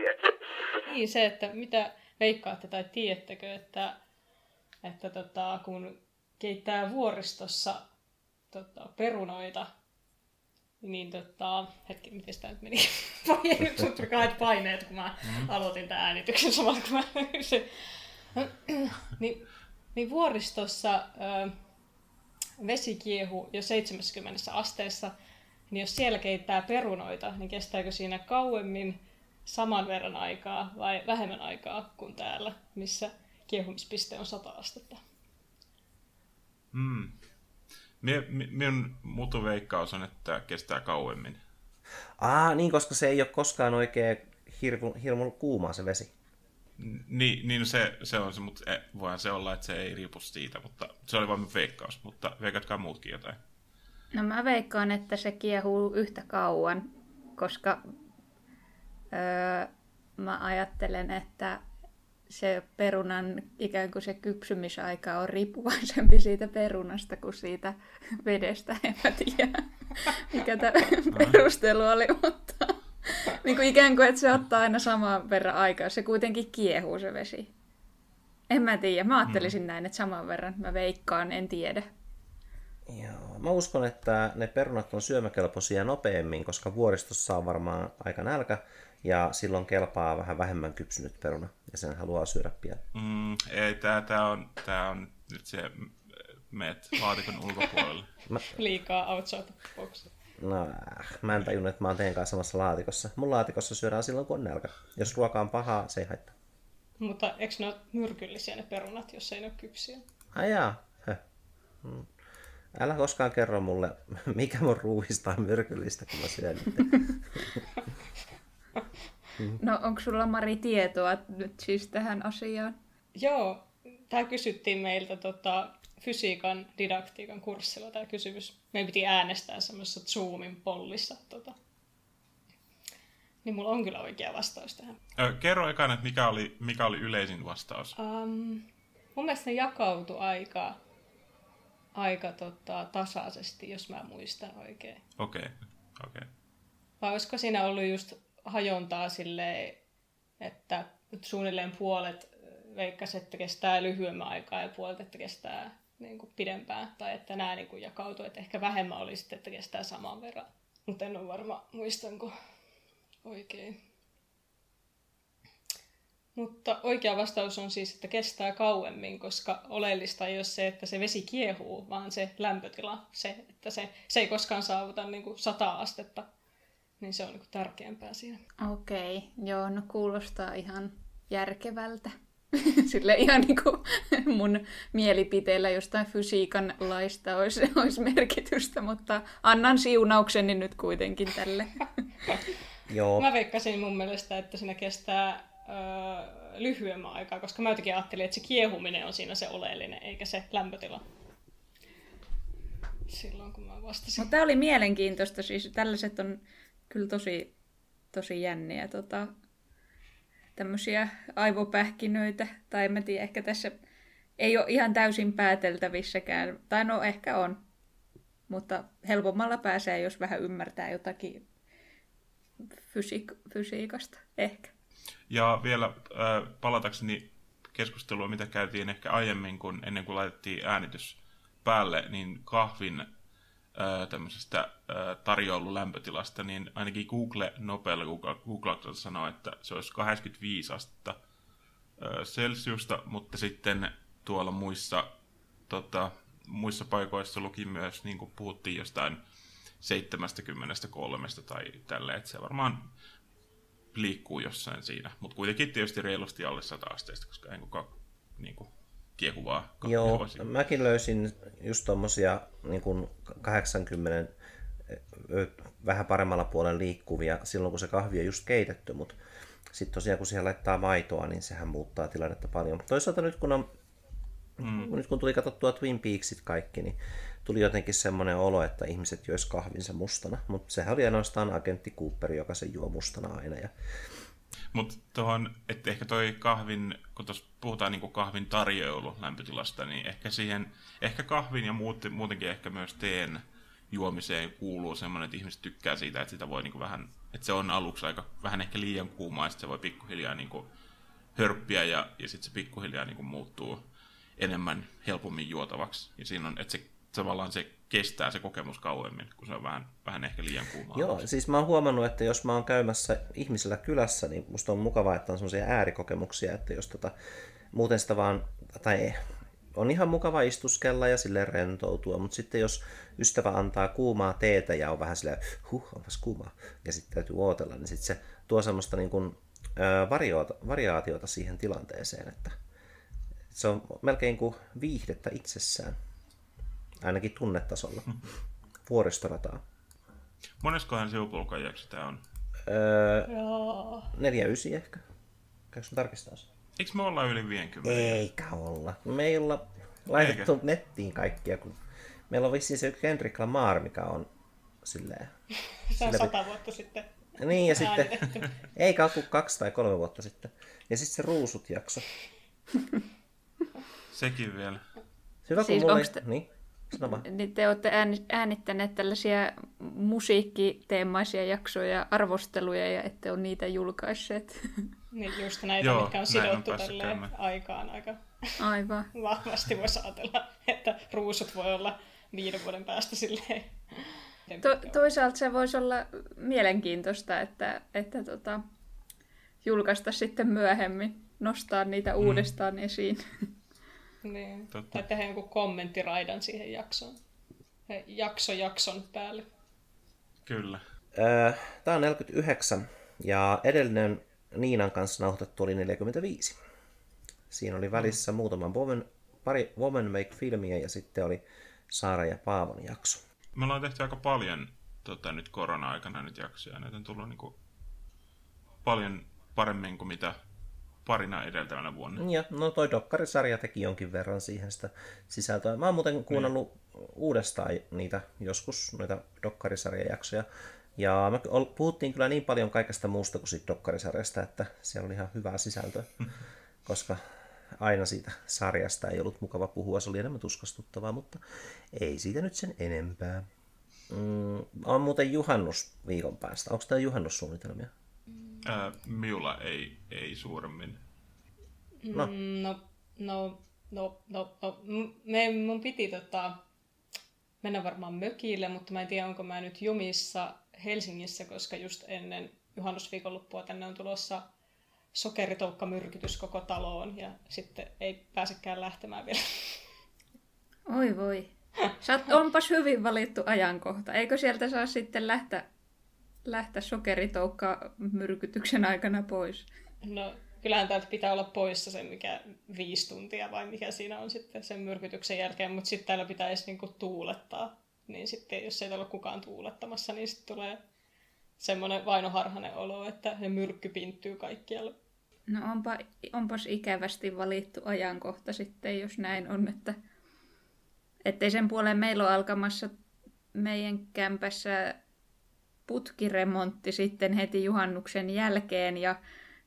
tiedä. Niin se, että mitä veikkaatte tai tiedättekö, että, että tota, kun keittää vuoristossa tota, perunoita, niin tota, hetki, miten sitä nyt meni? Sut kahdet paineet, kun mä mm. aloitin tämän äänityksen samalla, kun mä se, niin, niin vuoristossa ö, vesi kiehuu jo 70 asteessa, niin jos siellä keittää perunoita, niin kestääkö siinä kauemmin saman verran aikaa vai vähemmän aikaa kuin täällä, missä kiehumispiste on 100 astetta? Mm. Minun mutuveikkaus on, että kestää kauemmin. Ah, niin, koska se ei ole koskaan oikein hirmu, hirmu kuumaa se vesi. Niin, niin se, se on se, mutta e, voihan se olla, että se ei riipu siitä, mutta se oli vain veikkaus, mutta veikatkaa muutkin jotain. No mä veikkaan, että se kiehuu yhtä kauan, koska öö, mä ajattelen, että se perunan ikään kuin se kypsymisaika on riippuvaisempi siitä perunasta kuin siitä vedestä. En mä tiedä, mikä tämä perustelu oli, mutta niin kuin ikään kuin, että se ottaa aina saman verran aikaa. Se kuitenkin kiehuu se vesi. En mä tiedä. Mä ajattelisin mm. näin, että saman verran. Mä veikkaan, en tiedä. Joo, mä uskon, että ne perunat on syömäkelpoisia nopeammin, koska vuoristossa on varmaan aika nälkä ja silloin kelpaa vähän vähemmän kypsynyt peruna ja sen haluaa syödä pian. Mm, ei, tää, tää, on, tää on nyt se meet laatikon ulkopuolelle. mä... Liikaa outside box. No, mä en tajunnut, että mä oon teidän kanssa samassa laatikossa. Mun laatikossa syödään silloin, kun on nälkä. Jos ruoka on pahaa, se ei haittaa. Mutta eikö ne ole myrkyllisiä ne perunat, jos ei ne ole kypsiä? Ai jaa. Hmm. Älä koskaan kerro mulle, mikä mun ruuista on myrkyllistä, kun mä syön No onko sulla Mari tietoa nyt siis tähän asiaan? Joo, tämä kysyttiin meiltä tota, fysiikan didaktiikan kurssilla tämä kysymys. Meidän piti äänestää semmoisessa Zoomin pollissa. Tota. Niin mulla on kyllä oikea vastaus tähän. Ö, kerro ekana, että mikä oli, mikä oli yleisin vastaus. Um, mun mielestä ne jakautui aika, aika tota, tasaisesti, jos mä muistan oikein. Okei, okay. okei. Okay. Vai olisiko siinä ollut just hajontaa silleen, että suunnilleen puolet veikkasi, että kestää lyhyemmän aikaa ja puolet, että kestää niin kuin pidempään. Tai että nämä niin kuin jakautuu, että ehkä vähemmän olisi sitten, että kestää saman verran. Mutta en ole varma, muistanko oikein. Mutta oikea vastaus on siis, että kestää kauemmin, koska oleellista ei ole se, että se vesi kiehuu, vaan se lämpötila, se, että se, se ei koskaan saavuta niin kuin 100 astetta niin se on niin tärkeämpää siinä. Okei, okay. joo, no kuulostaa ihan järkevältä. Sille ihan niin kuin mun mielipiteellä jostain fysiikan laista olisi, olisi merkitystä, mutta annan siunaukseni nyt kuitenkin tälle. Joo. Mä veikkasin mun mielestä, että siinä kestää öö, lyhyemmän aikaa, koska mä jotenkin ajattelin, että se kiehuminen on siinä se oleellinen, eikä se lämpötila. Silloin kun mä vastasin. Mutta tämä oli mielenkiintoista, siis tällaiset on kyllä tosi, tosi jänniä tota, tämmöisiä aivopähkinöitä. Tai en mä tiedä, ehkä tässä ei ole ihan täysin pääteltävissäkään. Tai no ehkä on. Mutta helpommalla pääsee, jos vähän ymmärtää jotakin fysiik- fysiikasta. Ehkä. Ja vielä äh, palatakseni keskustelua, mitä käytiin ehkä aiemmin, kun ennen kuin laitettiin äänitys päälle, niin kahvin tämmöisestä tarjoulu lämpötilasta, niin ainakin Google nopealla googlauksella sanoo, että se olisi 85 astetta Celsiusta, mutta sitten tuolla muissa, tota, muissa paikoissa luki myös, niin kuin puhuttiin jostain 73 tai tälleen, että se varmaan liikkuu jossain siinä, mutta kuitenkin tietysti reilusti alle 100 asteesta, koska en kukaan niin kuin, kiehuvaa Joo, mäkin löysin just tuommoisia niin 80 vähän paremmalla puolella liikkuvia silloin, kun se kahvi on just keitetty, mutta sitten tosiaan kun siihen laittaa maitoa, niin sehän muuttaa tilannetta paljon. Toisaalta nyt kun, on, mm. nyt kun tuli katsottua Twin Peaksit kaikki, niin tuli jotenkin semmoinen olo, että ihmiset jois kahvinsa mustana, mutta sehän oli ainoastaan agentti Cooper, joka se juo mustana aina. Ja mutta tuohon, että ehkä toi kahvin, kun tuossa puhutaan niin kahvin tarjoulu lämpötilasta, niin ehkä siihen, ehkä kahvin ja muut, muutenkin ehkä myös teen juomiseen kuuluu semmoinen, että ihmiset tykkää siitä, että sitä voi niin kuin vähän, että se on aluksi aika vähän ehkä liian kuumaa, ja se voi pikkuhiljaa niin kuin hörppiä, ja, ja sitten se pikkuhiljaa niin kuin muuttuu enemmän helpommin juotavaksi. Ja siinä on, että se tavallaan se kestää se kokemus kauemmin, kun se on vähän, vähän ehkä liian kuumaa. Joo, siis mä oon huomannut, että jos mä oon käymässä ihmisellä kylässä, niin musta on mukavaa, että on semmoisia äärikokemuksia, että jos tota, muuten sitä vaan, tai ei, on ihan mukava istuskella ja sille rentoutua, mutta sitten jos ystävä antaa kuumaa teetä ja on vähän silleen, huh, onpas kuumaa, ja sitten täytyy ootella, niin sitten se tuo semmoista niin kuin, ää, variaatiota siihen tilanteeseen, että se on melkein kuin viihdettä itsessään, ainakin tunnetasolla, vuoristorataa. Moneskohan sivupolkajaksi tämä on? Öö, Joo. neljä ysi ehkä. Käykö tarkistaa se? Eikö me olla yli 50? Eikä olla. Me ei olla laitettu Eikä. nettiin kaikkia, kun meillä on vissiin se yksi Kendrick Lamar, mikä on silleen... Se on sata vuotta sitten. Niin, ja sitten... äänitetty. Ei kuin kaksi tai kolme vuotta sitten. Ja sitten se Ruusut jakso. Sekin vielä. Hyvä, kun Siis mulla onks ei... te- Niin, sano vaan. Niin te olette ääni- äänittäneet tällaisia musiikkiteemaisia jaksoja, arvosteluja ja ette ole niitä julkaisseet. Niin just näitä, Joo, mitkä on on sidottu tälleen käymään. aikaan aika Aivan. vahvasti voisi ajatella, että ruusut voi olla viiden vuoden päästä silleen. To- toisaalta se voisi olla mielenkiintoista, että, että tota, julkaista sitten myöhemmin, nostaa niitä mm. uudestaan esiin. Niin. Totta. Tai tehdä jonkun kommenttiraidan siihen jaksoon. Ja Jakso jakson päälle. Kyllä. Öö, Tämä on 49 ja edellinen Niinan kanssa nauhoitettu oli 45. Siinä oli välissä muutama Woman, pari Woman Make-filmiä ja sitten oli Saara ja Paavon jakso. Me ollaan tehty aika paljon tota, nyt korona-aikana nyt jaksoja. Näitä on tullut niin kuin, paljon paremmin kuin mitä parina edeltävänä vuonna. Ja no toi dokkarisarja teki jonkin verran siihen sitä sisältöä. Mä oon muuten kuunnellut uudestaan niitä joskus, noita dokkarisarjajaksoja. Ja me puhuttiin kyllä niin paljon kaikesta muusta kuin siitä dokkarisarjasta, että siellä oli ihan hyvää sisältöä. Koska aina siitä sarjasta ei ollut mukava puhua, se oli enemmän tuskastuttavaa, mutta ei siitä nyt sen enempää. Mm, on muuten juhannus viikon päästä. Onko tämä juhannussuunnitelmia? Ää, Miulla ei, ei suuremmin. No. Mm, No, no, no, no, no. Me, mun piti tota, mennä varmaan mökille, mutta mä en tiedä, onko mä nyt jumissa Helsingissä, koska just ennen juhannusviikonloppua tänne on tulossa sokeritoukkamyrkytys koko taloon ja sitten ei pääsekään lähtemään vielä. Oi voi. Sä oot, onpas hyvin valittu ajankohta. Eikö sieltä saa sitten lähteä, lähteä sokeritoukka myrkytyksen aikana pois? No, kyllähän täältä pitää olla poissa se, mikä viisi tuntia vai mikä siinä on sitten sen myrkytyksen jälkeen, mutta sitten täällä pitäisi niinku tuulettaa. Niin sitten jos ei täällä ole kukaan tuulettamassa, niin sitten tulee semmoinen vainoharhainen olo, että se myrkky pinttyy kaikkialle. No onpa, onpas ikävästi valittu ajankohta sitten, jos näin on, että ettei sen puoleen meillä ole alkamassa meidän kämpässä putkiremontti sitten heti juhannuksen jälkeen ja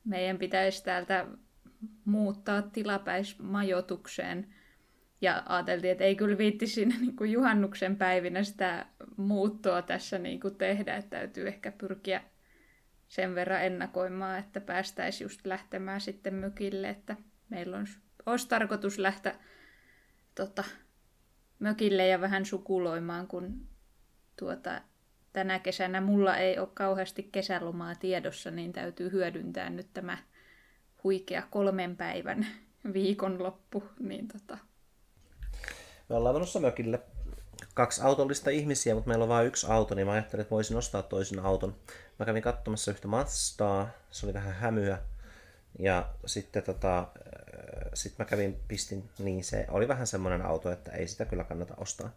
meidän pitäisi täältä muuttaa tilapäismajoitukseen. Ja ajateltiin, että ei kyllä viitti siinä niin kuin juhannuksen päivinä sitä muuttoa tässä niin kuin tehdä, että täytyy ehkä pyrkiä sen verran ennakoimaan, että päästäisiin just lähtemään sitten mökille, että meillä on, olisi tarkoitus lähteä tota, mökille ja vähän sukuloimaan, kun tuota, tänä kesänä mulla ei ole kauheasti kesälomaa tiedossa, niin täytyy hyödyntää nyt tämä huikea kolmen päivän viikonloppu. Niin tota, Me ollaan menossa mökille kaksi autollista ihmisiä, mutta meillä on vain yksi auto, niin mä ajattelin, että voisin ostaa toisen auton. Mä kävin katsomassa yhtä Mazdaa, se oli vähän hämyä. Ja sitten tota, sit mä kävin, pistin, niin se oli vähän semmoinen auto, että ei sitä kyllä kannata ostaa.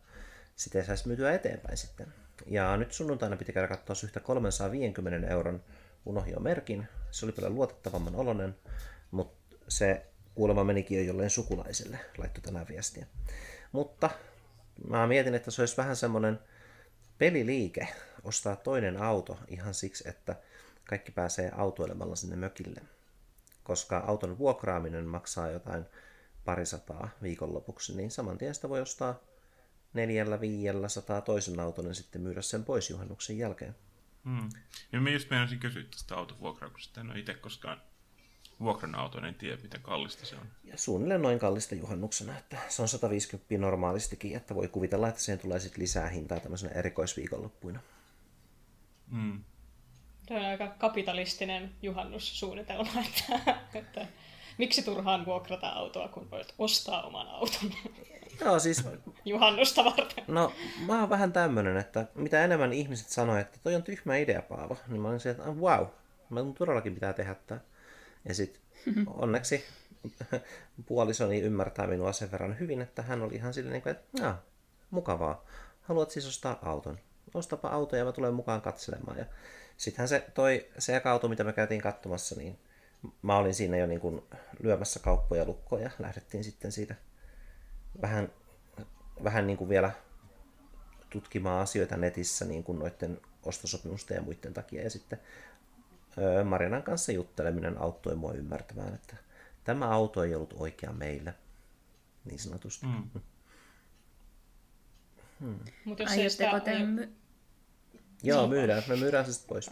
Sitä ei saisi myytyä eteenpäin sitten. Ja nyt sunnuntaina piti käydä katsoa yhtä 350 euron Unohio merkin. Se oli paljon luotettavamman oloinen, mutta se kuulemma menikin jo jolleen sukulaiselle, laittoi tänään viestiä. Mutta mä mietin, että se olisi vähän semmoinen peliliike ostaa toinen auto ihan siksi, että kaikki pääsee autoilemalla sinne mökille. Koska auton vuokraaminen maksaa jotain parisataa viikonlopuksi, niin saman tien sitä voi ostaa neljällä viiellä sataa toisen auton ja sitten myydä sen pois juhannuksen jälkeen. Hmm. Ja mä just meinasin kysyä tästä autovuokrauksesta. En ole itse koskaan vuokran auton, en tiedä miten kallista se on. Ja suunnilleen noin kallista juhannuksena, että se on 150 normaalistikin, että voi kuvitella, että siihen tulee sitten lisää hintaa tämmöisenä erikoisviikonloppuina. Hmm. Tämä on aika kapitalistinen juhannussuunnitelma, että, että miksi turhaan vuokrata autoa, kun voit ostaa oman auton Joo, siis juhannusta varten. No, mä oon vähän tämmönen, että mitä enemmän ihmiset sanoo, että toi on tyhmä idea, Paavo, niin mä olin se, että wow, mä todellakin pitää tehdä tää. Ja sit onneksi puolisoni ymmärtää minua sen verran hyvin, että hän oli ihan silleen, että Jaa, mukavaa. Haluat siis ostaa auton? Ostapa auto ja mä tulen mukaan katselemaan. Ja sittenhän se toi se auto, mitä me käytiin katsomassa, niin mä olin siinä jo niin kuin lyömässä kauppoja lukkoja ja lähdettiin sitten siitä vähän, vähän niin kuin vielä tutkimaan asioita netissä niin kuin noiden ostosopimusten ja muiden takia. Ja sitten Marinan kanssa jutteleminen auttoi mua ymmärtämään, että tämä auto ei ollut oikea meille, niin sanotusti. Mm. Hmm. Mutta jos Aiotteko te... My... Joo, myydään. Me myydään se pois.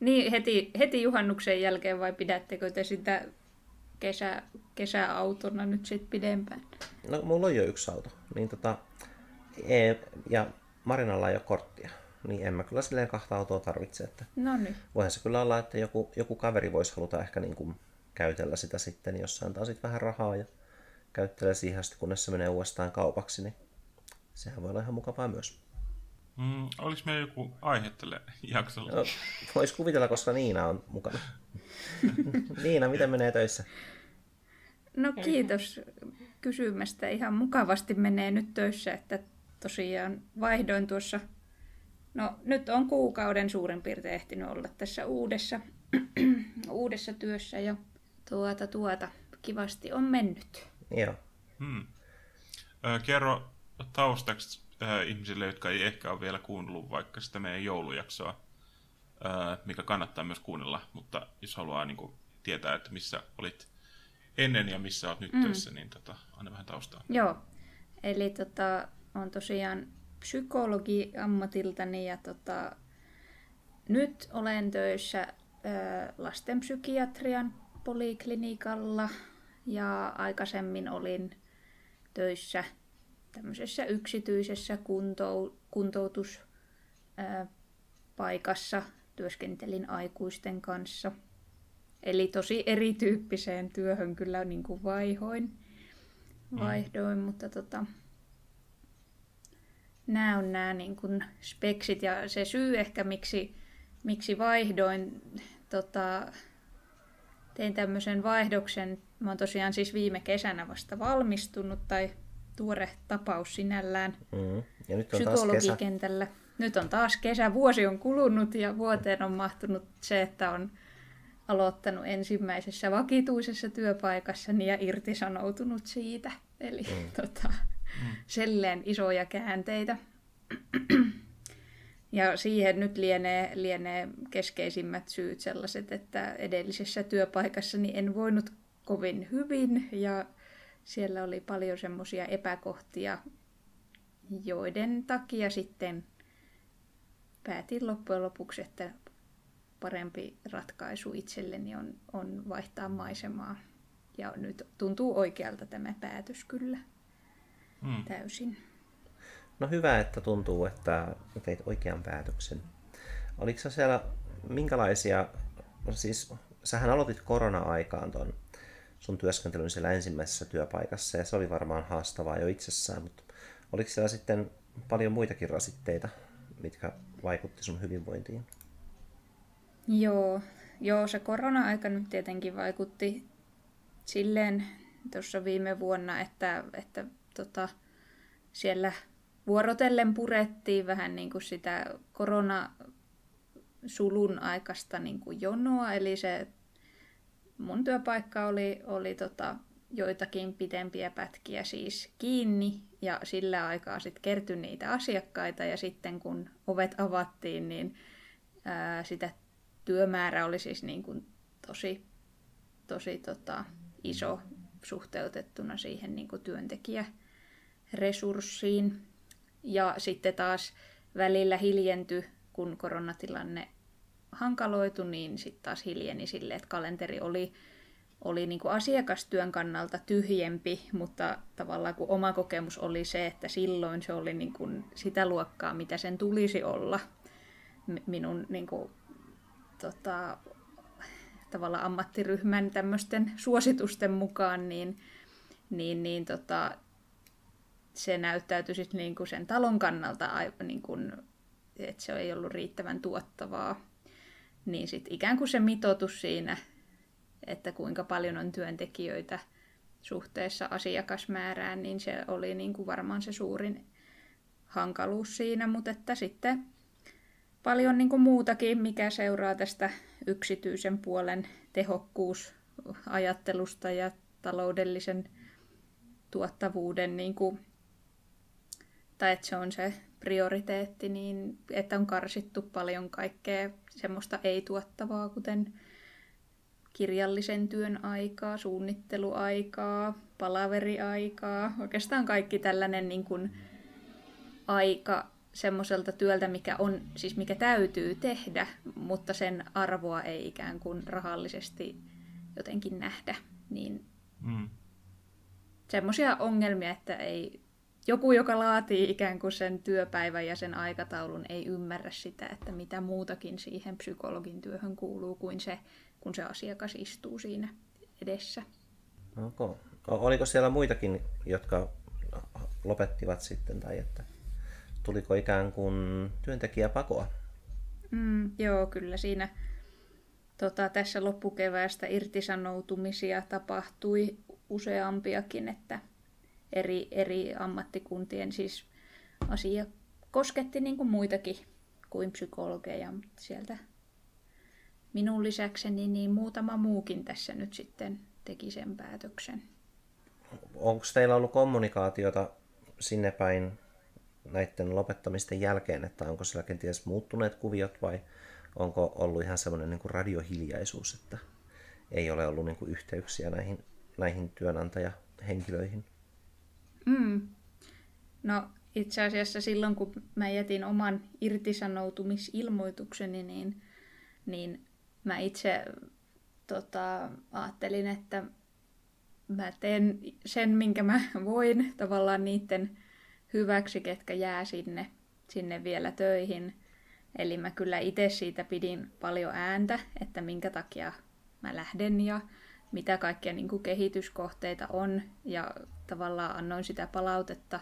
Niin, heti, heti juhannuksen jälkeen vai pidättekö te sitä kesä, kesäautona nyt sitten pidempään? No, mulla on jo yksi auto. Niin tota, e, ja Marinalla ei ole korttia. Niin en mä kyllä silleen kahta autoa tarvitse. Että no niin. Voihan se kyllä olla, että joku, joku kaveri voisi haluta ehkä niin kuin käytellä sitä sitten, jos se antaa sitten vähän rahaa ja käyttelee siihen asti, kunnes se menee uudestaan kaupaksi, niin sehän voi olla ihan mukavaa myös. Mm, oliko meillä joku aihe tälle jaksolle? No, Voisi kuvitella, koska Niina on mukana. Niina, miten menee töissä? No kiitos kysymästä. Ihan mukavasti menee nyt töissä, että tosiaan vaihdoin tuossa, no nyt on kuukauden suurin piirtein ehtinyt olla tässä uudessa, uudessa työssä ja tuota, tuota, kivasti on mennyt. Joo. Hmm. kerro taustaksi äh, ihmisille, jotka ei ehkä ole vielä kuunnellut vaikka sitä meidän joulujaksoa, mikä kannattaa myös kuunnella, mutta jos haluaa niin kuin, tietää, että missä olit ennen ja missä olet nyt mm. töissä, niin tota, anna vähän taustaa. Joo, eli tota, on tosiaan psykologi ammatiltani ja tota, nyt olen töissä äh, lastenpsykiatrian poliklinikalla ja aikaisemmin olin töissä tämmöisessä yksityisessä kuntou- kuntoutuspaikassa. Työskentelin aikuisten kanssa. Eli tosi erityyppiseen työhön kyllä niin kuin vaihoin. Mm. Vaihdoin, mm. mutta tota, nämä on nämä niin kuin speksit ja se syy ehkä miksi, miksi vaihdoin, tota, tein tämmöisen vaihdoksen. Mä oon tosiaan siis viime kesänä vasta valmistunut tai tuore tapaus sinällään mm. ja nyt on psykologikentällä. Taas kesä. Nyt on taas kesä, vuosi on kulunut ja vuoteen on mahtunut se, että on aloittanut ensimmäisessä vakituisessa työpaikassa ja irtisanoutunut siitä. Eli mm. tota, mm. selleen isoja käänteitä. Ja siihen nyt lienee, lienee keskeisimmät syyt sellaiset, että edellisessä työpaikassani en voinut kovin hyvin ja siellä oli paljon semmoisia epäkohtia, joiden takia sitten päätin loppujen lopuksi, että parempi ratkaisu itselleni on, on vaihtaa maisemaa. Ja nyt tuntuu oikealta tämä päätös kyllä hmm. täysin. No hyvä, että tuntuu, että teit oikean päätöksen. Oliko siellä minkälaisia, siis sähän aloitit korona-aikaan ton sun työskentelyn siellä ensimmäisessä työpaikassa ja se oli varmaan haastavaa jo itsessään, mutta oliko siellä sitten paljon muitakin rasitteita, mitkä vaikutti sun hyvinvointiin? Joo, joo se korona-aika nyt tietenkin vaikutti silleen tuossa viime vuonna, että, että tota, siellä vuorotellen purettiin vähän niin kuin sitä koronasulun aikaista niin kuin jonoa, eli se mun työpaikka oli, oli tota, joitakin pidempiä pätkiä siis kiinni ja sillä aikaa sitten kertyi niitä asiakkaita ja sitten kun ovet avattiin, niin ää, sitä työmäärä oli siis niin kuin tosi, tosi tota, iso suhteutettuna siihen niin kuin työntekijäresurssiin. Ja sitten taas välillä hiljentyi, kun koronatilanne hankaloitu, niin sitten taas hiljeni sille, että kalenteri oli, oli niin kuin asiakastyön kannalta tyhjempi, mutta tavallaan kun oma kokemus oli se, että silloin se oli niin kuin sitä luokkaa, mitä sen tulisi olla minun niin kuin, tota, tavallaan ammattiryhmän tämmöisten suositusten mukaan, niin, niin, niin tota, se näyttäytyi sitten niin kuin sen talon kannalta, niin kuin, että se ei ollut riittävän tuottavaa. Niin sitten ikään kuin se mitoitus siinä, että kuinka paljon on työntekijöitä suhteessa asiakasmäärään, niin se oli niin kuin varmaan se suurin hankaluus siinä, mutta että sitten paljon niin kuin muutakin, mikä seuraa tästä yksityisen puolen tehokkuusajattelusta ja taloudellisen tuottavuuden, niin kuin, tai että se on se prioriteetti, niin että on karsittu paljon kaikkea semmoista ei-tuottavaa, kuten kirjallisen työn aikaa, suunnitteluaikaa, palaveriaikaa, oikeastaan kaikki tällainen niin kuin aika semmoiselta työltä, mikä, on, siis mikä täytyy tehdä, mutta sen arvoa ei ikään kuin rahallisesti jotenkin nähdä. Niin mm. Semmoisia ongelmia, että ei, joku, joka laatii ikään kuin sen työpäivän ja sen aikataulun, ei ymmärrä sitä, että mitä muutakin siihen psykologin työhön kuuluu kuin se, kun se asiakas istuu siinä edessä. Okay. Oliko siellä muitakin, jotka lopettivat sitten tai että tuliko ikään kuin työntekijäpakoa? Mm, joo, kyllä siinä tota, tässä loppukeväästä irtisanoutumisia tapahtui useampiakin, että eri, eri ammattikuntien siis asia kosketti niin kuin muitakin kuin psykologeja, mutta sieltä minun lisäkseni niin muutama muukin tässä nyt sitten teki sen päätöksen. Onko teillä ollut kommunikaatiota sinne päin näiden lopettamisten jälkeen, että onko siellä kenties muuttuneet kuviot vai onko ollut ihan semmoinen niin radiohiljaisuus, että ei ole ollut niin kuin yhteyksiä näihin, näihin työnantajahenkilöihin? Mm. No itse asiassa silloin, kun mä jätin oman irtisanoutumisilmoitukseni, niin, niin mä itse tota, ajattelin, että mä teen sen, minkä mä voin tavallaan niiden hyväksi, ketkä jää sinne, sinne vielä töihin. Eli mä kyllä itse siitä pidin paljon ääntä, että minkä takia mä lähden ja mitä kaikkia niin kuin kehityskohteita on. Ja tavallaan annoin sitä palautetta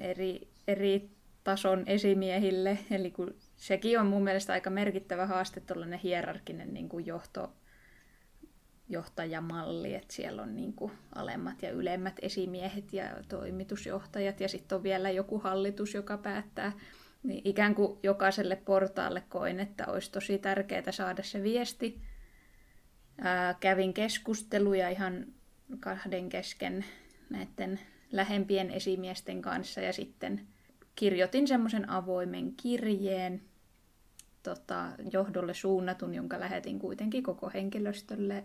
eri, eri tason esimiehille. Eli kun sekin on mun mielestä aika merkittävä haaste, tuollainen hierarkinen niin kuin johto, johtajamalli, että siellä on niin kuin alemmat ja ylemmät esimiehet ja toimitusjohtajat ja sitten on vielä joku hallitus, joka päättää. Niin ikään kuin jokaiselle portaalle koin, että olisi tosi tärkeää saada se viesti. Ää, kävin keskusteluja ihan kahden kesken näiden lähempien esimiesten kanssa ja sitten kirjoitin semmoisen avoimen kirjeen tota, johdolle suunnatun, jonka lähetin kuitenkin koko henkilöstölle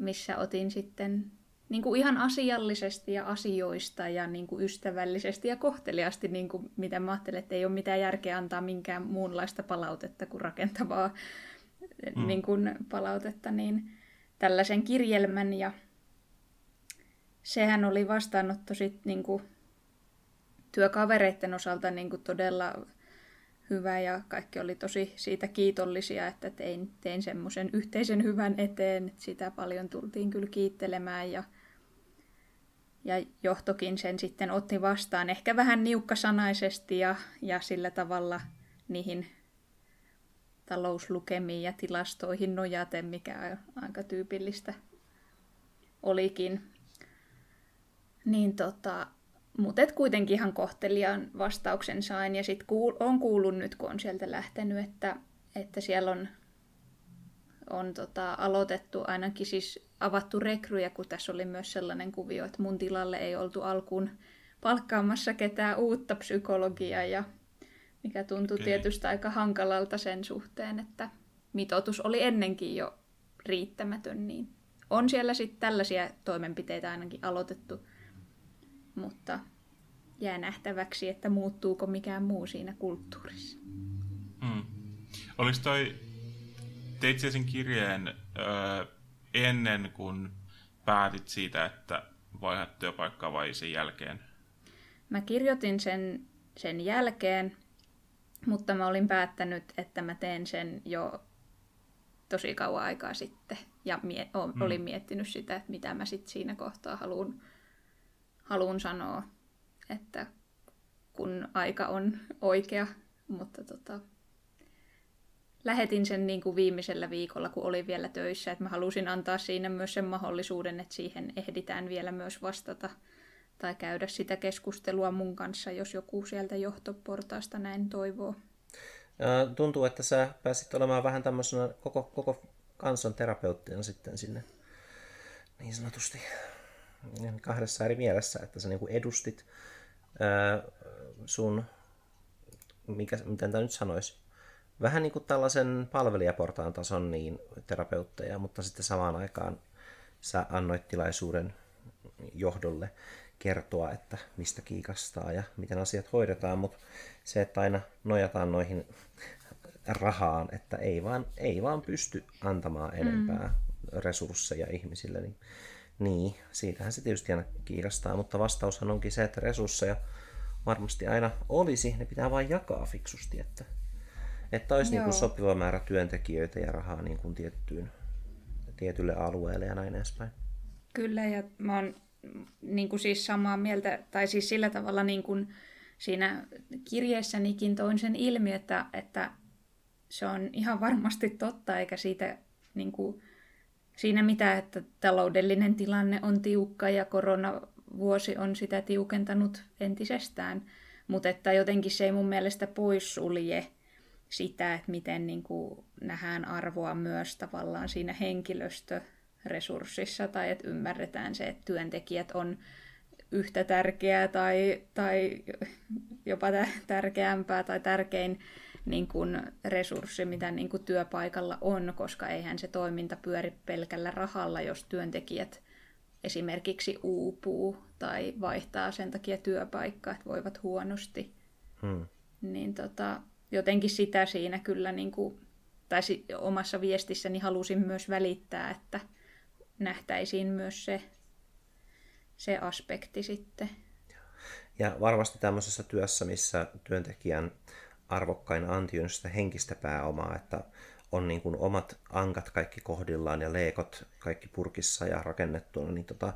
missä otin sitten niin kuin ihan asiallisesti ja asioista ja niin kuin ystävällisesti ja kohteliasti, niin kuin mitä mä ajattelen, että ei ole mitään järkeä antaa minkään muunlaista palautetta kuin rakentavaa mm. niin kuin palautetta, niin tällaisen kirjelmän ja sehän oli vastaanotto sitten niin kuin työkavereiden osalta niin kuin todella hyvä ja kaikki oli tosi siitä kiitollisia, että tein, tein semmoisen yhteisen hyvän eteen. Sitä paljon tultiin kyllä kiittelemään ja, ja johtokin sen sitten otti vastaan ehkä vähän niukkasanaisesti ja, ja sillä tavalla niihin talouslukemiin ja tilastoihin nojaten, mikä aika tyypillistä olikin. Niin tota, mutta kuitenkin ihan kohteliaan vastauksen sain. Ja sitten kuul- on kuullut nyt, kun on sieltä lähtenyt, että, että siellä on, on tota, aloitettu ainakin siis avattu rekryjä, kun tässä oli myös sellainen kuvio, että mun tilalle ei oltu alkuun palkkaamassa ketään uutta psykologiaa, ja mikä tuntui okay. tietysti aika hankalalta sen suhteen, että mitoitus oli ennenkin jo riittämätön, niin on siellä sitten tällaisia toimenpiteitä ainakin aloitettu mutta jää nähtäväksi, että muuttuuko mikään muu siinä kulttuurissa. Mm. Oliko toi, teit sen kirjeen ö, ennen kuin päätit siitä, että vaihdat työpaikkaa vai sen jälkeen? Mä kirjoitin sen, sen jälkeen, mutta mä olin päättänyt, että mä teen sen jo tosi kauan aikaa sitten. Ja mie- o- mm. olin miettinyt sitä, että mitä mä sitten siinä kohtaa haluan, haluan sanoa. Että kun aika on oikea, mutta tota, lähetin sen niin kuin viimeisellä viikolla, kun olin vielä töissä, että mä halusin antaa siinä myös sen mahdollisuuden, että siihen ehditään vielä myös vastata tai käydä sitä keskustelua mun kanssa, jos joku sieltä johtoportaasta näin toivoo. Tuntuu, että sä pääsit olemaan vähän tämmöisenä koko, koko kansan terapeuttina sitten sinne niin sanotusti kahdessa eri mielessä, että sä niin kuin edustit ää, sun, mikä, miten tämä nyt sanoisi, vähän niin kuin tällaisen palvelijaportaan tason niin terapeutteja, mutta sitten samaan aikaan sä annoit tilaisuuden johdolle kertoa, että mistä kiikastaa ja miten asiat hoidetaan, mutta se, että aina nojataan noihin rahaan, että ei vaan, ei vaan pysty antamaan enempää mm. resursseja ihmisille, niin, niin siitähän se tietysti aina kiikastaa, mutta vastaushan onkin se, että resursseja varmasti aina olisi, ne pitää vain jakaa fiksusti, että, että olisi niin kuin sopiva määrä työntekijöitä ja rahaa niin kuin tiettyyn, tietylle alueelle ja näin edespäin. Kyllä, ja mä oon niin kuin siis samaa mieltä, tai siis sillä tavalla niin kuin siinä kirjeessänikin toin sen ilmi, että, että se on ihan varmasti totta, eikä siitä niin kuin, siinä mitään, että taloudellinen tilanne on tiukka ja koronavuosi on sitä tiukentanut entisestään, mutta että jotenkin se ei mun mielestä poissulje sitä, että miten niin kuin nähdään arvoa myös tavallaan siinä henkilöstö resurssissa tai että ymmärretään se, että työntekijät on yhtä tärkeää tai, tai jopa tärkeämpää tai tärkein niin kuin resurssi, mitä niin kuin työpaikalla on, koska eihän se toiminta pyöri pelkällä rahalla, jos työntekijät esimerkiksi uupuu tai vaihtaa sen takia työpaikkaa, että voivat huonosti. Hmm. Niin tota, jotenkin sitä siinä kyllä, niin kuin, tai omassa viestissäni halusin myös välittää, että, nähtäisiin myös se, se aspekti sitten. Ja varmasti tämmöisessä työssä, missä työntekijän arvokkain anti on sitä henkistä pääomaa, että on niin kuin omat ankat kaikki kohdillaan ja leekot kaikki purkissa ja rakennettuna, niin tota,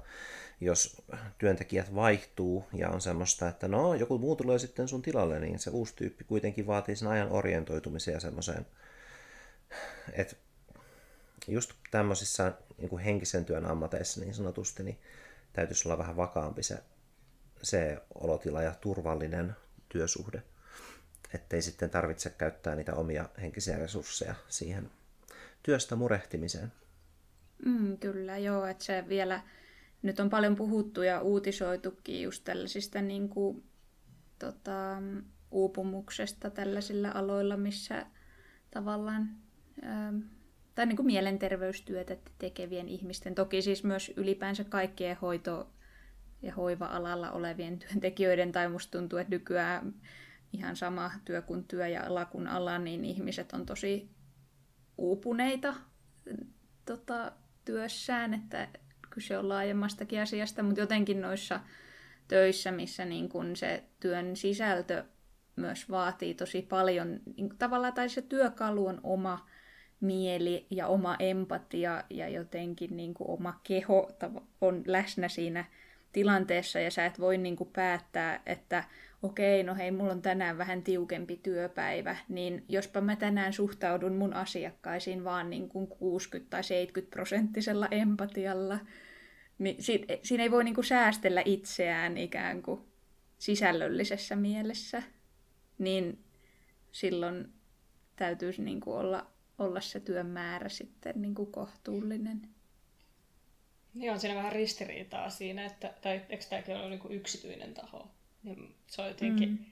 jos työntekijät vaihtuu ja on semmoista, että no joku muu tulee sitten sun tilalle, niin se uusi tyyppi kuitenkin vaatii sen ajan orientoitumisen ja semmoiseen, että just tämmöisissä niin kuin henkisen työn ammateissa niin sanotusti, niin täytyisi olla vähän vakaampi se, se olotila ja turvallinen työsuhde. Ettei sitten tarvitse käyttää niitä omia henkisiä resursseja siihen työstä murehtimiseen. Mm, kyllä, joo, että se vielä, nyt on paljon puhuttu ja uutisoitukin just tällaisista niin kuin, tota, uupumuksesta tällaisilla aloilla, missä tavallaan ähm, tai niin kuin mielenterveystyötä tekevien ihmisten, toki siis myös ylipäänsä kaikkien hoito- ja hoiva-alalla olevien työntekijöiden, tai musta tuntuu, että nykyään ihan sama työ kuin työ ja ala kuin ala, niin ihmiset on tosi uupuneita tota, työssään, että kyse on laajemmastakin asiasta, mutta jotenkin noissa töissä, missä niin kun se työn sisältö myös vaatii tosi paljon, niin tavallaan tai se työkalu on oma, mieli ja oma empatia ja jotenkin niin kuin oma keho on läsnä siinä tilanteessa ja sä et voi niin kuin päättää, että okei, no hei, mulla on tänään vähän tiukempi työpäivä, niin jospa mä tänään suhtaudun mun asiakkaisiin vaan niin kuin 60 tai 70 prosenttisella empatialla, niin siinä ei voi niin kuin säästellä itseään ikään kuin sisällöllisessä mielessä, niin silloin täytyisi niin kuin olla olla se työn määrä sitten niin kuin kohtuullinen. Niin on siinä vähän ristiriitaa siinä, että, tai eikö tämäkin ole niin kuin yksityinen taho? Niin se on jotenkin, mm.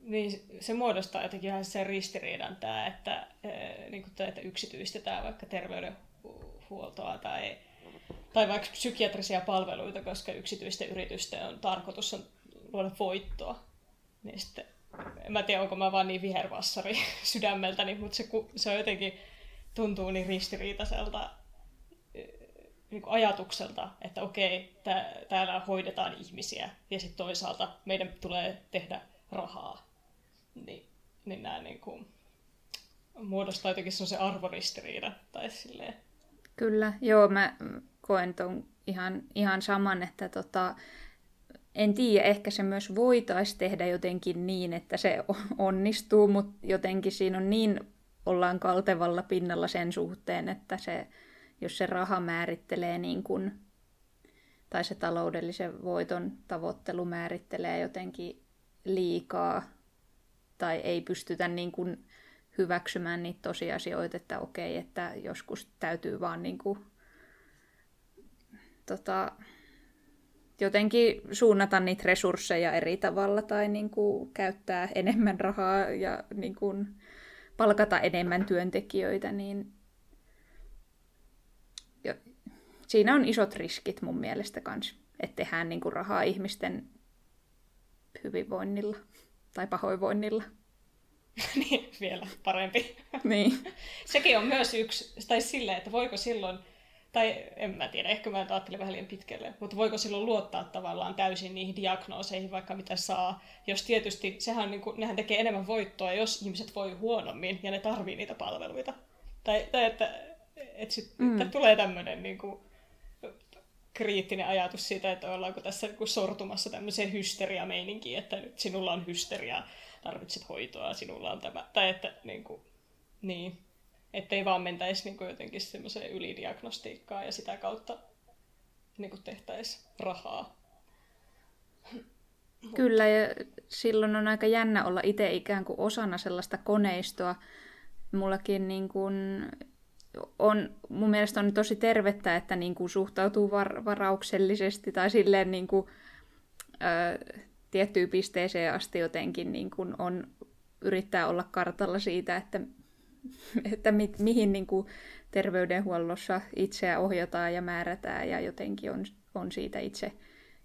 niin se muodostaa jotenkin ihan sen ristiriidan tämä, että, niin kuin tämä, että yksityistetään vaikka terveydenhuoltoa tai, tai vaikka psykiatrisia palveluita, koska yksityisten yritysten on tarkoitus on luoda voittoa. Niin sitten, en mä tiedä, onko mä vaan niin vihervassari sydämeltäni, mutta se, se on jotenkin tuntuu niin ristiriitaiselta niin kuin ajatukselta, että okei, tää, täällä hoidetaan ihmisiä ja sitten toisaalta meidän tulee tehdä rahaa. Niin, niin nämä niin kuin, muodostaa jotenkin se arvoristiriida. Tai silleen. Kyllä, joo, mä koen ton ihan, ihan saman, että tota, en tiedä, ehkä se myös voitaisiin tehdä jotenkin niin, että se onnistuu, mutta jotenkin siinä on niin, ollaan kaltevalla pinnalla sen suhteen, että se, jos se raha määrittelee niin kuin, tai se taloudellisen voiton tavoittelu määrittelee jotenkin liikaa, tai ei pystytä niin kuin hyväksymään niitä tosiasioita, että okei, että joskus täytyy vaan niin kuin, tota, jotenkin suunnata niitä resursseja eri tavalla tai niin kuin käyttää enemmän rahaa ja niin kuin palkata enemmän työntekijöitä, niin siinä on isot riskit mun mielestä kanssa, että tehdään niin kuin rahaa ihmisten hyvinvoinnilla tai pahoinvoinnilla. niin, vielä parempi. niin. Sekin on myös yksi, tai silleen, että voiko silloin, tai en mä tiedä, ehkä mä ajattelin vähän liian pitkälle, mutta voiko silloin luottaa tavallaan täysin niihin diagnooseihin, vaikka mitä saa, jos tietysti, sehän niin kuin, nehän tekee enemmän voittoa, jos ihmiset voi huonommin ja ne tarvii niitä palveluita. Tai, tai että, että, sit, mm. että tulee tämmöinen niin kuin, kriittinen ajatus siitä, että ollaanko tässä niin sortumassa tämmöiseen hysteriameininkiin, että nyt sinulla on hysteria, tarvitset hoitoa, sinulla on tämä. Tai että niin, kuin, niin ettei vaan mentäisi niin kuin jotenkin semmoiseen ylidiagnostiikkaan ja sitä kautta niin kuin tehtäisiin rahaa. Kyllä, ja silloin on aika jännä olla itse ikään kuin osana sellaista koneistoa. Mullakin niin kuin on, mun mielestä on tosi tervettä, että niin kuin suhtautuu var, varauksellisesti tai silleen niin kuin, ö, tiettyyn pisteeseen asti jotenkin niin kuin on, yrittää olla kartalla siitä, että, että mi, mihin niin kuin terveydenhuollossa itseä ohjataan ja määrätään ja jotenkin on, on siitä itse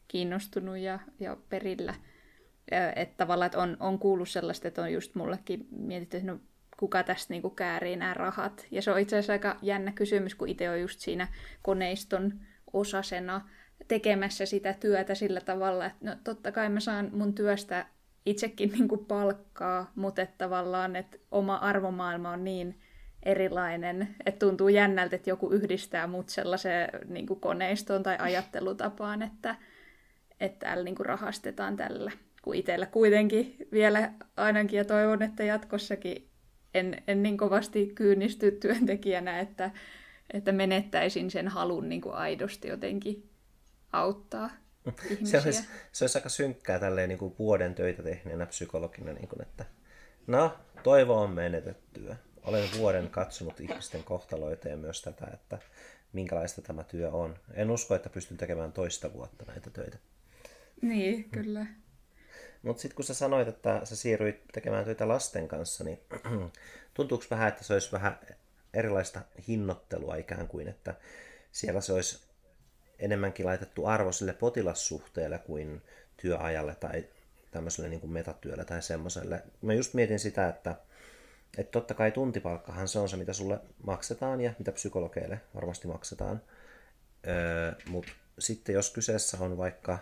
kiinnostunut ja, ja perillä. Että tavallaan että on, on kuullut sellaista, että on just mullekin mietitty, että no, kuka tästä niin kuin käärii nämä rahat. Ja se on itse asiassa aika jännä kysymys, kun itse on just siinä koneiston osasena tekemässä sitä työtä sillä tavalla, että no, totta kai mä saan mun työstä itsekin niin kuin palkkaa, mutta että tavallaan että oma arvomaailma on niin erilainen, että tuntuu jännältä, että joku yhdistää mut sellaiseen niin kuin koneistoon tai ajattelutapaan, että, että täällä niin kuin rahastetaan tällä. Kun itsellä kuitenkin vielä ainakin ja toivon, että jatkossakin en, en niin kovasti kyynisty työntekijänä, että, että menettäisin sen halun niin kuin aidosti jotenkin auttaa ihmisiä. Se olisi, se olisi aika synkkää tälleen niin kuin vuoden töitä tehneenä psykologina, niin kuin, että no, toivo on menetettyä. Olen vuoden katsonut ihmisten kohtaloita ja myös tätä, että minkälaista tämä työ on. En usko, että pystyn tekemään toista vuotta näitä töitä. Niin, kyllä. Mutta sitten kun sä sanoit, että sä siirryit tekemään töitä lasten kanssa, niin tuntuuko vähän, että se olisi vähän erilaista hinnoittelua ikään kuin, että siellä se olisi enemmänkin laitettu arvo sille potilassuhteelle kuin työajalle tai tämmöiselle niin kuin metatyölle tai semmoiselle. Mä just mietin sitä, että, että totta kai tuntipalkkahan se on se, mitä sulle maksetaan ja mitä psykologeille varmasti maksetaan. Öö, Mutta sitten jos kyseessä on vaikka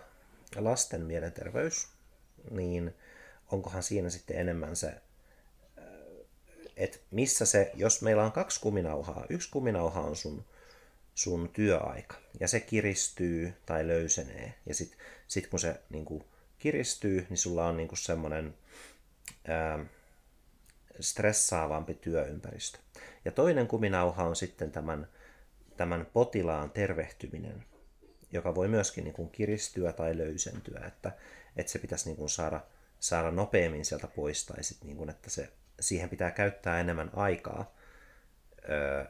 lasten mielenterveys, niin onkohan siinä sitten enemmän se, että missä se, jos meillä on kaksi kuminauhaa, yksi kuminauha on sun, sun työaika, ja se kiristyy tai löysenee, ja sitten sit kun se niin kuin, kiristyy, niin sulla on niin semmoinen ää, stressaavampi työympäristö. Ja toinen kuminauha on sitten tämän, tämän potilaan tervehtyminen, joka voi myöskin niin kuin kiristyä tai löysentyä, että, että se pitäisi niin kuin saada, saada nopeammin sieltä pois, tai sit niin kuin, että se, siihen pitää käyttää enemmän aikaa. Öö,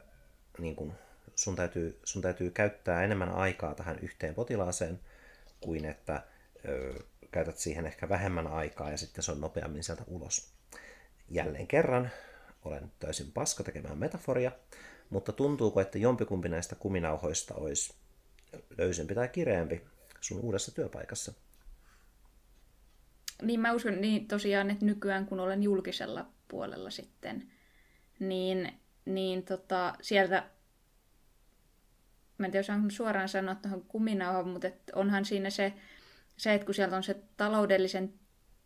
niin kuin sun, täytyy, sun täytyy käyttää enemmän aikaa tähän yhteen potilaaseen, kuin että öö, käytät siihen ehkä vähemmän aikaa ja sitten se on nopeammin sieltä ulos. Jälleen kerran olen täysin paska tekemään metaforia, mutta tuntuuko, että jompikumpi näistä kuminauhoista olisi löysempi tai kireempi sun uudessa työpaikassa. Niin mä uskon niin tosiaan, että nykyään kun olen julkisella puolella sitten, niin, niin tota, sieltä, mä en tiedä osaan suoraan sanoa tuohon kuminauhaan, mutta et onhan siinä se, se, että kun sieltä on se taloudellisen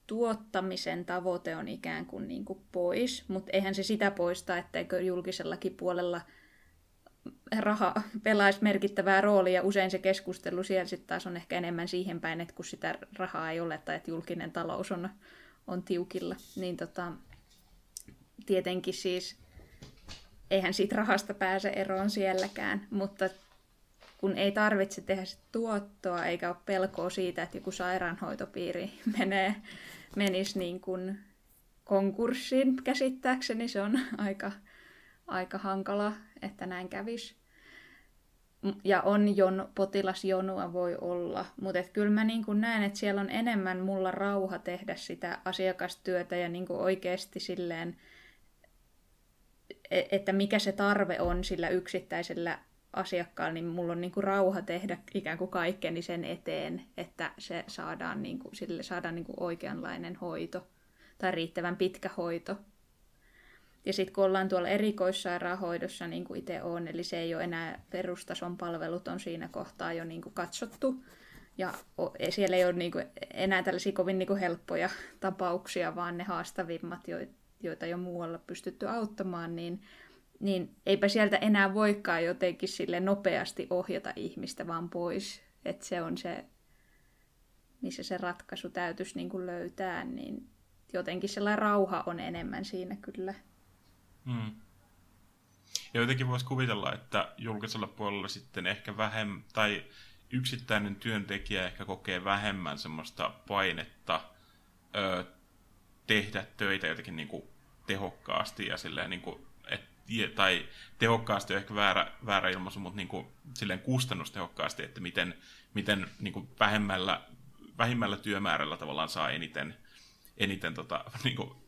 tuottamisen tavoite on ikään kuin, niin kuin pois, mutta eihän se sitä poista, etteikö julkisellakin puolella raha pelaisi merkittävää roolia. Usein se keskustelu siellä sitten taas on ehkä enemmän siihen päin, että kun sitä rahaa ei ole tai että julkinen talous on, on tiukilla, niin tota, tietenkin siis eihän siitä rahasta pääse eroon sielläkään, mutta kun ei tarvitse tehdä sit tuottoa eikä ole pelkoa siitä, että joku sairaanhoitopiiri menee, menisi niin kuin konkurssiin käsittääkseni, se on aika, aika hankala, että näin kävisi. Ja on jon, potilasjonua voi olla, mutta kyllä mä niin kuin näen, että siellä on enemmän mulla rauha tehdä sitä asiakastyötä ja niin kuin oikeasti silleen, e-, että mikä se tarve on sillä yksittäisellä asiakkaalla, niin mulla on niin kuin rauha tehdä ikään kuin kaikkeni sen eteen, että se saadaan, niin kuin, sille saadaan niin kuin oikeanlainen hoito tai riittävän pitkä hoito. Ja sitten kun ollaan tuolla erikoissairaanhoidossa, niin kuin itse on, eli se ei ole enää perustason palvelut on siinä kohtaa jo niin kuin katsottu, ja siellä ei ole niin kuin enää tällaisia kovin niin kuin helppoja tapauksia, vaan ne haastavimmat, joita jo muualla pystytty auttamaan, niin niin eipä sieltä enää voikaan jotenkin sille nopeasti ohjata ihmistä vaan pois. Että se on se, missä se ratkaisu täytyisi niin kuin löytää, niin jotenkin sellainen rauha on enemmän siinä kyllä. Hmm. Ja jotenkin voisi kuvitella, että julkisella puolella sitten ehkä vähemmän, tai yksittäinen työntekijä ehkä kokee vähemmän semmoista painetta ö, tehdä töitä jotenkin niin kuin tehokkaasti ja silleen niin kuin tai tehokkaasti on ehkä väärä, väärä ilmaisu, mutta niin kuin, silleen kustannustehokkaasti, että miten, miten niin kuin vähemmällä, vähimmällä työmäärällä tavallaan saa eniten, eniten tota, niin kuin,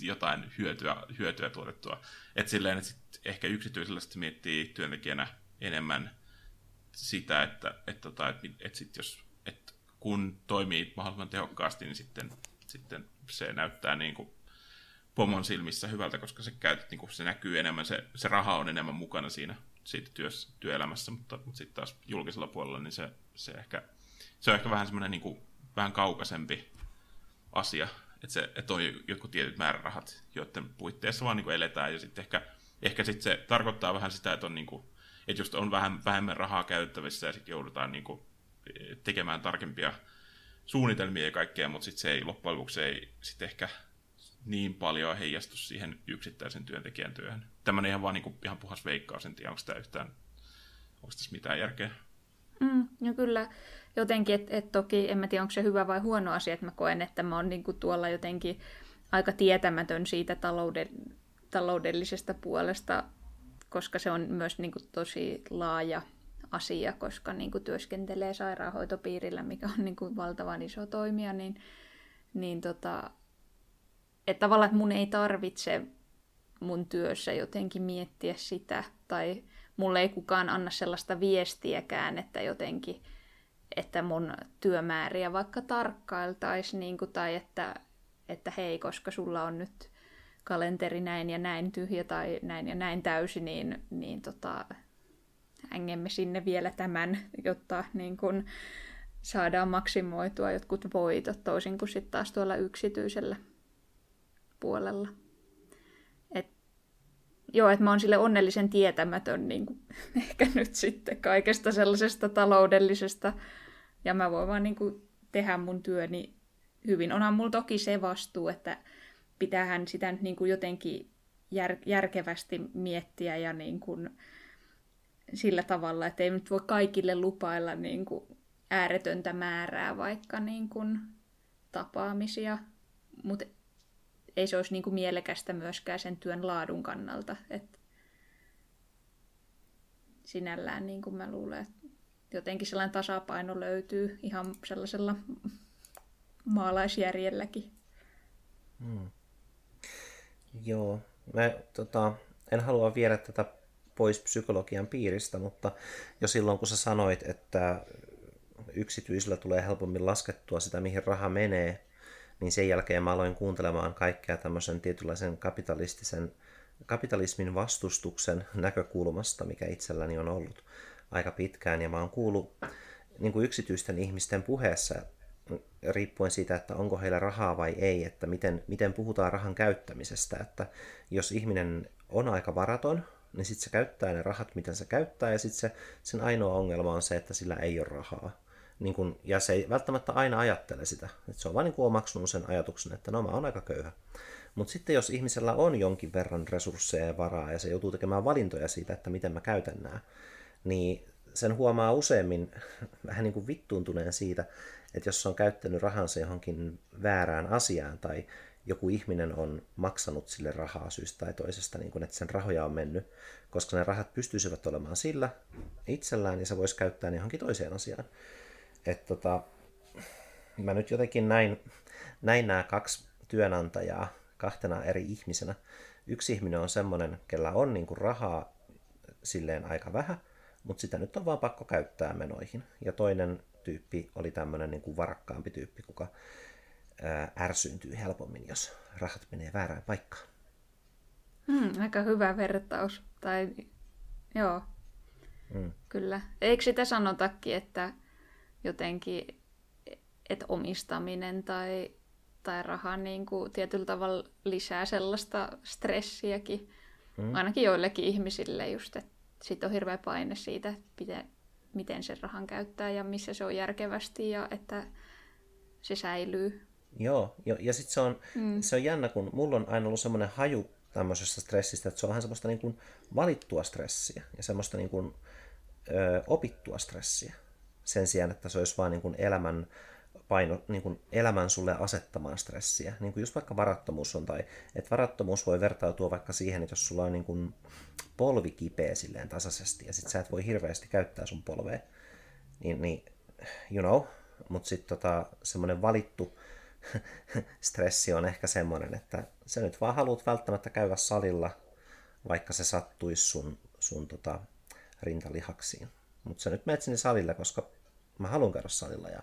jotain hyötyä, hyötyä tuotettua. Et silleen, että sit ehkä yksityisellä sitten miettii työntekijänä enemmän sitä, että, että, tota, että, että sit jos, että kun toimii mahdollisimman tehokkaasti, niin sitten, sitten se näyttää niin kuin pomon silmissä hyvältä, koska se, käyt, niin se näkyy enemmän, se, se raha on enemmän mukana siinä siitä työssä, työelämässä, mutta, mutta sitten taas julkisella puolella niin se, se, ehkä, se on ehkä vähän semmoinen niin kuin, vähän kaukaisempi asia, että, se, että on jotkut tietyt määrärahat, joiden puitteissa vaan niin kuin eletään, ja sitten ehkä, ehkä sit se tarkoittaa vähän sitä, että on niin kuin, että just on vähän vähemmän rahaa käyttävissä ja sitten joudutaan niin kuin, tekemään tarkempia suunnitelmia ja kaikkea, mutta sitten se ei loppujen lopuksi ei sit ehkä niin paljon heijastu siihen yksittäisen työntekijän työhön. Tämmöinen ihan vaan niin kuin, ihan puhas veikkaus, en tiedä, onko tämä yhtään, onko tässä mitään järkeä. Mm, no kyllä, jotenkin, että et toki en mä tiedä, onko se hyvä vai huono asia, että mä koen, että mä oon niinku tuolla jotenkin aika tietämätön siitä talouden, taloudellisesta puolesta, koska se on myös niinku tosi laaja asia, koska niinku työskentelee sairaanhoitopiirillä, mikä on niinku valtavan iso toimija, niin, niin tota, että tavallaan että mun ei tarvitse mun työssä jotenkin miettiä sitä, tai mulle ei kukaan anna sellaista viestiäkään, että jotenkin, että mun työmääriä vaikka tarkkailtaisiin, niin kuin, tai että, että hei, koska sulla on nyt kalenteri näin ja näin tyhjä tai näin ja näin täysi, niin, niin tota, hängemme sinne vielä tämän, jotta niin kun saadaan maksimoitua jotkut voitot, toisin kuin sitten taas tuolla yksityisellä puolella. Et, joo, että mä oon sille onnellisen tietämätön niin kuin, ehkä nyt sitten kaikesta sellaisesta taloudellisesta, ja mä voin vaan niin kuin, tehdä mun työni hyvin. Onhan mulla toki se vastuu, että pitäähän sitä nyt niin kuin jotenkin jär, järkevästi miettiä ja niin kuin, sillä tavalla, että ei nyt voi kaikille lupailla niin kuin, ääretöntä määrää vaikka niin kuin, tapaamisia, mutta ei se olisi niin kuin mielekästä myöskään sen työn laadun kannalta. Et sinällään niin kuin mä luulen, että jotenkin sellainen tasapaino löytyy ihan sellaisella maalaisjärjelläkin. Hmm. Joo, mä tota, en halua viedä tätä pois psykologian piiristä, mutta jo silloin kun sä sanoit, että yksityisillä tulee helpommin laskettua sitä, mihin raha menee, niin sen jälkeen mä aloin kuuntelemaan kaikkea tämmöisen tietynlaisen kapitalistisen, kapitalismin vastustuksen näkökulmasta, mikä itselläni on ollut aika pitkään. Ja mä oon kuullut niin kuin yksityisten ihmisten puheessa, riippuen siitä, että onko heillä rahaa vai ei, että miten, miten puhutaan rahan käyttämisestä. Että jos ihminen on aika varaton, niin sitten se käyttää ne rahat, miten se käyttää, ja sitten se, sen ainoa ongelma on se, että sillä ei ole rahaa. Niin kun, ja se ei välttämättä aina ajattele sitä. Et se on vain niin omaksunut sen ajatuksen, että no mä oon aika köyhä. Mutta sitten jos ihmisellä on jonkin verran resursseja ja varaa ja se joutuu tekemään valintoja siitä, että miten mä käytän nämä, niin sen huomaa useimmin vähän niin kuin vittuuntuneen siitä, että jos on käyttänyt rahansa johonkin väärään asiaan tai joku ihminen on maksanut sille rahaa syystä tai toisesta, niin kuin, että sen rahoja on mennyt, koska ne rahat pystyisivät olemaan sillä itsellään ja se voisi käyttää ne johonkin toiseen asiaan. Että tota, mä nyt jotenkin näin, näin nämä kaksi työnantajaa kahtena eri ihmisenä. Yksi ihminen on semmoinen, kellä on niin kuin rahaa silleen aika vähän, mutta sitä nyt on vaan pakko käyttää menoihin. Ja toinen tyyppi oli tämmöinen niin kuin varakkaampi tyyppi, kuka ää, ärsyyntyy helpommin, jos rahat menee väärään paikkaan. Hmm, aika hyvä vertaus. Tai, joo, hmm. kyllä. Eikö sitä sanotakin, että jotenkin, että omistaminen tai, tai raha niin kuin tietyllä tavalla lisää sellaista stressiäkin, hmm. ainakin joillekin ihmisille just, että sitten on hirveä paine siitä, että miten, miten sen rahan käyttää ja missä se on järkevästi ja että se säilyy. Joo, jo, ja sitten se on, mm. se on jännä, kun mulla on aina ollut semmoinen haju tämmöisestä stressistä, että se on vähän semmoista niin kuin valittua stressiä ja semmoista niin kuin, ö, opittua stressiä sen sijaan, että se olisi vain niin kuin elämän paino, niin kuin elämän sulle asettamaan stressiä. Niin kuin just vaikka varattomuus on, tai että varattomuus voi vertautua vaikka siihen, että jos sulla on niin kuin polvi kipeä silleen tasaisesti, ja sit sä et voi hirveästi käyttää sun polvea, niin, niin you know, mutta sitten tota, semmoinen valittu stressi on ehkä semmoinen, että sä nyt vaan haluat välttämättä käydä salilla, vaikka se sattuisi sun, sun tota, rintalihaksiin. Mutta sä nyt menet sinne salille, koska mä haluan käydä salilla ja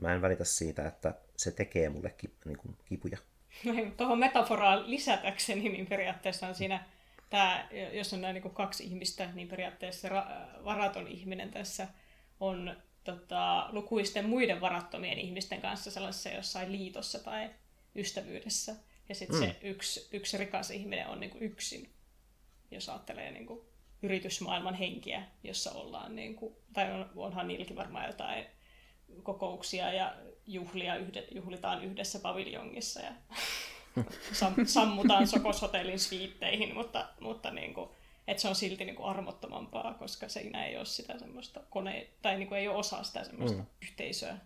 mä en välitä siitä, että se tekee mulle kip, niin kuin kipuja. Tuohon metaforaan lisätäkseni, niin periaatteessa on siinä, tämä, jos on nämä niin kaksi ihmistä, niin periaatteessa ra- varaton ihminen tässä on tota, lukuisten muiden varattomien ihmisten kanssa sellaisessa jossain liitossa tai ystävyydessä. Ja sitten mm. se yksi, yksi rikas ihminen on niin kuin yksin, jos ajattelee niin kuin yritysmaailman henkiä, jossa ollaan, niin kuin, tai on, onhan niilläkin varmaan jotain kokouksia ja juhlia yhde, juhlitaan yhdessä paviljongissa ja sam, sammutaan Sokoshotellin sviitteihin, mutta, mutta niin kuin, että se on silti niin kuin armottomampaa, koska siinä ei ole sitä semmoista kone, tai niin kuin ei ole osa sitä semmoista mm. yhteisöä,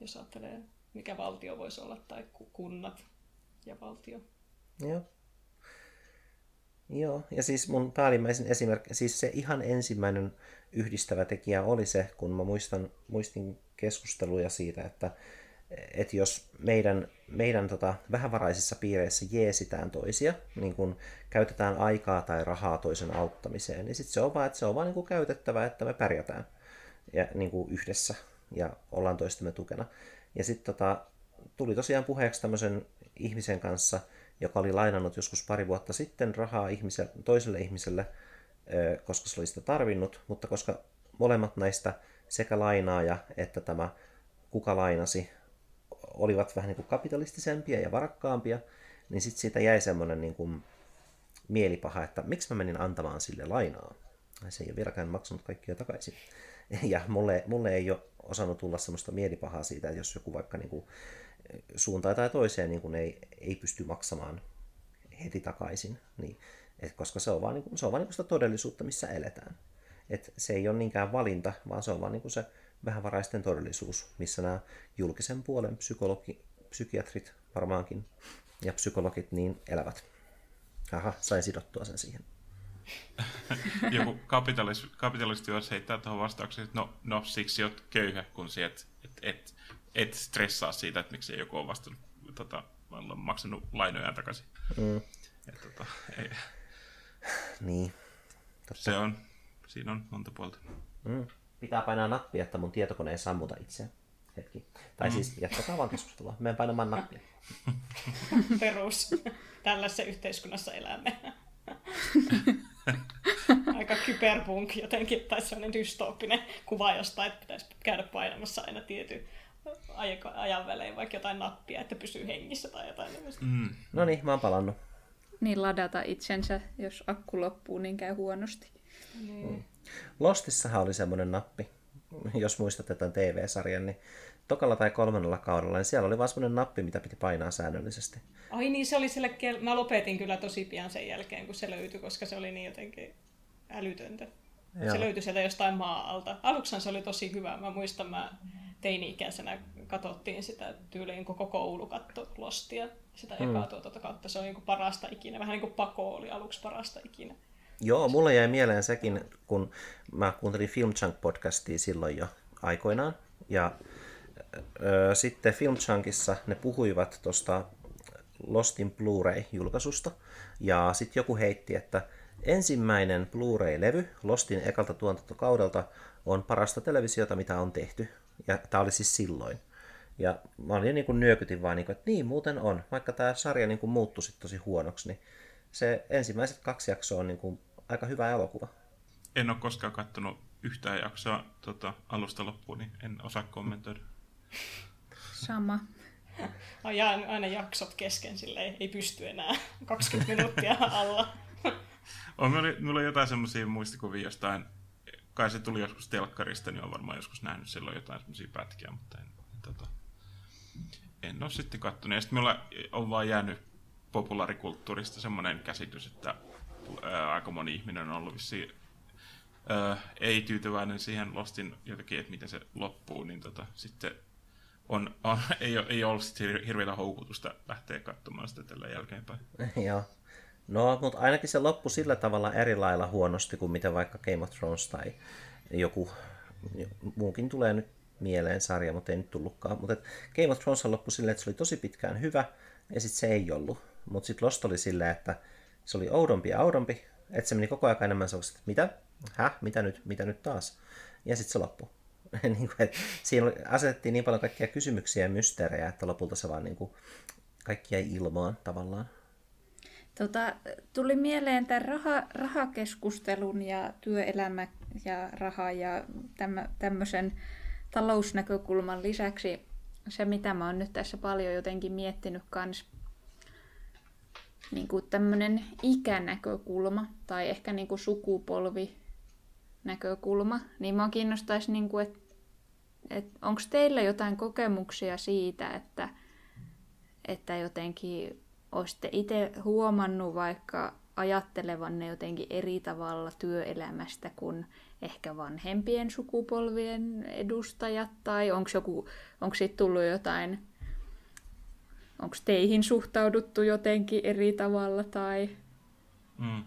jos ajattelee, mikä valtio voisi olla, tai kunnat ja valtio. Joo. Joo, ja siis mun päällimmäisen esimerkki, siis se ihan ensimmäinen yhdistävä tekijä oli se, kun mä muistan, muistin keskusteluja siitä, että, että jos meidän, meidän tota, vähävaraisissa piireissä jeesitään toisia, niin kun käytetään aikaa tai rahaa toisen auttamiseen, niin sitten se on vaan, että se on vaan niin käytettävä, että me pärjätään ja, niin yhdessä ja ollaan toistemme tukena. Ja sitten tota, tuli tosiaan puheeksi tämmöisen ihmisen kanssa, joka oli lainannut joskus pari vuotta sitten rahaa ihmiselle, toiselle ihmiselle, koska se oli sitä tarvinnut, mutta koska molemmat näistä sekä lainaaja että tämä kuka lainasi olivat vähän niin kuin kapitalistisempia ja varakkaampia, niin sitten siitä jäi semmoinen niin kuin mielipaha, että miksi mä menin antamaan sille lainaa. Se ei ole vieläkään maksanut kaikkia takaisin. Ja mulle, mulle ei ole osannut tulla semmoista mielipahaa siitä, että jos joku vaikka niin kuin suuntaan tai toiseen niin kuin ei, ei pysty maksamaan heti takaisin, niin, et koska se on vaan, niin kuin, se on vaan niin sitä todellisuutta, missä eletään. Et se ei ole niinkään valinta, vaan se on vaan niin se vähävaraisten todellisuus, missä nämä julkisen puolen psykologi, psykiatrit varmaankin ja psykologit niin elävät. Aha, sain sidottua sen siihen. Joku kapitalisti, kapitalisti voisi heittää tuohon vastaukseen, että no, no siksi olet köyhä, kun si et, et, et, stressaa siitä, että miksi joku on vastannut, tota, maksanut lainojaan takaisin. Mm. Et, tota, ei. Niin, Se on, siinä on monta puolta. Mm. Pitää painaa nappia, että mun tietokone ei sammuta itseään. Hetki. Tai mm. siis jatketaan vaan keskustelua. Menen painamaan nappia. Perus. Tällaisessa yhteiskunnassa elämme. Aika kyberpunk jotenkin, tai sellainen dystooppinen kuva jostain, että pitäisi käydä painamassa aina tietyn ajan välein vaikka jotain nappia, että pysyy hengissä tai jotain. Mm. No niin, mä oon palannut. Niin ladata itsensä, jos akku loppuu, niin käy huonosti. Mm. Lostissahan oli semmoinen nappi, jos muistatte tämän TV-sarjan, niin tokalla tai kolmannella kaudella, niin siellä oli vaan semmoinen nappi, mitä piti painaa säännöllisesti. Ai niin, se oli sille, kel... mä lopetin kyllä tosi pian sen jälkeen, kun se löytyi, koska se oli niin jotenkin älytöntä. Joo. Se löytyi sieltä jostain maa-alta. Aluksi se oli tosi hyvä. Mä muistan, mä teini-ikäisenä katsottiin sitä tyyliin koko koulu katto Lostia. Sitä mm. ekaa tuota kautta. Se oli niin parasta ikinä. Vähän niin kuin Pako oli aluksi parasta ikinä. Joo, mulle jäi mieleen sekin, kun mä kuuntelin Film Chunk-podcastia silloin jo aikoinaan. Ja ö, sitten Film Chunkissa ne puhuivat tuosta Lostin Blu-ray-julkaisusta. Ja sitten joku heitti, että ensimmäinen Blu-ray-levy Lostin ekalta tuotantokaudelta on parasta televisiota, mitä on tehty. Ja tämä oli siis silloin. Ja mä olin niin kuin nyökytin vaan, niin kuin, että niin muuten on. Vaikka tämä sarja niin kuin muuttui sitten tosi huonoksi, niin se ensimmäiset kaksi jaksoa on niin kuin aika hyvä elokuva. En ole koskaan katsonut yhtään jaksoa tota, alusta loppuun, niin en osaa kommentoida. Sama. Jään aina jaksot kesken, sille ei pysty enää 20 minuuttia alla. on, minulla, minulla on jotain semmoisia muistikuvia jostain, kai se tuli joskus telkkarista, niin olen varmaan joskus nähnyt silloin jotain semmoisia pätkiä, mutta en, tota, en ole sitten katsonut. Ja sitten minulla on vaan jäänyt populaarikulttuurista semmoinen käsitys, että ää, aika moni ihminen on ollut vissiin ää, ei tyytyväinen siihen Lostin jotenkin, että miten se loppuu, niin tota, sitten on, on, ei, ei ollut sitten hirveätä houkutusta lähteä katsomaan sitä tällä jälkeenpäin. Joo. No, mutta ainakin se loppui sillä tavalla eri lailla huonosti kuin mitä vaikka Game of Thrones tai joku muukin tulee nyt mieleen sarja, mutta ei nyt tullutkaan. Mutta Game of Thrones loppui silleen, että se oli tosi pitkään hyvä, ja sitten se ei ollut. Mutta sitten Lost oli silleen, että se oli oudompi ja oudompi, että se meni koko ajan enemmän sellaiset, että mitä? Häh? Mitä nyt? Mitä nyt taas? Ja sitten se loppui. niin kuin, siinä asetettiin niin paljon kaikkia kysymyksiä ja mysteerejä, että lopulta se vaan niin kuin, kaikki jäi ilmaan tavallaan. Tota, tuli mieleen tämän raha, rahakeskustelun ja työelämä ja raha ja tämmöisen talousnäkökulman lisäksi se, mitä mä oon nyt tässä paljon jotenkin miettinyt kans, niin kuin tämmöinen ikänäkökulma tai ehkä niin kuin sukupolvi näkökulma, niin mä kiinnostaisi, niin kuin, että, että onko teillä jotain kokemuksia siitä, että, että jotenkin olisitte itse huomannut vaikka ajattelevanne jotenkin eri tavalla työelämästä kuin ehkä vanhempien sukupolvien edustajat, tai onko onko siitä tullut jotain, onko teihin suhtauduttu jotenkin eri tavalla, tai... Mm.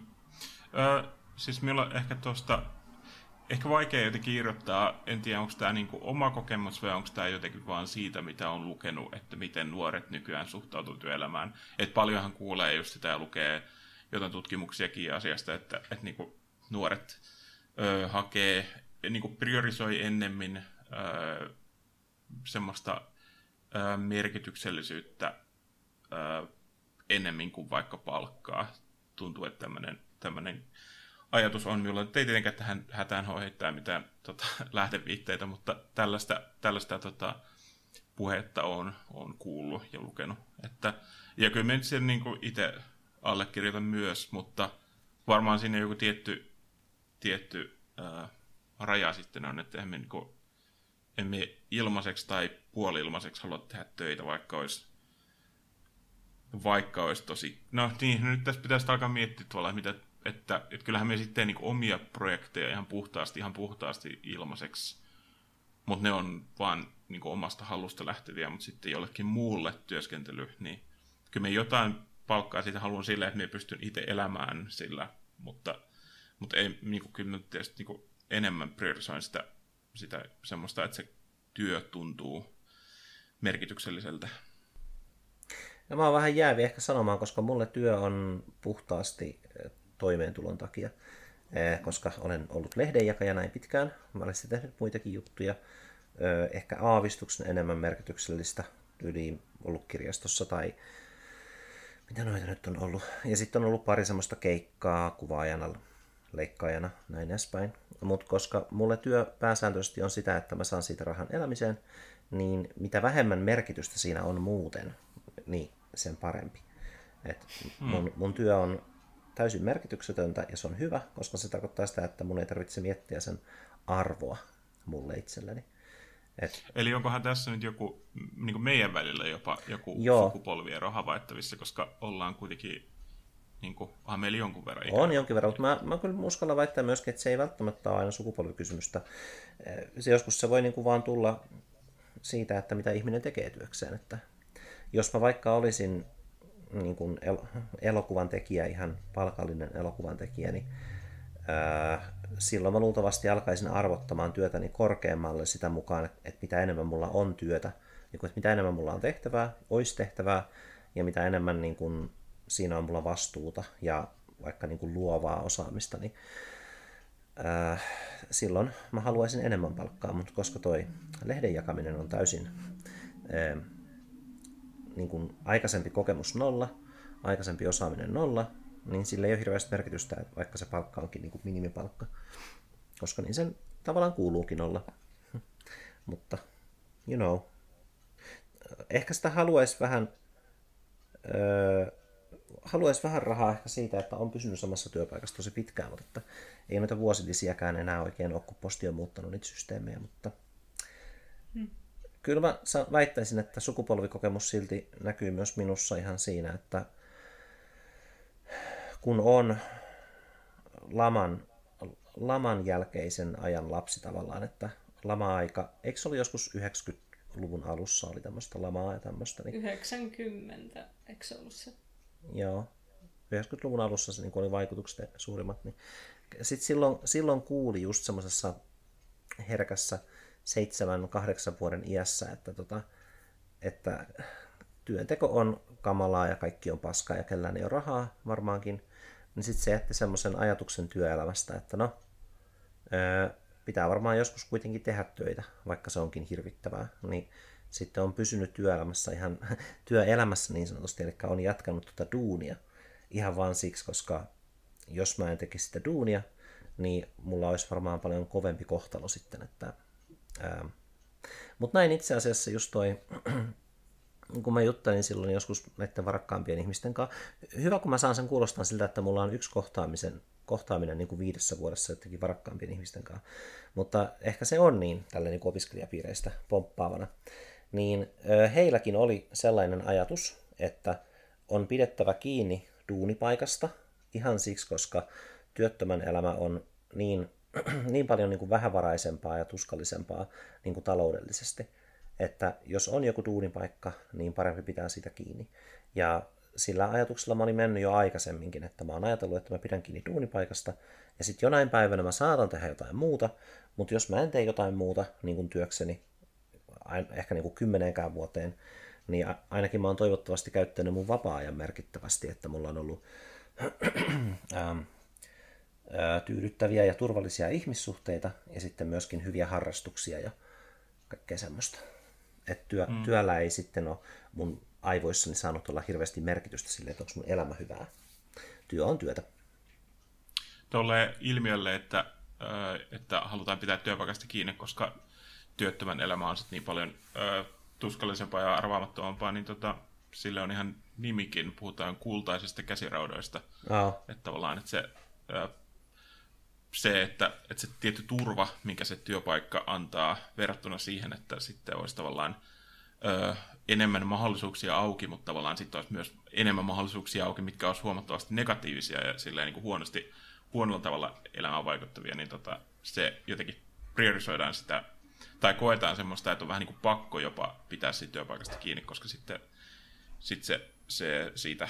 Ö, siis on ehkä tuosta ehkä vaikea jotenkin irrottaa, en tiedä onko tämä niinku oma kokemus vai onko tämä jotenkin vaan siitä, mitä on lukenut, että miten nuoret nykyään suhtautuu työelämään. Et paljonhan kuulee just sitä ja lukee jotain tutkimuksiakin asiasta, että, että niinku nuoret ö, hakee, niinku priorisoi ennemmin ö, semmoista ö, merkityksellisyyttä ö, ennemmin kuin vaikka palkkaa. Tuntuu, että tämmöinen ajatus on minulla, että ei tietenkään tähän hätään voi heittää mitään tota, lähdeviitteitä, mutta tällaista, tällaista tota, puhetta on, on kuullut ja lukenut. Että, ja kyllä minä sen niin itse allekirjoitan myös, mutta varmaan siinä joku tietty, tietty ää, raja sitten on, että emme, niin kuin, emme ilmaiseksi tai puoli-ilmaiseksi halua tehdä töitä, vaikka olisi vaikka olisi tosi... No niin, nyt tässä pitäisi alkaa miettiä tuolla, mitä että, että kyllähän me sitten niin omia projekteja ihan puhtaasti, ihan puhtaasti ilmaiseksi, mutta ne on vaan niin omasta halusta lähteviä, mutta sitten jollekin muulle työskentely, niin kyllä me jotain palkkaa siitä haluan sille, että me pystyn itse elämään sillä, mutta, mutta ei, niin kuin, kyllä tietysti niin enemmän priorisoin sitä, sitä semmoista, että se työ tuntuu merkitykselliseltä. Ja mä oon vähän jäävi ehkä sanomaan, koska mulle työ on puhtaasti toimeentulon takia. eh, koska olen ollut lehdenjakaja näin pitkään. Mä olen sitten tehnyt muitakin juttuja. Ö, Ehkä aavistuksen enemmän merkityksellistä yli ollut kirjastossa tai mitä noita nyt on ollut. Ja sitten on ollut pari semmoista keikkaa kuvaajana, leikkaajana, näin edespäin. Mutta koska mulle työ pääsääntöisesti on sitä, että mä saan siitä rahan elämiseen, niin mitä vähemmän merkitystä siinä on muuten, niin sen parempi. Et mun, mun työ on täysin merkityksetöntä ja se on hyvä, koska se tarkoittaa sitä, että mun ei tarvitse miettiä sen arvoa mulle itselleni. Et, Eli onkohan tässä nyt joku, niin kuin meidän välillä jopa joku Joo. sukupolviero havaittavissa, koska ollaan kuitenkin, niin kuin, onhan meillä jonkun verran ikää. on jonkin verran, mutta mä, mä kyllä uskallan väittää myöskin, että se ei välttämättä ole aina sukupolvikysymystä. Eh, Se joskus se voi niin kuin vaan tulla siitä, että mitä ihminen tekee työkseen. Että jos mä vaikka olisin niin kuin el- elokuvan tekijä, ihan palkallinen elokuvan tekijä, niin silloin mä luultavasti alkaisin arvottamaan työtäni korkeammalle sitä mukaan, että, mitä enemmän mulla on työtä, niin kuin, että mitä enemmän mulla on tehtävää, olisi tehtävää, ja mitä enemmän niin kuin, siinä on mulla vastuuta ja vaikka niin kuin luovaa osaamista, niin ää, silloin mä haluaisin enemmän palkkaa, mutta koska toi lehden jakaminen on täysin ää, niin kuin aikaisempi kokemus nolla, aikaisempi osaaminen nolla, niin sillä ei ole hirveästi merkitystä, että vaikka se palkka onkin niin kuin minimipalkka, koska niin sen tavallaan kuuluukin olla. Mutta, you know, ehkä sitä haluaisi vähän, öö, haluaisi vähän rahaa ehkä siitä, että on pysynyt samassa työpaikassa tosi pitkään, mutta että ei noita vuosilisiäkään enää oikein ole, kun posti on muuttanut niitä systeemejä, mutta kyllä mä väittäisin, että sukupolvikokemus silti näkyy myös minussa ihan siinä, että kun on laman, laman jälkeisen ajan lapsi tavallaan, että lama-aika, eikö se oli joskus 90-luvun alussa oli tämmöistä lamaa ja tämmöistä, niin 90, eikö se ollut se? Joo. 90-luvun alussa se niin oli vaikutukset suurimmat. Niin. Sitten silloin, silloin kuuli just semmoisessa herkässä seitsemän, kahdeksan vuoden iässä, että, tota, että työnteko on kamalaa ja kaikki on paskaa ja kellään ei ole rahaa varmaankin. Niin sitten se jätti semmoisen ajatuksen työelämästä, että no, öö, pitää varmaan joskus kuitenkin tehdä töitä, vaikka se onkin hirvittävää. Niin sitten on pysynyt työelämässä ihan työelämässä niin sanotusti, eli on jatkanut tuota duunia ihan vaan siksi, koska jos mä en tekisi sitä duunia, niin mulla olisi varmaan paljon kovempi kohtalo sitten, että mutta näin itse asiassa just toi, kun mä juttelin silloin joskus näiden varakkaampien ihmisten kanssa, hyvä kun mä saan sen kuulostaa siltä, että mulla on yksi kohtaamisen, kohtaaminen niin kuin viidessä vuodessa jotenkin varakkaampien ihmisten kanssa, mutta ehkä se on niin tällä niin opiskelijapiireistä pomppaavana, niin heilläkin oli sellainen ajatus, että on pidettävä kiinni duunipaikasta ihan siksi, koska työttömän elämä on niin, niin paljon niin kuin vähävaraisempaa ja tuskallisempaa niin kuin taloudellisesti, että jos on joku duunipaikka, niin parempi pitää siitä kiinni. Ja sillä ajatuksella mä olin mennyt jo aikaisemminkin, että mä oon ajatellut, että mä pidän kiinni duunipaikasta, ja sitten jonain päivänä mä saatan tehdä jotain muuta, mutta jos mä en tee jotain muuta niin kuin työkseni, ehkä niin kuin kymmeneenkään vuoteen, niin ainakin mä oon toivottavasti käyttänyt mun vapaa-ajan merkittävästi, että mulla on ollut tyydyttäviä ja turvallisia ihmissuhteita ja sitten myöskin hyviä harrastuksia ja kaikkea semmoista. Et työ, mm. Työllä ei sitten ole mun aivoissani saanut olla hirveästi merkitystä sille, että onko mun elämä hyvää. Työ on työtä. Tuolle ilmiölle, että, että halutaan pitää työpaikasta kiinni, koska työttömän elämä on niin paljon ö, tuskallisempaa ja arvaamattomampaa, niin tota, sille on ihan nimikin, puhutaan kultaisista käsiraudoista. Aa, Että tavallaan että se, ö, se että, että se tietty turva, minkä se työpaikka antaa verrattuna siihen, että sitten olisi tavallaan ö, enemmän mahdollisuuksia auki, mutta tavallaan sitten olisi myös enemmän mahdollisuuksia auki, mitkä olisi huomattavasti negatiivisia ja silleen niin kuin huonosti, huonolla tavalla elämään vaikuttavia, niin tota, se jotenkin priorisoidaan sitä, tai koetaan semmoista, että on vähän niin kuin pakko jopa pitää siitä työpaikasta kiinni, koska sitten sit se, se siitä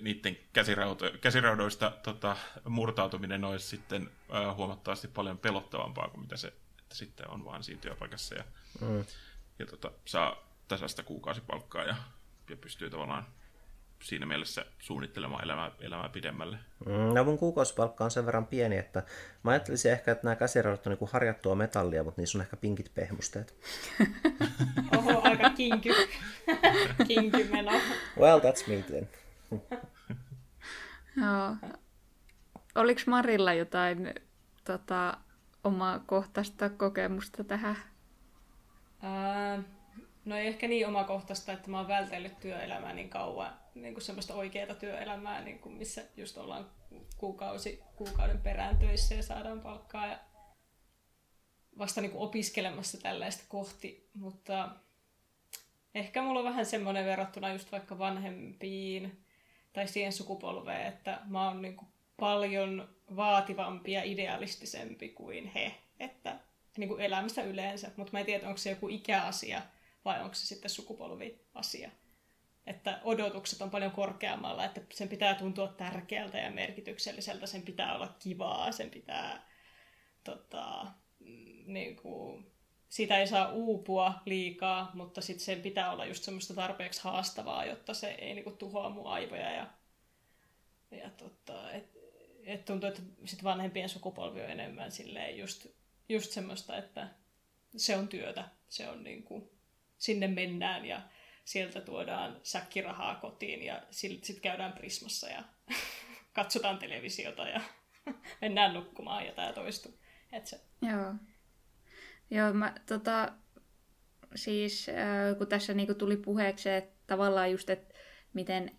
niiden käsirauto, käsiraudoista tota, murtautuminen olisi sitten äh, huomattavasti paljon pelottavampaa kuin mitä se että sitten on vaan siinä työpaikassa ja, mm. ja tota, saa tasaista kuukausipalkkaa ja, ja pystyy tavallaan siinä mielessä suunnittelemaan elämää, elämää pidemmälle. Mm, no mun kuukausipalkka on sen verran pieni, että mä ajattelisin ehkä, että nämä käsiraudat on niin harjattua metallia, mutta niissä on ehkä pinkit pehmusteet. Oho, aika kinky. kinky meno. Well, that's me then. Joo. Oliko Marilla jotain tota, omaa kohtaista kokemusta tähän? Ää, no ei ehkä niin omakohtaista, että mä oon vältellyt työelämää niin kauan, niin kuin semmoista oikeaa työelämää, niin kuin missä just ollaan kuukausi, kuukauden perään töissä ja saadaan palkkaa ja vasta niin kuin opiskelemassa tällaista kohti, mutta ehkä mulla on vähän semmoinen verrattuna just vaikka vanhempiin tai siihen sukupolveen, että mä oon niin kuin paljon vaativampi ja idealistisempi kuin he, että niin kuin elämässä yleensä, mutta mä en tiedä, onko se joku ikäasia vai onko se sitten sukupolviasia. Että odotukset on paljon korkeammalla, että sen pitää tuntua tärkeältä ja merkitykselliseltä, sen pitää olla kivaa, sen pitää, tota, niin kuin, siitä ei saa uupua liikaa, mutta sitten sen pitää olla just semmoista tarpeeksi haastavaa, jotta se ei niin kuin, tuhoa mun aivoja. Ja, ja tota, et, et tuntuu, että sit vanhempien sukupolvi on enemmän silleen just, just semmoista, että se on työtä, se on niin kuin, sinne mennään ja sieltä tuodaan säkkirahaa kotiin ja sitten sit käydään Prismassa ja katsotaan televisiota ja mennään nukkumaan ja tämä toistuu. Et se... Joo. Joo, mä tota, siis äh, kun tässä niinku tuli puheeksi, että tavallaan just, että miten,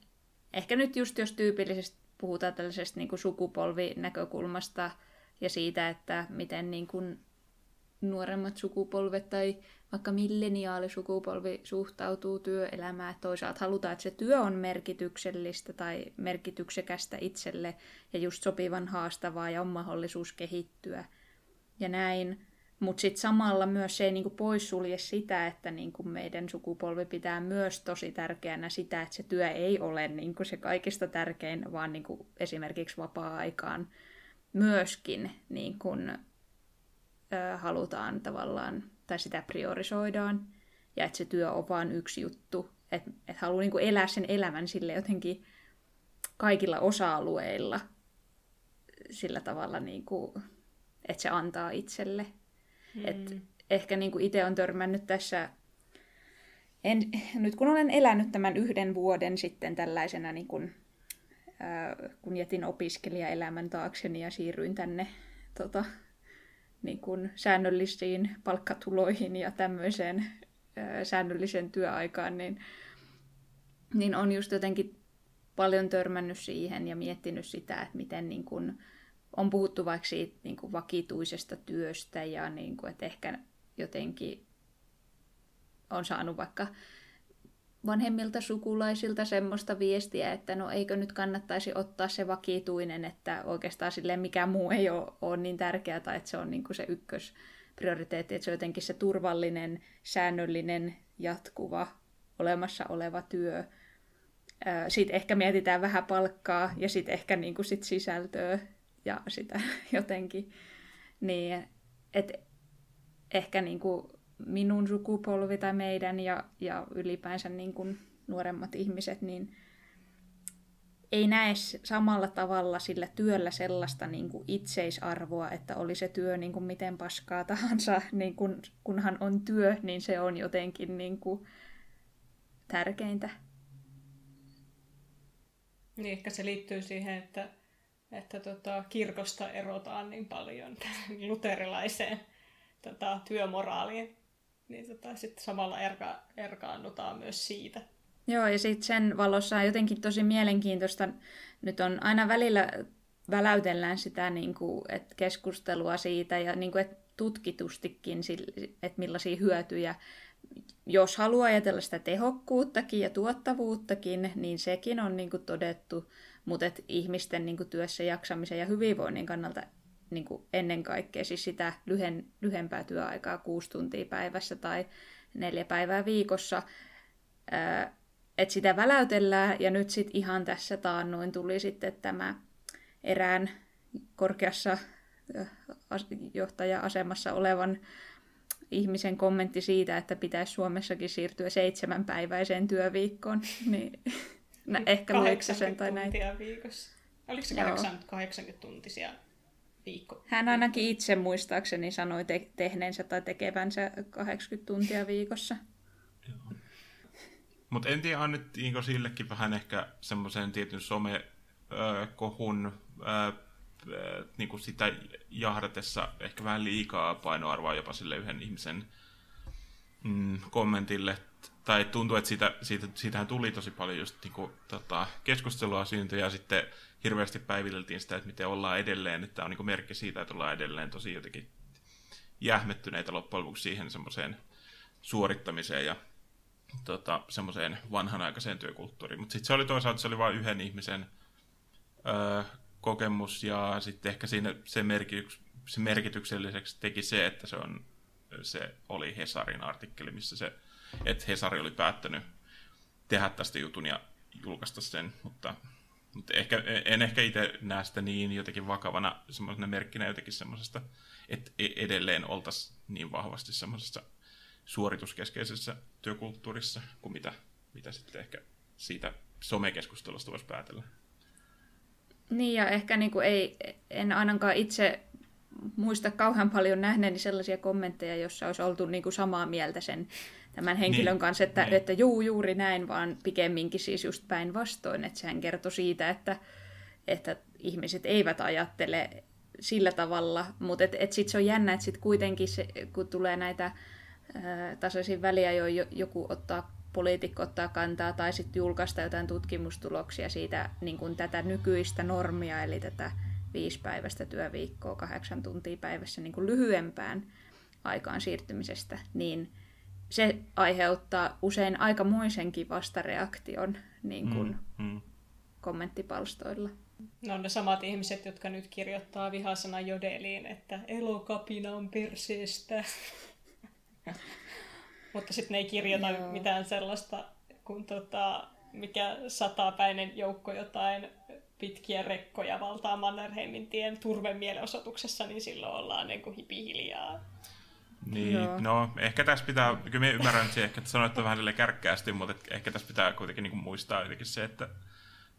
ehkä nyt just jos tyypillisesti puhutaan tällaisesta niinku sukupolvinäkökulmasta ja siitä, että miten niinku nuoremmat sukupolvet tai vaikka milleniaalisukupolvi suhtautuu työelämään. Toisaalta halutaan, että se työ on merkityksellistä tai merkityksekästä itselle ja just sopivan haastavaa ja on mahdollisuus kehittyä ja näin. Mutta sitten samalla myös se ei niinku poissulje sitä, että niinku meidän sukupolvi pitää myös tosi tärkeänä sitä, että se työ ei ole niinku se kaikista tärkein, vaan niinku esimerkiksi vapaa-aikaan myöskin niinku, ö, halutaan tavallaan, tai sitä priorisoidaan, ja että se työ on vain yksi juttu. Että et haluaa niinku elää sen elämän sille jotenkin kaikilla osa-alueilla sillä tavalla, niinku, että se antaa itselle. Mm. Et ehkä niin kuin itse on törmännyt tässä, en, nyt kun olen elänyt tämän yhden vuoden sitten tällaisena, niin kuin, ää, kun jätin opiskelijaelämän taakseni ja siirryin tänne tota, niin kuin säännöllisiin palkkatuloihin ja tämmöiseen ää, säännölliseen työaikaan, niin, niin on just jotenkin paljon törmännyt siihen ja miettinyt sitä, että miten niin kuin, on puhuttu vaikka siitä niin kuin vakituisesta työstä ja niin kuin, että ehkä jotenkin on saanut vaikka vanhemmilta sukulaisilta semmoista viestiä, että no eikö nyt kannattaisi ottaa se vakituinen, että oikeastaan sille mikä muu ei ole, ole niin tärkeää tai että se on niin kuin se ykkösprioriteetti, että se on jotenkin se turvallinen, säännöllinen, jatkuva, olemassa oleva työ. Sitten ehkä mietitään vähän palkkaa ja sitten ehkä niin kuin sit sisältöä ja sitä jotenkin. Niin, että ehkä niin kuin minun sukupolvi tai meidän ja, ja ylipäänsä niin kuin nuoremmat ihmiset, niin ei näe samalla tavalla sillä työllä sellaista niin kuin itseisarvoa, että oli se työ niin kuin miten paskaa tahansa, niin kun, kunhan on työ, niin se on jotenkin niin kuin tärkeintä. Niin, ehkä se liittyy siihen, että että tota, kirkosta erotaan niin paljon luterilaiseen tota, työmoraaliin, niin tota, sitten samalla erka, erkaannutaan myös siitä. Joo, ja sitten sen valossa on jotenkin tosi mielenkiintoista. Nyt on aina välillä väläytellään sitä niin kuin, että keskustelua siitä ja niin kuin, että tutkitustikin, että millaisia hyötyjä jos haluaa ajatella sitä tehokkuuttakin ja tuottavuuttakin, niin sekin on niin kuin todettu mutta et ihmisten niin kuin, työssä jaksamisen ja hyvinvoinnin kannalta niin kuin, ennen kaikkea siis sitä lyhen, lyhempää työaikaa, kuusi tuntia päivässä tai neljä päivää viikossa, että sitä väläytellään. Ja nyt sitten ihan tässä taannoin tuli sitten tämä erään korkeassa johtaja-asemassa olevan ihmisen kommentti siitä, että pitäisi Suomessakin siirtyä seitsemänpäiväiseen työviikkoon, niin No, ehkä luitko sen tai näin. viikossa. Oliko se Joo. 80, 80 tuntisia viikko? Hän ainakin itse muistaakseni sanoi te- tehneensä tai tekevänsä 80 tuntia viikossa. Mutta en tiedä, annettiinko sillekin vähän ehkä semmoisen tietyn some-kohun niin sitä jahdatessa ehkä vähän liikaa painoarvoa jopa sille yhden ihmisen mm, kommentille. Tai tuntuu, että siitä, siitä, siitähän tuli tosi paljon just niin kuin, tota, keskustelua syntyi ja sitten hirveästi päiviteltiin sitä, että miten ollaan edelleen, että on niin kuin merkki siitä, että ollaan edelleen tosi jotenkin jähmettyneitä loppujen lopuksi siihen semmoiseen suorittamiseen ja tota, semmoiseen vanhanaikaiseen työkulttuuriin. Mutta sitten se oli toisaalta se oli vain yhden ihmisen ö, kokemus ja sitten ehkä siinä se, merkityks, se merkitykselliseksi teki se, että se, on, se oli Hesarin artikkeli, missä se, että Hesari oli päättänyt tehdä tästä jutun ja julkaista sen, mutta, mutta ehkä, en ehkä itse näe sitä niin jotenkin vakavana semmoisena merkkinä jotenkin semmoisesta, että e- edelleen oltaisiin niin vahvasti semmoisessa suorituskeskeisessä työkulttuurissa kuin mitä, mitä sitten ehkä siitä somekeskustelusta voisi päätellä. Niin ja ehkä niin kuin ei, en ainakaan itse muista kauhean paljon nähneeni sellaisia kommentteja, jossa olisi oltu niin kuin samaa mieltä sen tämän henkilön Niin, kanssa, että, niin. että juu, juuri näin, vaan pikemminkin siis just päinvastoin, että sehän kertoi siitä, että, että ihmiset eivät ajattele sillä tavalla, mutta et, et sitten se on jännä, että sitten kuitenkin se, kun tulee näitä ää, tasaisin väliä, jo jo- joku ottaa poliitikko ottaa kantaa tai sitten julkaista jotain tutkimustuloksia siitä niin kuin tätä nykyistä normia, eli tätä viisipäiväistä työviikkoa kahdeksan tuntia päivässä niin kuin lyhyempään aikaan siirtymisestä, niin se aiheuttaa usein aikamoisenkin vastareaktion niin kuin Mm, mm. kommenttipalstoilla. Ne on ne samat ihmiset, jotka nyt kirjoittaa vihasana jodeliin, että elokapina on perseestä. Mutta sitten ne ei kirjoita Joo. mitään sellaista, kun tota, mikä satapäinen joukko jotain pitkiä rekkoja valtaa Mannerheimin tien turvemielenosoituksessa, niin silloin ollaan niin kuin hipihiljaa. Niin, Joo. no ehkä tässä pitää, kyllä minä ymmärrän se, ehkä sanoit vähän sille kärkkäästi, mutta ehkä tässä pitää kuitenkin niin muistaa jotenkin se, että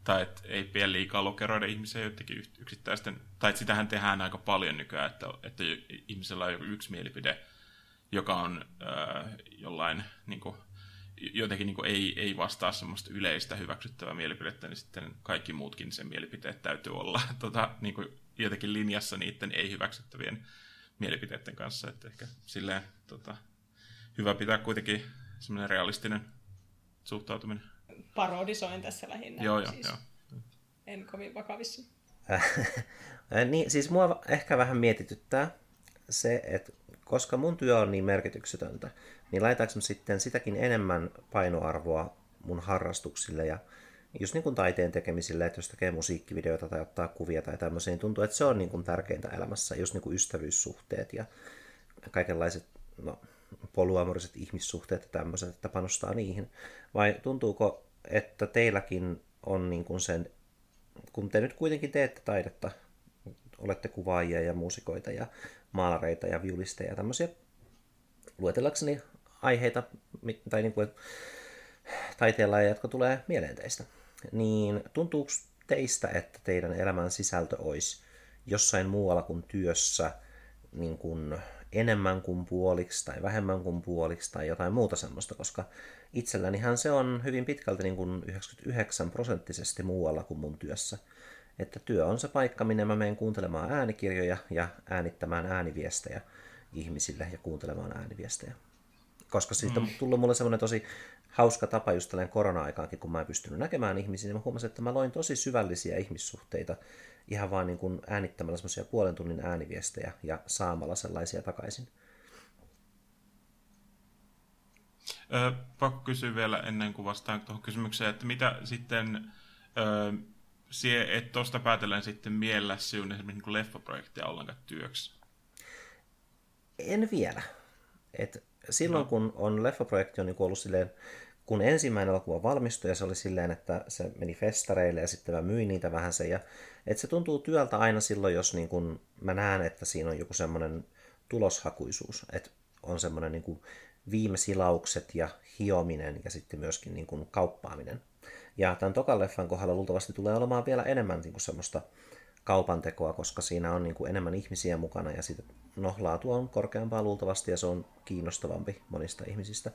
tai että ei pidä liikaa lokeroida ihmisiä jotenkin yksittäisten, tai että sitähän tehdään aika paljon nykyään, että, että ihmisellä on joku yksi mielipide, joka on äh, jollain niin kuin, jotenkin niin kuin ei, ei vastaa semmoista yleistä hyväksyttävää mielipidettä, niin sitten kaikki muutkin sen mielipiteet täytyy olla tota, niin kuin jotenkin linjassa niiden ei hyväksyttävien mielipiteiden kanssa, että ehkä silleen tota, hyvä pitää kuitenkin semmoinen realistinen suhtautuminen. Parodisoin tässä lähinnä. Joo, joo, siis joo. En kovin vakavissa. Niin, siis mua ehkä vähän mietityttää se, että koska mun työ on niin merkityksetöntä, niin laitaanko mä sitten sitäkin enemmän painoarvoa mun harrastuksille ja just niin kuin taiteen tekemisille, että jos tekee musiikkivideoita tai ottaa kuvia tai tämmöisiä, niin tuntuu, että se on niin kuin tärkeintä elämässä, just niin kuin ystävyyssuhteet ja kaikenlaiset no, polyamoriset ihmissuhteet ja tämmöiset, että panostaa niihin. Vai tuntuuko, että teilläkin on niin kuin sen, kun te nyt kuitenkin teette taidetta, olette kuvaajia ja muusikoita ja maalareita ja viulisteja ja tämmöisiä, luetellakseni aiheita tai niin kuin, taiteenlajeja, jotka tulee mieleen teistä, niin tuntuuko teistä, että teidän elämän sisältö olisi jossain muualla kuin työssä niin kuin enemmän kuin puoliksi tai vähemmän kuin puoliksi tai jotain muuta semmoista, koska itsellänihän se on hyvin pitkälti niin kuin 99 prosenttisesti muualla kuin mun työssä. Että työ on se paikka, minne mä menen kuuntelemaan äänikirjoja ja äänittämään ääniviestejä ihmisille ja kuuntelemaan ääniviestejä. Koska siitä on tullut mulle semmoinen tosi hauska tapa just tällainen korona-aikaankin, kun mä en pystynyt näkemään ihmisiä, niin mä huomasin, että mä loin tosi syvällisiä ihmissuhteita ihan vaan niin kuin äänittämällä semmoisia puolen tunnin ääniviestejä ja saamalla sellaisia takaisin. Ö, pakko kysyä vielä ennen kuin vastaan tuohon kysymykseen, että mitä sitten, sie, et tuosta päätellen sitten miellä sinun esimerkiksi niin leffaprojektia ollenkaan työksi? En vielä. Et silloin kun on leffaprojekti on niin ollut silleen, kun ensimmäinen elokuva valmistui ja se oli silleen, että se meni festareille ja sitten mä myin niitä vähän sen. Ja, että se tuntuu työltä aina silloin, jos niin kun mä näen, että siinä on joku semmoinen tuloshakuisuus. Että on semmoinen niin kuin viime silaukset ja hiominen ja sitten myöskin niin kauppaaminen. Ja tämän tokan leffan kohdalla luultavasti tulee olemaan vielä enemmän niin kuin semmoista kaupantekoa, koska siinä on niin kuin enemmän ihmisiä mukana ja sitten no, laatu on korkeampaa luultavasti ja se on kiinnostavampi monista ihmisistä.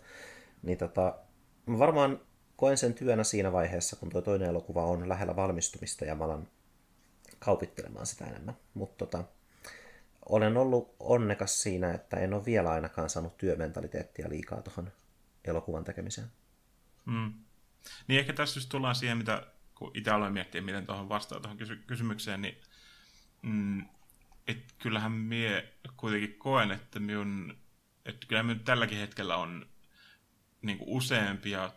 Niin tota, mä varmaan koen sen työnä siinä vaiheessa, kun tuo toinen elokuva on lähellä valmistumista ja mä alan kaupittelemaan sitä enemmän. Mutta tota, olen ollut onnekas siinä, että en ole vielä ainakaan saanut työmentaliteettia liikaa tuohon elokuvan tekemiseen. Mm. Niin ehkä tässä just tullaan siihen, mitä kun itse aloin miettiä, miten tuohon vastaa tuohon kysy- kysymykseen, niin mm, et kyllähän mie kuitenkin koen, että minun, että kyllä minun tälläkin hetkellä on niin useampia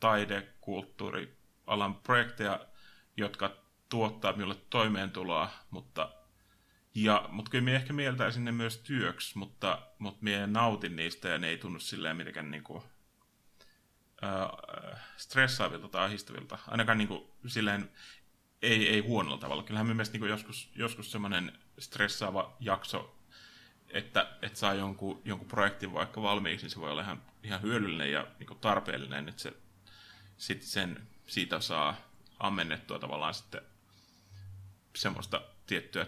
taidekulttuurialan projekteja, jotka tuottaa minulle toimeentuloa, mutta, ja, mutta kyllä minä ehkä mieltäisin ne myös työksi, mutta, mutta minä nautin niistä ja ne ei tunnu silleen mitenkään niin kuin, stressaavilta tai ahdistavilta. Ainakaan niin kuin, silleen ei, ei huonolla tavalla. Kyllähän minun mielestä niin joskus, joskus semmoinen stressaava jakso, että, että saa jonkun, jonkun projektin vaikka valmiiksi, niin se voi olla ihan, ihan hyödyllinen ja niin kuin tarpeellinen, että se, sit sen, siitä saa ammennettua tavallaan sitten semmoista tiettyä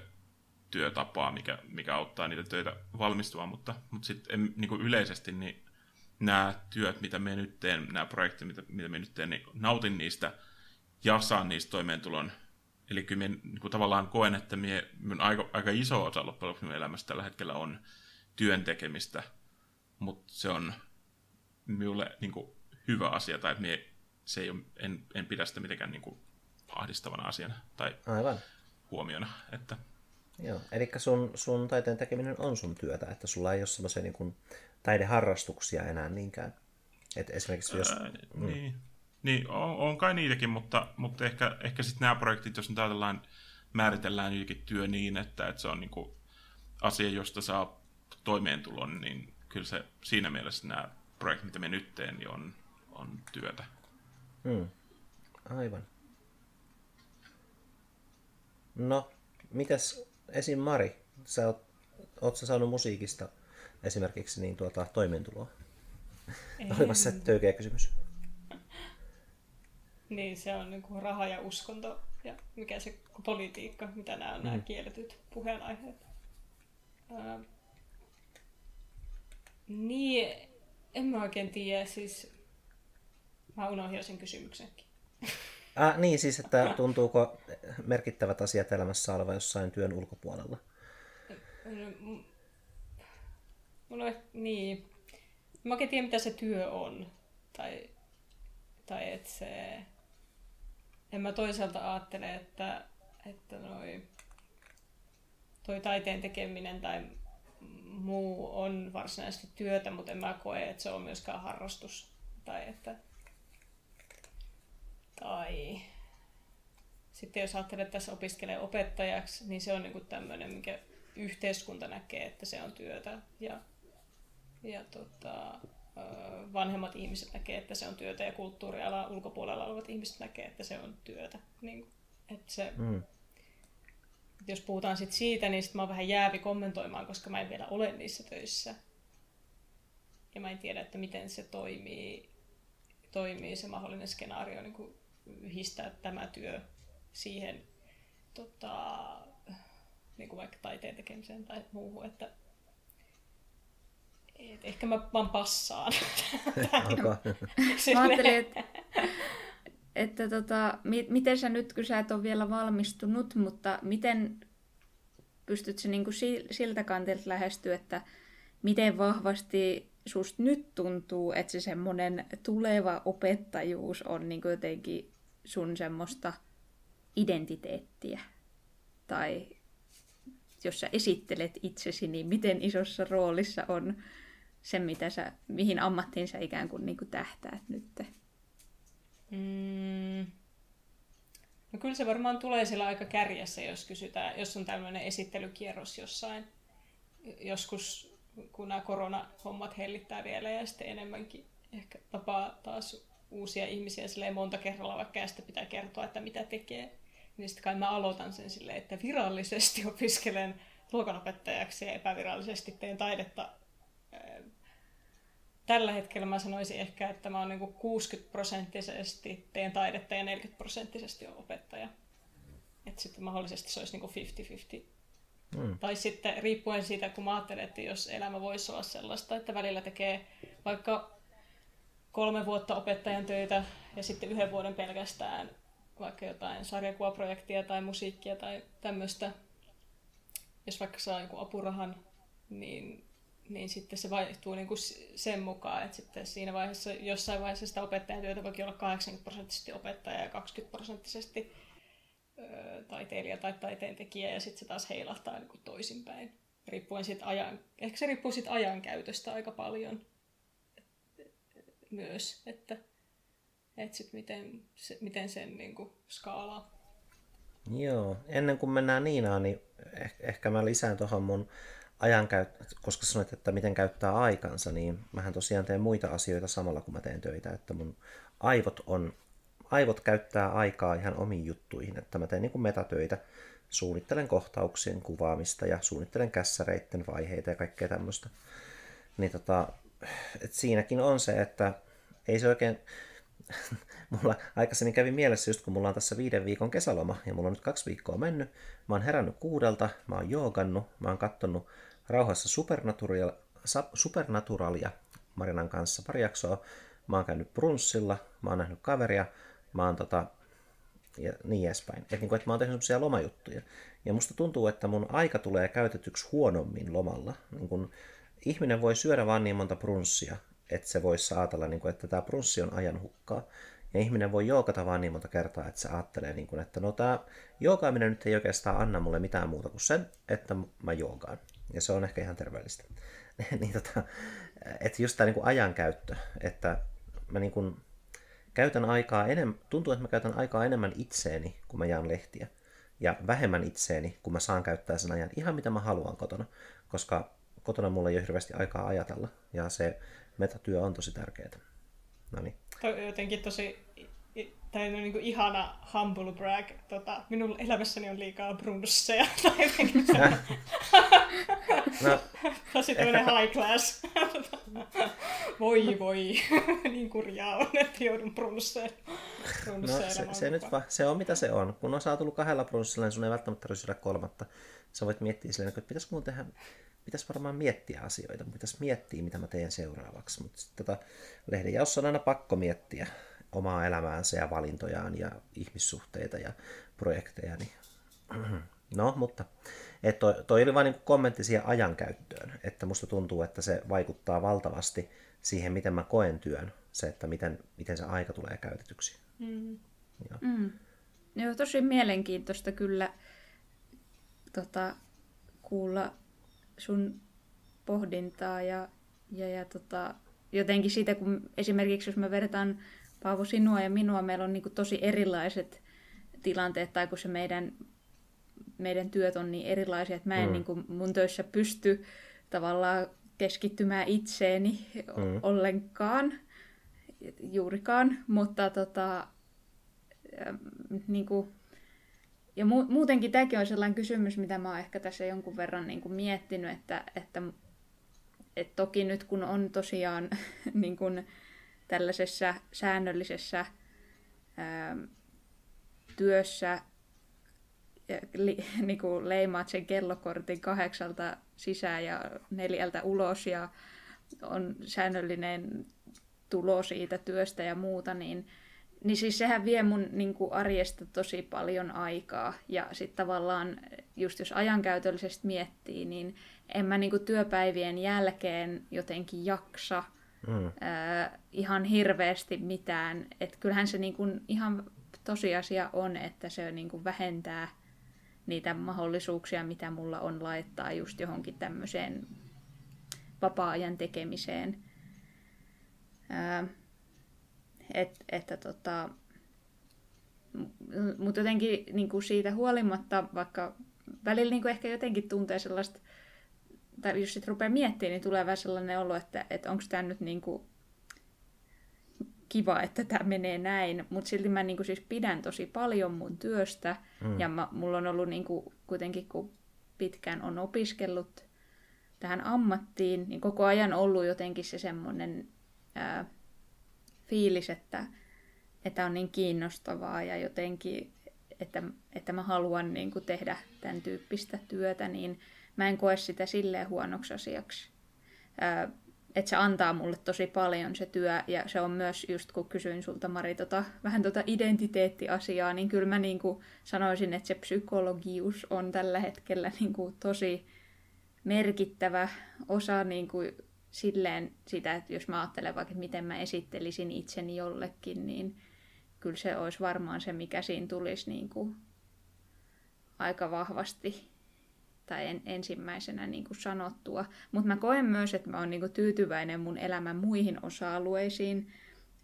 työtapaa, mikä, mikä auttaa niitä töitä valmistumaan, mutta, mutta sitten niin yleisesti niin nämä työt, mitä me nyt teen, nämä projektit, mitä, mitä me nyt teen, niin nautin niistä ja saan niistä toimeentulon. Eli kyllä minä niin kuin tavallaan koen, että minä, minun aika, aika iso osa loppujen lopuksi minun elämästä tällä hetkellä on työn tekemistä, mutta se on minulle niin kuin, hyvä asia, tai että minä, se ei ole, en, en pidä sitä mitenkään niin kuin, ahdistavana asiana tai Aivan. huomiona. Että... Joo, eli sun, sun taiteen tekeminen on sun työtä, että sulla ei ole semmoisia niin taideharrastuksia enää niinkään. Et esimerkiksi jos... Ää, mm. Niin, niin on, on kai niitäkin, mutta, mutta ehkä, ehkä sitten nämä projektit, jos ajatellaan, määritellään jokin työ niin, että, että se on niinku asia, josta saa toimeentulon, niin kyllä se siinä mielessä nämä projektit, mitä me nyt teen, niin on, on työtä. Mm. Aivan. No, mitäs esim. Mari, sä oot, oot sä saanut musiikista esimerkiksi niin tuota, toimeentuloa? Olipa se töykeä kysymys. Niin, se on niin kuin raha ja uskonto ja mikä se politiikka, mitä nämä on mm. nämä kielletyt puheenaiheet. Ää, niin, en mä oikein tiedä, siis mä unohdin sen kysymyksenkin. Ah, niin, siis että tuntuuko merkittävät asiat elämässä olevan jossain työn ulkopuolella? Mulla on, niin. Mä oikein tiedä, mitä se työ on. Tai, tai että se... En mä toisaalta ajattele, että, että noi, toi taiteen tekeminen tai muu on varsinaisesti työtä, mutta en mä koe, että se on myöskään harrastus. Tai että, tai sitten jos ajattelee, että tässä opiskelee opettajaksi, niin se on niin tämmöinen, mikä yhteiskunta näkee, että se on työtä. Ja, ja tota, vanhemmat ihmiset näkee, että se on työtä ja kulttuurialan ulkopuolella olevat ihmiset näkee, että se on työtä. Niin, että se, mm. jos puhutaan sit siitä, niin sit mä oon vähän jäävi kommentoimaan, koska mä en vielä ole niissä töissä. Ja mä en tiedä, että miten se toimii, toimii se mahdollinen skenaario niin kuin yhdistää tämä työ siihen tota, niin kuin vaikka taiteen tekemiseen tai muuhun, että et ehkä mä vaan passaan. mä ajattelin, että, että tota, mi- miten sä nyt, kun sä et ole vielä valmistunut, mutta miten pystyt se niin kuin siltä kantilta lähestyä, että miten vahvasti susta nyt tuntuu, että se semmoinen tuleva opettajuus on niin jotenkin sun semmoista identiteettiä? Tai jos sä esittelet itsesi, niin miten isossa roolissa on se, mitä sä, mihin ammattiin sä ikään kuin, niin kuin tähtäät nyt? Mm. No kyllä se varmaan tulee siellä aika kärjessä, jos kysytään, jos on tämmöinen esittelykierros jossain joskus, kun nämä koronahommat hellittää vielä ja sitten enemmänkin ehkä tapaa taas uusia ihmisiä silleen monta kerralla, vaikka ja sitten pitää kertoa, että mitä tekee. Niin sitten kai mä aloitan sen silleen, että virallisesti opiskelen luokanopettajaksi ja epävirallisesti teen taidetta tällä hetkellä mä sanoisin ehkä, että mä oon niin 60 prosenttisesti teen taidetta ja 40 prosenttisesti on opettaja. Että sitten mahdollisesti se olisi niin 50-50. Mm. Tai sitten riippuen siitä, kun mä ajattelen, että jos elämä voisi olla sellaista, että välillä tekee vaikka kolme vuotta opettajan töitä ja sitten yhden vuoden pelkästään vaikka jotain sarjakuvaprojektia tai musiikkia tai tämmöistä. Jos vaikka saa joku apurahan, niin, niin sitten se vaihtuu niin kuin sen mukaan, että sitten siinä vaiheessa, jossain vaiheessa sitä opettajan työtä voi olla 80 prosenttisesti opettaja ja 20 prosenttisesti taiteilija tai taiteen tekijä ja sitten se taas heilahtaa niin kuin toisinpäin. Riippuen siitä ajan, ehkä se riippuu siitä ajankäytöstä aika paljon myös, että, että sit miten, se, miten sen niin kuin, skaalaa. Joo, ennen kuin mennään Niinaan, niin ehkä, ehkä mä lisään tuohon mun ajankäyttö, koska sanoit, että miten käyttää aikansa, niin mähän tosiaan teen muita asioita samalla kun mä teen töitä, että mun aivot on aivot käyttää aikaa ihan omiin juttuihin, että mä teen niin kuin metatöitä, suunnittelen kohtauksien kuvaamista ja suunnittelen kässäreiden vaiheita ja kaikkea tämmöistä. Niin tota, et siinäkin on se, että ei se oikein, mulla aikaisemmin kävi mielessä just kun mulla on tässä viiden viikon kesäloma ja mulla on nyt kaksi viikkoa mennyt. Mä oon herännyt kuudelta, mä oon joogannut, mä oon kattonut rauhassa Supernatural, Supernaturalia Marinan kanssa pari jaksoa. Mä oon käynyt brunssilla, mä oon nähnyt kaveria, mä oon tota, ja niin edespäin. Että niin että mä oon tehnyt sellaisia lomajuttuja. Ja musta tuntuu, että mun aika tulee käytetyksi huonommin lomalla. Niin kun ihminen voi syödä vaan niin monta brunssia, että se voisi ajatella, niin kun, että tämä brunssi on ajan hukkaa. Ja ihminen voi jookata vaan niin monta kertaa, että se ajattelee, niin kun, että no tämä joogaaminen nyt ei oikeastaan anna mulle mitään muuta kuin sen, että mä joogaan. Ja se on ehkä ihan terveellistä. niin tota, että just tämä niin ajankäyttö, että mä niin kun, käytän aikaa enemmän, tuntuu, että mä käytän aikaa enemmän itseeni, kun mä jaan lehtiä. Ja vähemmän itseeni, kun mä saan käyttää sen ajan ihan mitä mä haluan kotona. Koska kotona mulla ei ole hirveästi aikaa ajatella. Ja se metatyö on tosi tärkeää. No niin. Jotenkin tosi tai on niin kuin ihana humble brag. Tota, minun elämässäni on liikaa brunsseja. Tai jotenkin no, Tosi tämmöinen high class. voi voi, niin kurjaa on, että joudun brunsseen. No, se, se, nyt va, se on mitä se on. Kun on saa tullut kahdella brunssilla, niin sun ei välttämättä tarvitse syödä kolmatta. Sä voit miettiä silleen, että pitäisikö mun tehdä pitäisi varmaan miettiä asioita, pitäisi miettiä, mitä mä teen seuraavaksi. Mutta tota, lehden on aina pakko miettiä omaa elämäänsä ja valintojaan ja ihmissuhteita ja projekteja. Niin... No, mutta et toi, toi oli vain niin kommentti siihen ajankäyttöön, että musta tuntuu, että se vaikuttaa valtavasti siihen, miten mä koen työn, se, että miten, miten se aika tulee käytetyksi. Mm. Joo. Mm. Joo, tosi mielenkiintoista kyllä tota, kuulla sun pohdintaa ja, ja, ja tota, jotenkin siitä, kun esimerkiksi jos mä vertaan Paavo sinua ja minua, meillä on niin kuin tosi erilaiset tilanteet, tai kun se meidän, meidän työt on niin erilaisia, että mä en mm. niin kuin mun töissä pysty tavallaan keskittymään itseeni mm. ollenkaan, juurikaan, mutta tota, niin kuin, ja mu- muutenkin tämäkin on sellainen kysymys, mitä mä oon ehkä tässä jonkun verran niin kuin miettinyt, että, että, että toki nyt kun on tosiaan niin kuin, tällaisessa säännöllisessä ää, työssä li, niin kuin leimaat sen kellokortin kahdeksalta sisään ja neljältä ulos ja on säännöllinen tulo siitä työstä ja muuta, niin, niin siis sehän vie mun niin kuin arjesta tosi paljon aikaa. Ja sitten tavallaan, just jos ajankäytöllisesti miettii, niin en mä niin kuin työpäivien jälkeen jotenkin jaksa – mm. äh, ihan hirveästi mitään. Että kyllähän se niin ihan tosiasia on, että se niin kuin vähentää niitä mahdollisuuksia, mitä mulla on laittaa just johonkin tämmöiseen vapaa-ajan tekemiseen. Äh, et, että tota, mutta jotenkin niin siitä huolimatta, vaikka välillä niin ehkä jotenkin tuntee sellaista tai jos sitten rupeaa miettimään, niin tulee vähän sellainen olo, että, että onko tämä nyt niin kuin kiva, että tämä menee näin, mutta silti mä niin kuin siis pidän tosi paljon mun työstä, mm. ja mä, mulla on ollut niin kuin, kuitenkin, kun pitkään on opiskellut tähän ammattiin, niin koko ajan ollut jotenkin se semmoinen ää, fiilis, että, että on niin kiinnostavaa ja jotenkin, että, että mä haluan niin kuin tehdä tämän tyyppistä työtä, niin mä en koe sitä silleen huonoksi asiaksi. Että se antaa mulle tosi paljon se työ, ja se on myös just kun kysyin sulta Mari tota, vähän tota identiteettiasiaa, niin kyllä mä niin kuin sanoisin, että se psykologius on tällä hetkellä niin kuin tosi merkittävä osa niin kuin silleen sitä, että jos mä ajattelen vaikka, että miten mä esittelisin itseni jollekin, niin kyllä se olisi varmaan se, mikä siinä tulisi niin kuin aika vahvasti tai en, ensimmäisenä niin kuin sanottua. Mutta mä koen myös, että mä oon niin tyytyväinen mun elämän muihin osa-alueisiin,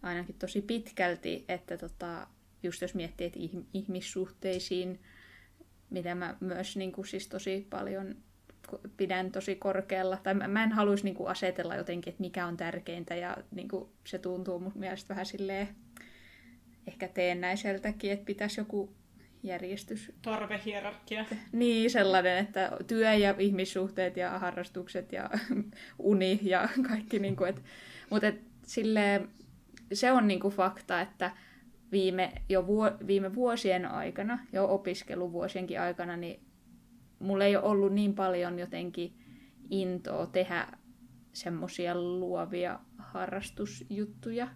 ainakin tosi pitkälti, että tota, just jos miettii, että ihmissuhteisiin, mitä mä myös niin kuin siis tosi paljon pidän tosi korkealla, tai mä en haluaisi niin asetella jotenkin, että mikä on tärkeintä, ja niin kuin se tuntuu mun mielestä vähän silleen ehkä teennäiseltäkin, että pitäisi joku järjestys. Tarvehierarkia. Niin, sellainen, että työ ja ihmissuhteet ja harrastukset ja uni ja kaikki. Niin kuin, et, mutta et, silleen, se on niin kuin fakta, että viime, jo vuo, viime vuosien aikana, jo opiskeluvuosienkin aikana, niin mulla ei ole ollut niin paljon jotenkin intoa tehdä semmoisia luovia harrastusjuttuja,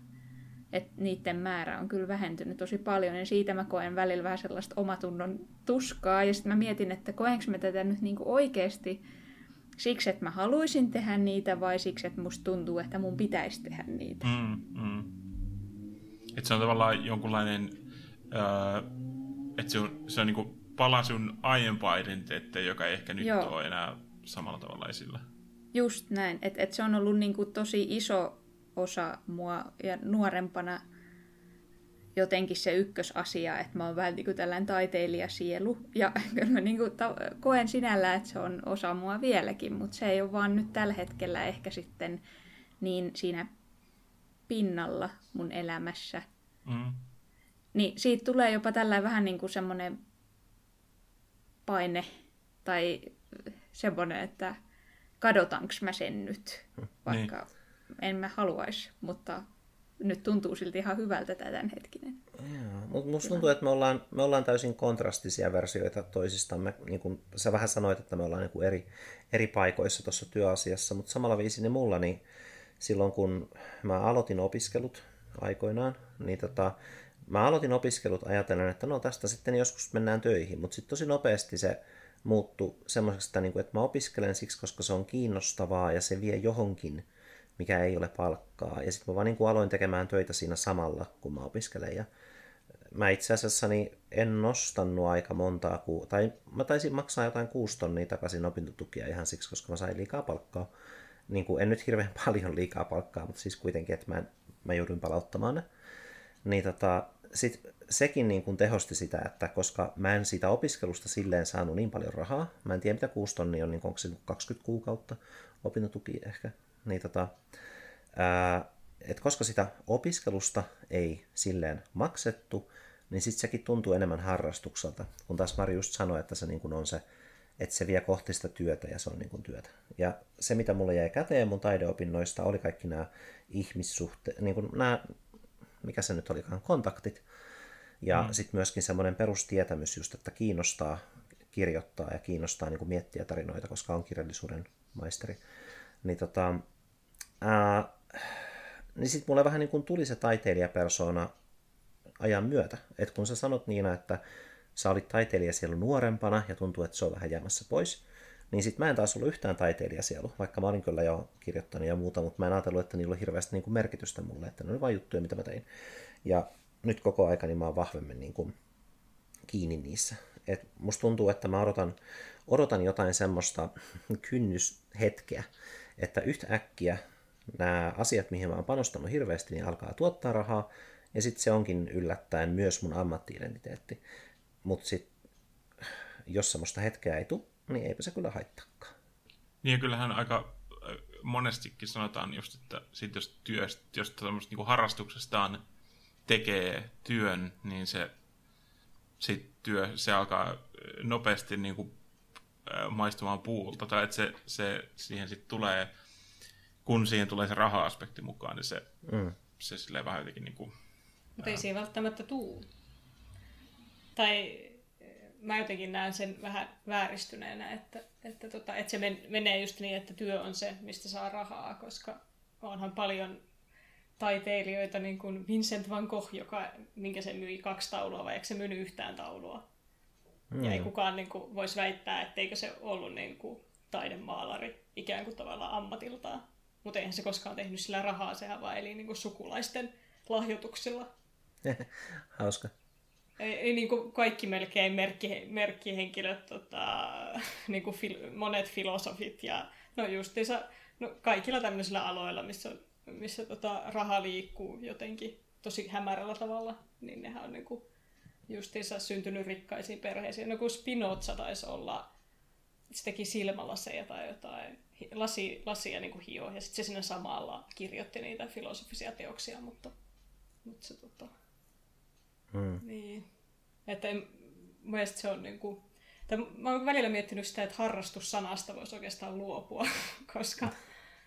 että niiden määrä on kyllä vähentynyt tosi paljon, ja siitä mä koen välillä vähän sellaista omatunnon tuskaa, ja sitten mä mietin, että koenko mä tätä nyt niinku oikeasti siksi, että mä haluaisin tehdä niitä, vai siksi, että musta tuntuu, että mun pitäisi tehdä niitä. Mm, mm. Että se on tavallaan jonkunlainen, äh, että se on, se on niinku pala sun aiempaa identiteettiä, joka ei ehkä nyt Joo. ole enää samalla tavalla esillä. Just näin, että et se on ollut niinku tosi iso osa mua ja nuorempana jotenkin se ykkösasia, että mä oon vähän niin kuin tällainen taiteilijasielu. Ja kyllä mä niin kuin ta- koen sinällä, että se on osa mua vieläkin, mutta se ei ole vaan nyt tällä hetkellä ehkä sitten niin siinä pinnalla mun elämässä. Mm. Niin siitä tulee jopa tällä vähän niin kuin semmoinen paine tai semmoinen, että kadotanko mä sen nyt, vaikka niin en mä haluaisi, mutta nyt tuntuu silti ihan hyvältä tämän hetkinen. Mutta musta tuntuu, että me ollaan, me ollaan täysin kontrastisia versioita toisistamme. Niin kuin sä vähän sanoit, että me ollaan niin kuin eri, eri paikoissa tuossa työasiassa, mutta samalla viisi niin mulla, niin silloin kun mä aloitin opiskelut aikoinaan, niin tota, mä aloitin opiskelut ajatellen, että no tästä sitten joskus mennään töihin, mutta sitten tosi nopeasti se muuttui semmoiseksi, että, niin kuin, että mä opiskelen siksi, koska se on kiinnostavaa ja se vie johonkin mikä ei ole palkkaa. Ja sitten mä vaan niin kuin aloin tekemään töitä siinä samalla, kun mä opiskelen. Ja mä itse asiassa niin en nostanut aika montaa, ku... tai mä taisin maksaa jotain kuusi tonnia takaisin opintotukia ihan siksi, koska mä sain liikaa palkkaa. Niin kuin, en nyt hirveän paljon liikaa palkkaa, mutta siis kuitenkin, että mä, mä jouduin palauttamaan ne. Niin tota, sit sekin niin kuin tehosti sitä, että koska mä en siitä opiskelusta silleen saanut niin paljon rahaa, mä en tiedä mitä kuusi tonnia on, niin onko se 20 kuukautta opintotuki ehkä, niin tota, ää, et koska sitä opiskelusta ei silleen maksettu, niin sitten sekin tuntuu enemmän harrastukselta, kun taas Mari just sanoi, että se niin kuin on se, että se vie kohti sitä työtä ja se on niin kuin työtä. Ja se, mitä mulle jäi käteen mun taideopinnoista, oli kaikki nämä ihmissuhteet, niin kuin nämä, mikä se nyt olikaan, kontaktit. Ja mm. sitten myöskin semmoinen perustietämys just, että kiinnostaa kirjoittaa ja kiinnostaa niin kuin miettiä tarinoita, koska on kirjallisuuden maisteri. Niin tota, ää, niin sitten mulle vähän niin kuin tuli se taiteilijapersona ajan myötä. että kun sä sanot Niina, että sä olit taiteilija siellä nuorempana ja tuntuu, että se on vähän jäämässä pois, niin sitten mä en taas ollut yhtään taiteilijasielu, vaikka mä olin kyllä jo kirjoittanut ja muuta, mutta mä en ajatellut, että niillä oli hirveästi niin kuin merkitystä mulle, että ne oli vain juttuja, mitä mä tein. Ja nyt koko aika niin mä oon vahvemmin niin kuin kiinni niissä. Et musta tuntuu, että mä odotan, odotan jotain semmoista kynnyshetkeä, että yhtä äkkiä nämä asiat, mihin mä oon panostanut hirveästi, niin alkaa tuottaa rahaa, ja sitten se onkin yllättäen myös mun ammattiidentiteetti. Mutta sitten, jos semmoista hetkeä ei tule, niin eipä se kyllä haittaakaan. Niin kyllähän aika monestikin sanotaan just, että sit jos, työstä, jos tämmöistä niin harrastuksestaan tekee työn, niin se, sit työ, se alkaa nopeasti niin kuin, maistumaan puulta, tai että se, se, siihen sitten tulee kun siihen tulee se raha-aspekti mukaan, niin se, Mm. se silleen vähän jotenkin niin kuin, Mutta ei siinä välttämättä tuu. Tai mä jotenkin näen sen vähän vääristyneenä, että, että, tota, että se men, menee just niin, että työ on se, mistä saa rahaa, koska onhan paljon taiteilijoita, niin kuin Vincent van Gogh, joka, minkä se myi kaksi taulua, vai eikö se myynyt yhtään taulua? Mm. Ja ei kukaan niin kuin, voisi väittää, etteikö se ollut niin kuin, taidemaalari ikään kuin tavallaan ammatiltaan. Mutta eihän se koskaan tehnyt sillä rahaa, sehän vaan eli niin kuin, sukulaisten lahjoituksilla. Hauska. Ei, ei niin kuin kaikki melkein merkki, merkkihenkilöt, tota, niin kuin fil, monet filosofit ja no justiinsa, no kaikilla tämmöisillä aloilla, missä, missä tota, raha liikkuu jotenkin tosi hämärällä tavalla, niin nehän on niin kuin justiinsa syntynyt rikkaisiin perheisiin. No kun Spinoza taisi olla, se teki silmälaseja tai jotain, lasi, lasia niin kuin hio, ja sitten se siinä samalla kirjoitti niitä filosofisia teoksia, mutta, mutta se tota, Mm. niin. Että en, mun mielestä se on niinku... Tai mä oon välillä miettinyt sitä, että harrastussanasta voisi oikeastaan luopua, koska,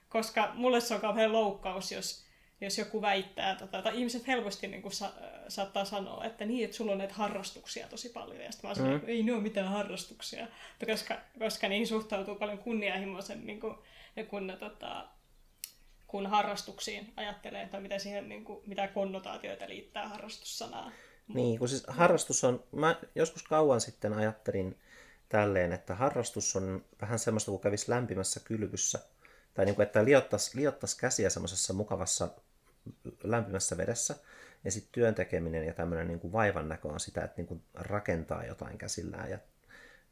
koska mulle se on kauhean loukkaus, jos, jos joku väittää, tota, tai ihmiset helposti niin sa, saattaa sanoa, että niin, että sulla on näitä harrastuksia tosi paljon, ja sitten mä sanon, mm. ei ne ole mitään harrastuksia, koska, koska niihin suhtautuu paljon kunnianhimoisen, niin kuin, kun, tota, kun harrastuksiin ajattelee, tai mitä, siihen, niin kuin, mitä konnotaatioita liittää harrastussanaan. Niin, kun siis harrastus on, mä joskus kauan sitten ajattelin tälleen, että harrastus on vähän semmoista kuin kävisi lämpimässä kylvyssä. Tai niin kuin, että liottaisi, liottaisi käsiä semmoisessa mukavassa lämpimässä vedessä. Ja sitten työn tekeminen ja tämmöinen niin kuin vaivan näkö on sitä, että niin kuin rakentaa jotain käsillään ja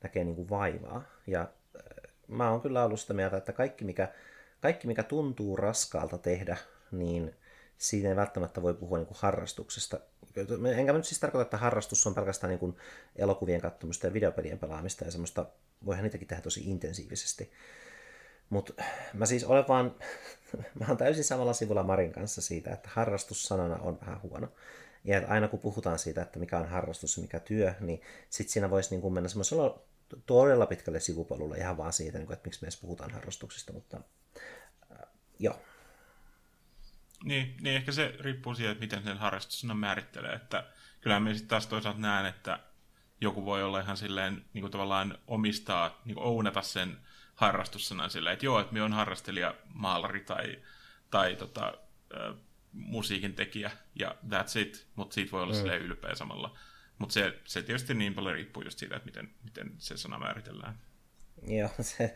näkee niin kuin vaivaa. Ja äh, mä oon kyllä ollut sitä mieltä, että kaikki mikä, kaikki mikä tuntuu raskaalta tehdä, niin siinä ei välttämättä voi puhua niin kuin harrastuksesta. Enkä mä nyt siis tarkoita, että harrastus on pelkästään niin kuin elokuvien katsomista ja videopelien pelaamista ja semmoista, voihan niitäkin tehdä tosi intensiivisesti. Mutta mä siis olen vaan, mä oon täysin samalla sivulla Marin kanssa siitä, että harrastus sanana on vähän huono. Ja että aina kun puhutaan siitä, että mikä on harrastus ja mikä työ, niin sit siinä voisi niin mennä semmoisella todella pitkälle sivupolulle ihan vaan siitä, niin kuin, että miksi me edes puhutaan harrastuksista, mutta äh, joo. Niin, niin ehkä se riippuu siitä, että miten sen harrastussana määrittelee. Että kyllähän me sitten taas toisaalta näen, että joku voi olla ihan silleen niin kuin tavallaan omistaa, niin kuin ounata sen harrastussanan silleen, että joo, että me on harrastelija, maalari tai, tai tota, äh, musiikin tekijä ja that's it, mutta siitä voi olla mm. silleen ylpeä samalla. Mutta se, se tietysti niin paljon riippuu just siitä, että miten, miten se sana määritellään. Joo, se,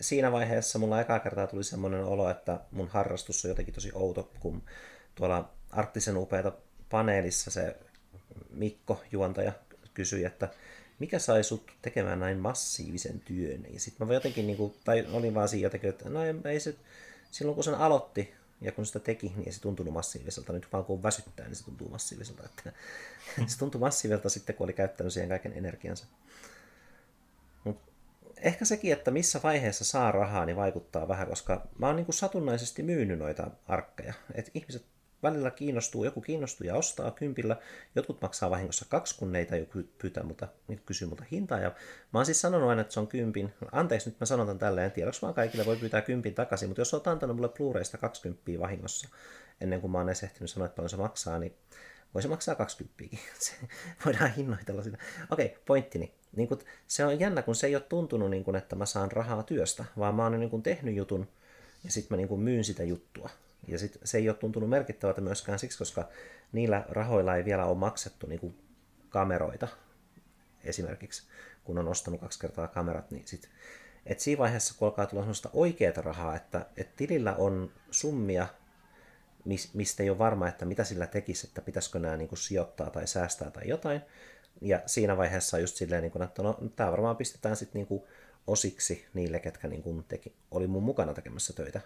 siinä vaiheessa mulla eka kertaa tuli semmoinen olo, että mun harrastus on jotenkin tosi outo, kun tuolla Arktisen upeata paneelissa se Mikko, juontaja, kysyi, että mikä sai sut tekemään näin massiivisen työn? Ja sitten mä jotenkin, niin kuin, tai olin vaan siinä jotenkin, että no ei se, silloin kun sen aloitti ja kun sitä teki, niin ei se tuntunut massiiviselta. Nyt vaan kun väsyttää, niin se tuntuu massiiviselta. Että se tuntui massiiviselta sitten, kun oli käyttänyt siihen kaiken energiansa. Mut ehkä sekin, että missä vaiheessa saa rahaa, niin vaikuttaa vähän, koska mä oon niin kuin satunnaisesti myynyt noita arkkeja. Et ihmiset välillä kiinnostuu, joku kiinnostuu ja ostaa kympillä, jotkut maksaa vahingossa kaksi, kun neitä joku pyytää multa, niin kysyy multa hintaa. Ja mä oon siis sanonut aina, että se on kympin. Anteeksi, nyt mä sanon tämän tälleen, tiedoksi vaan kaikille voi pyytää kympin takaisin, mutta jos oot antanut mulle Blu-raysta 20 vahingossa, ennen kuin mä oon ehtinyt sanoa, että paljon se maksaa, niin voi se maksaa 20 se, Voidaan hinnoitella sitä. Okei, okay, pointtini. Niin kun, se on jännä, kun se ei ole tuntunut, niin kun, että mä saan rahaa työstä, vaan mä oon niin kun, tehnyt jutun ja sitten mä niin kun, myyn sitä juttua. Ja sit se ei ole tuntunut merkittävältä myöskään siksi, koska niillä rahoilla ei vielä ole maksettu niin kuin kameroita esimerkiksi, kun on ostanut kaksi kertaa kamerat, niin sit, et siinä vaiheessa, kun alkaa tulla sellaista oikeaa rahaa, että et tilillä on summia, mis, mistä ei ole varma, että mitä sillä tekisi, että pitäisikö nämä niin kuin sijoittaa tai säästää tai jotain, ja siinä vaiheessa just silleen, niin kuin, että no, tämä varmaan pistetään sitten niin kuin osiksi niille, ketkä niin kuin teki, oli mun mukana tekemässä töitä.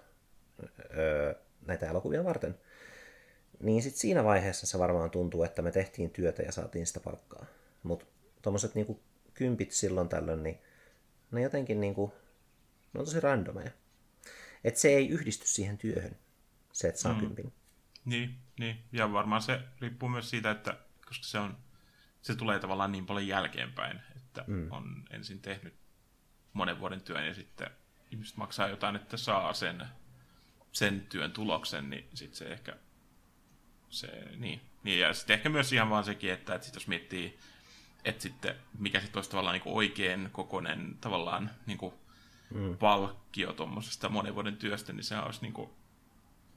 Öö, näitä elokuvia varten. Niin sitten siinä vaiheessa se varmaan tuntuu, että me tehtiin työtä ja saatiin sitä palkkaa. Mutta tuommoiset niinku kympit silloin tällöin, niin ne jotenkin niinku, ne on tosi randomeja. Että se ei yhdisty siihen työhön, se, että saa mm. kympin. Niin, niin, ja varmaan se riippuu myös siitä, että koska se on, se tulee tavallaan niin paljon jälkeenpäin, että mm. on ensin tehnyt monen vuoden työn ja sitten ihmiset maksaa jotain, että saa sen sen työn tuloksen, niin sitten se ehkä, se, niin. niin ja sitten ehkä myös ihan vaan sekin, että, että sit jos miettii, että sitten mikä sitten olisi tavallaan niin oikein kokonen tavallaan niin kuin mm. palkkio tuommoisesta monen vuoden työstä, niin se olisi niin kuin,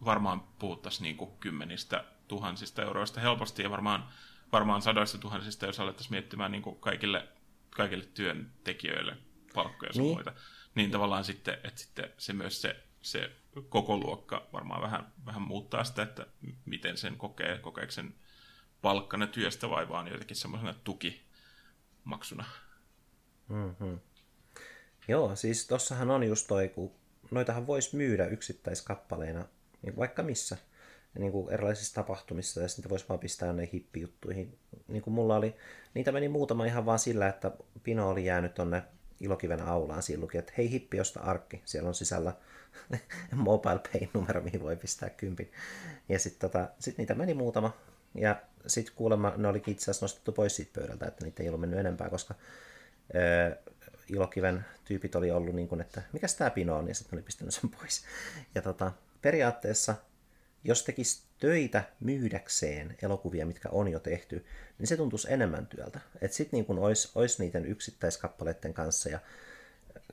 varmaan puhuttaisiin niin kuin kymmenistä tuhansista euroista helposti ja varmaan, varmaan sadoista tuhansista, jos alettaisiin miettimään niin kuin kaikille, kaikille työntekijöille palkkoja ja niin. muita. Niin tavallaan sitten, että sitten se myös se, se koko luokka varmaan vähän, vähän muuttaa sitä, että miten sen kokee, kokeeko sen palkkana työstä vai vaan jotenkin semmoisena tukimaksuna. Mm-hmm. Joo, siis tossahan on just toi, kun noitahan voisi myydä yksittäiskappaleina niin vaikka missä niin kuin erilaisissa tapahtumissa, ja sitten voisi vaan pistää ne hippijuttuihin. Niin kuin mulla oli, niitä meni muutama ihan vaan sillä, että Pino oli jäänyt tonne Ilokiven aulaan. Siinä luki, että hei hippi, osta arkki. Siellä on sisällä mobile pay numero, mihin voi pistää kympin. Ja sitten tota, sit niitä meni muutama. Ja sitten kuulemma ne oli itse asiassa nostettu pois siitä pöydältä, että niitä ei ollut mennyt enempää, koska öö, Ilokiven tyypit oli ollut niin kuin, että mikä tämä Pino on, ja sitten oli pistänyt sen pois. Ja tota, periaatteessa, jos tekisi töitä myydäkseen elokuvia, mitkä on jo tehty, niin se tuntuisi enemmän työltä. Että sitten niin kuin olisi, olisi niiden yksittäiskappaleiden kanssa ja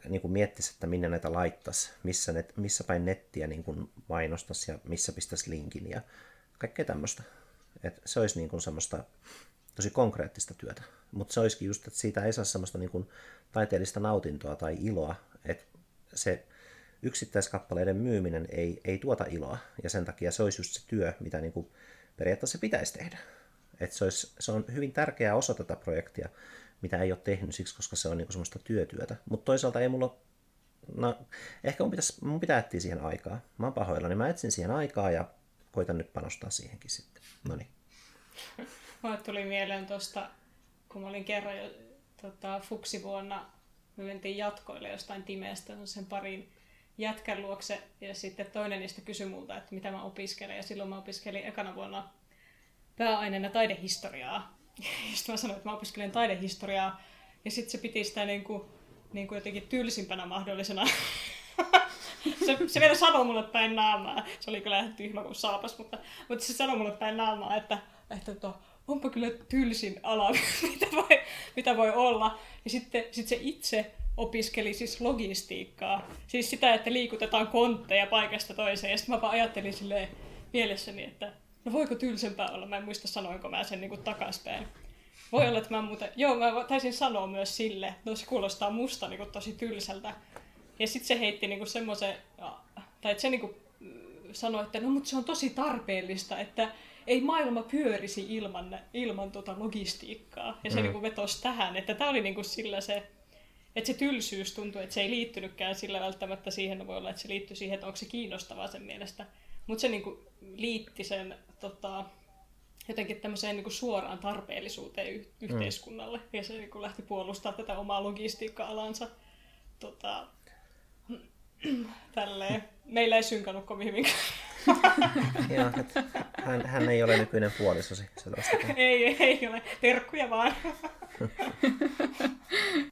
niin kuin miettisi, että minne näitä laittaisi, missä, net, missä päin nettiä niin kuin mainostaisi ja missä pistäisi linkin ja kaikkea tämmöistä. Et se olisi niin kuin semmoista tosi konkreettista työtä. Mutta se olisikin just, että siitä ei saa semmoista niin kuin taiteellista nautintoa tai iloa, että se yksittäiskappaleiden myyminen ei, ei tuota iloa, ja sen takia se olisi just se työ, mitä niin kuin periaatteessa pitäisi tehdä. Et se, olisi, se on hyvin tärkeä osa tätä projektia, mitä ei ole tehnyt siksi, koska se on niin kuin semmoista työtyötä. Mutta toisaalta ei mulla No, ehkä mun, pitäisi, mun pitää etsiä siihen aikaa. Mä oon pahoilla, niin mä etsin siihen aikaa ja koitan nyt panostaa siihenkin sitten. No niin. Mulle tuli mieleen tuosta, kun mä olin kerran jo tota, fuksivuonna, me mentiin jatkoille jostain Timeestä sen parin jätkän luokse ja sitten toinen niistä kysyi multa, että mitä mä opiskelen ja silloin mä opiskelin ekana vuonna pääaineena taidehistoriaa. Ja sitten mä sanoin, että mä opiskelen taidehistoriaa ja sitten se piti sitä niin kuin, niin kuin jotenkin tylsimpänä mahdollisena. se, se vielä sanoi mulle päin naamaa. Se oli kyllä tyhmä kuin saapas, mutta, mutta se sanoi mulle päin naamaa, että, että to, onpa kyllä tylsin ala, mitä voi, mitä voi olla. Ja sitten sit se itse opiskeli siis logistiikkaa. Siis sitä, että liikutetaan kontteja paikasta toiseen. Ja sitten mä vaan ajattelin silleen mielessäni, että no voiko tylsempää olla? Mä en muista sanoinko mä sen niin takaspäin. Voi olla, että mä muuten... Joo, mä taisin sanoa myös sille, että no se kuulostaa musta niin kuin tosi tylsältä. Ja sitten se heitti niin semmoisen... Tai että se niin kuin sanoi, että no mutta se on tosi tarpeellista, että ei maailma pyörisi ilman, ilman tuota logistiikkaa. Ja se mm. niin vetosi tähän, että tämä oli niin kuin sillä se että se tylsyys tuntuu, että se ei liittynytkään sillä välttämättä siihen, voi olla, että se liittyy siihen, että onko se kiinnostavaa sen mielestä. Mutta se niinku liitti sen tota, jotenkin tämmöiseen niinku suoraan tarpeellisuuteen y- mm. yhteiskunnalle. Ja se niinku lähti puolustaa tätä omaa logistiikka-alansa. Tota, tälleen. Meillä ei synkannut kovin hyvin. Joo, hän, hän ei ole nykyinen puolisosi selvästi. ei, ei ole. Terkkuja vaan.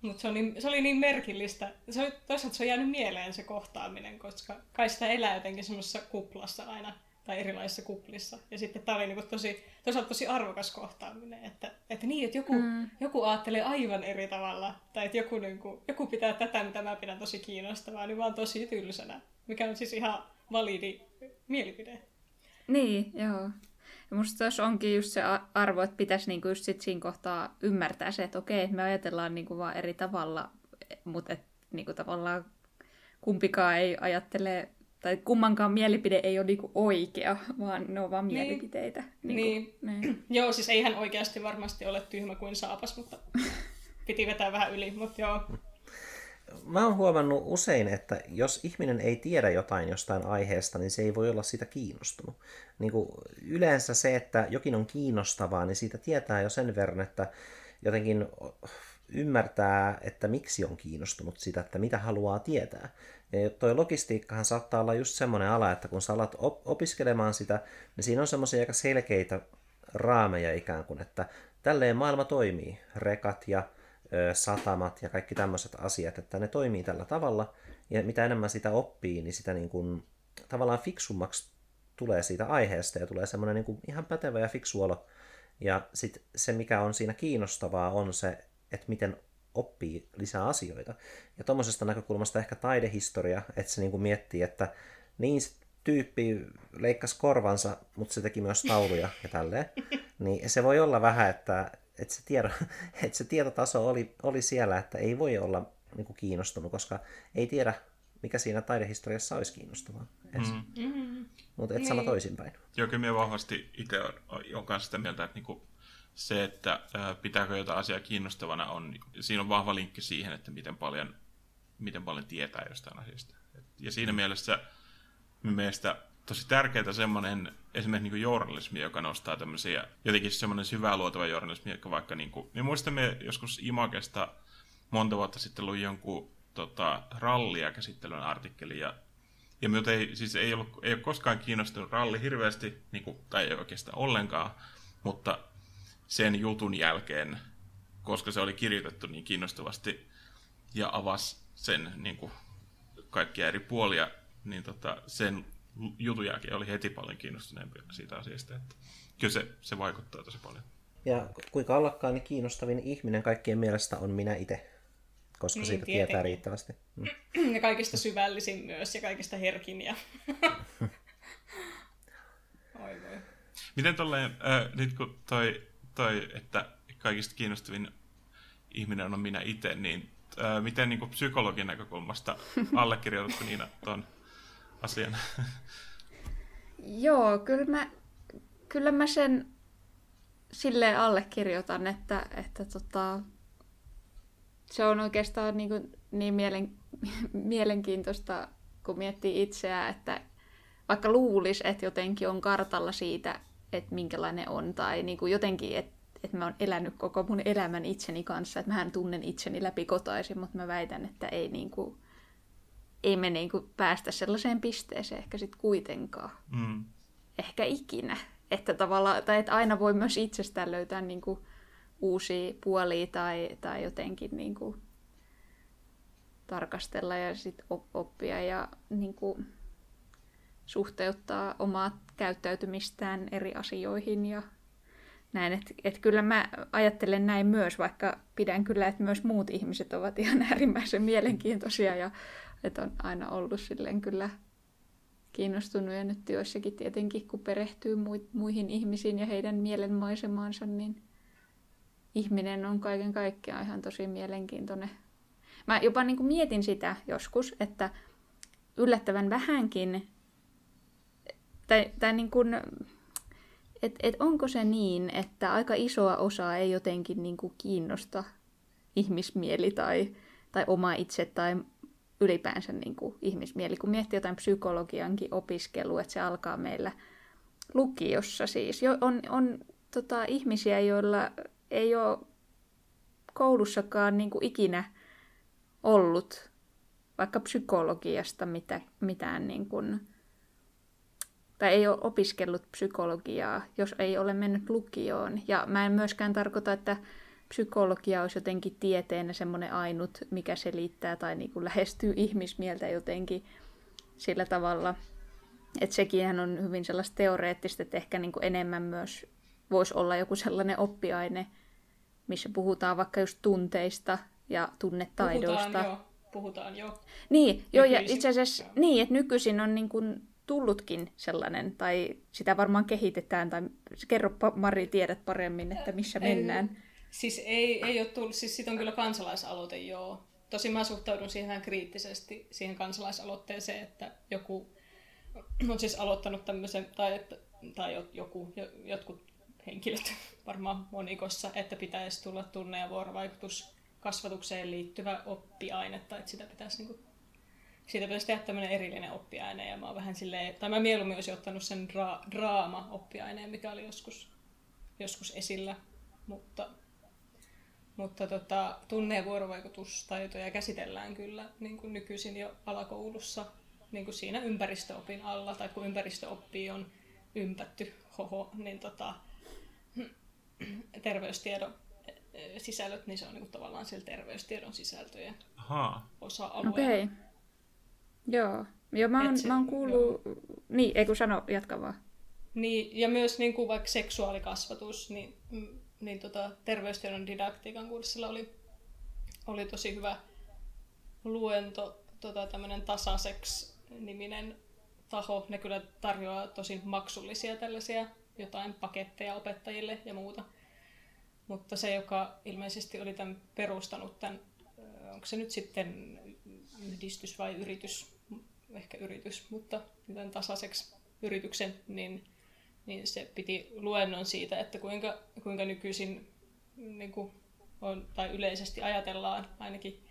Mutta se, niin, se oli niin merkillistä. Se oli, toisaalta se on jäänyt mieleen se kohtaaminen, koska kai sitä elää jotenkin semmoisessa kuplassa aina, tai erilaisissa kuplissa. Ja sitten tämä oli niinku tosi, toisaalta tosi arvokas kohtaaminen, että, että niin, että joku, mm. joku ajattelee aivan eri tavalla, tai että joku, niinku, joku pitää tätä, mitä mä pidän tosi kiinnostavaa, niin vaan tosi tylsänä, mikä on siis ihan validi mielipide. Niin, joo. Ja musta tuossa onkin just se arvo, että pitäisi niinku just sit siinä kohtaa ymmärtää se, että okei, me ajatellaan niinku vaan eri tavalla, mutta et niinku tavallaan kumpikaan ei ajattele, tai kummankaan mielipide ei ole niinku oikea, vaan ne on vaan niin. mielipiteitä. Niinku, niin. niin. joo, siis eihän oikeasti varmasti ole tyhmä kuin saapas, mutta piti vetää vähän yli, mutta joo mä oon huomannut usein, että jos ihminen ei tiedä jotain jostain aiheesta, niin se ei voi olla siitä kiinnostunut. Niin kuin yleensä se, että jokin on kiinnostavaa, niin siitä tietää jo sen verran, että jotenkin ymmärtää, että miksi on kiinnostunut sitä, että mitä haluaa tietää. Ja toi logistiikkahan saattaa olla just semmoinen ala, että kun sä alat op- opiskelemaan sitä, niin siinä on semmoisia aika selkeitä raameja ikään kuin, että tälleen maailma toimii. Rekat ja satamat ja kaikki tämmöiset asiat, että ne toimii tällä tavalla. Ja mitä enemmän sitä oppii, niin sitä niin kuin tavallaan fiksummaksi tulee siitä aiheesta ja tulee semmoinen niin kuin ihan pätevä ja fiksu olo. Ja sitten se, mikä on siinä kiinnostavaa, on se, että miten oppii lisää asioita. Ja tuommoisesta näkökulmasta ehkä taidehistoria, että se niin kuin miettii, että niin se tyyppi leikkasi korvansa, mutta se teki myös tauluja ja tälleen. Niin se voi olla vähän, että, että, se, tiedo, että se tietotaso oli, oli siellä, että ei voi olla niin kuin kiinnostunut, koska ei tiedä, mikä siinä taidehistoriassa olisi kiinnostavaa. Mm. Mm. Mutta et niin. sama toisinpäin. Joo, kyllä minä vahvasti itse olen kanssa sitä mieltä, että niinku se, että pitääkö jotain asiaa kiinnostavana, on, siinä on vahva linkki siihen, että miten paljon, miten paljon tietää jostain asiasta. Ja siinä mm. mielessä mielestä tosi tärkeää semmoinen esimerkiksi niin journalismi, joka nostaa tämmöisiä, jotenkin semmoinen syvää luotava journalismi, joka vaikka niin kuin, me muistamme joskus Imagesta monta vuotta sitten luin jonkun tota, rallia käsittelyn artikkeli ja ja minut ei, siis ei, ollut, ei ole koskaan kiinnostunut ralli hirveästi, niin kuin, tai ei oikeastaan ollenkaan, mutta sen jutun jälkeen, koska se oli kirjoitettu niin kiinnostavasti ja avasi sen niin kuin, kaikkia eri puolia, niin tota, sen jutun jälkeen oli heti paljon kiinnostuneempi siitä asiasta. Että kyllä se, se vaikuttaa tosi paljon. Ja kuinka ollakaan, niin kiinnostavin ihminen kaikkien mielestä on minä itse koska niin, siitä tietenkin. tietää riittävästi. Mm. Ja kaikista syvällisin myös ja kaikista herkin. Ja... Oi voi. Miten tolleen, äh, nyt kun toi, toi, että kaikista kiinnostavin ihminen on minä itse, niin äh, miten niin kuin psykologin näkökulmasta allekirjoitatko Niina tuon asian? Joo, kyllä mä, kyllä mä sen silleen allekirjoitan, että, että tota, se on oikeastaan niin, kuin niin mielen, mielenkiintoista, kun miettii itseään, että vaikka luulisi, että jotenkin on kartalla siitä, että minkälainen on, tai niin kuin jotenkin, että, että mä oon elänyt koko mun elämän itseni kanssa, että mähän tunnen itseni läpi kotaisin, mutta mä väitän, että ei, niin kuin, ei me niin kuin päästä sellaiseen pisteeseen ehkä sitten kuitenkaan. Mm. Ehkä ikinä. Että tavallaan, tai että aina voi myös itsestään löytää niin kuin uusia puolia tai, tai jotenkin niin kuin tarkastella ja sit oppia ja niin kuin suhteuttaa omaa käyttäytymistään eri asioihin ja näin. Että et kyllä mä ajattelen näin myös, vaikka pidän kyllä, että myös muut ihmiset ovat ihan äärimmäisen mielenkiintoisia ja että on aina ollut silleen kyllä kiinnostunut ja nyt joissakin tietenkin, kun perehtyy muihin ihmisiin ja heidän mielenmaisemaansa, niin ihminen on kaiken kaikkiaan ihan tosi mielenkiintoinen. Mä jopa niin kuin mietin sitä joskus, että yllättävän vähänkin, tai, tai niin kuin, et, et onko se niin, että aika isoa osaa ei jotenkin niin kuin kiinnosta ihmismieli tai, tai oma itse tai ylipäänsä niin kuin ihmismieli. Kun miettii jotain psykologiankin opiskelua, että se alkaa meillä lukiossa siis. Jo, on on tota, ihmisiä, joilla ei ole koulussakaan niin kuin ikinä ollut vaikka psykologiasta mitä, mitään niin kuin, tai ei ole opiskellut psykologiaa, jos ei ole mennyt lukioon. Ja mä en myöskään tarkoita, että psykologia olisi jotenkin tieteenä semmoinen ainut, mikä selittää tai niin kuin lähestyy ihmismieltä jotenkin sillä tavalla. Että sekin on hyvin sellaista teoreettista, että ehkä niin kuin enemmän myös voisi olla joku sellainen oppiaine, missä puhutaan vaikka just tunteista ja tunnetaidoista. Puhutaan jo, puhutaan jo. Niin, jo, ja itse asiassa niin, että nykyisin on niin kuin tullutkin sellainen, tai sitä varmaan kehitetään, tai kerro Mari, tiedät paremmin, että missä en, mennään. Siis ei, ei ole tullut, siis siitä on kyllä kansalaisaloite, joo. Tosi mä suhtaudun siihen kriittisesti, siihen kansalaisaloitteeseen, että joku on siis aloittanut tämmöisen, tai, että, tai joku, jotkut henkilöt varmaan monikossa, että pitäisi tulla tunne- ja vuorovaikutus kasvatukseen liittyvä oppiaine, tai että sitä pitäisi niin kuin, siitä pitäisi tehdä tämmöinen erillinen oppiaine, ja mä oon vähän silleen, tai mä mieluummin olisin ottanut sen dra- draama-oppiaineen, mikä oli joskus, joskus esillä, mutta, mutta tota, tunne- ja vuorovaikutustaitoja käsitellään kyllä niin kuin nykyisin jo alakoulussa niin kuin siinä ympäristöopin alla, tai kun ympäristöoppi on ympätty, hoho, niin tota, terveystiedon sisällöt, niin se on niin kuin tavallaan siellä terveystiedon sisältöjen Aha. osa-alue. Okay. Joo. Joo, mä oon, se- mä oon kuullut... Niin, ei kun sano, jatka vaan. Niin, ja myös niin kuin vaikka seksuaalikasvatus, niin, mm, niin tota, terveystiedon didaktiikan kurssilla oli, oli tosi hyvä luento, tota, tämmöinen Tasaseks-niminen taho. Ne kyllä tarjoaa tosi maksullisia tällaisia jotain paketteja opettajille ja muuta. Mutta se, joka ilmeisesti oli tämän perustanut, tämän, onko se nyt sitten yhdistys vai yritys, ehkä yritys, mutta tämän tasaiseksi yrityksen, niin, niin se piti luennon siitä, että kuinka, kuinka nykyisin niin kuin on, tai yleisesti ajatellaan ainakin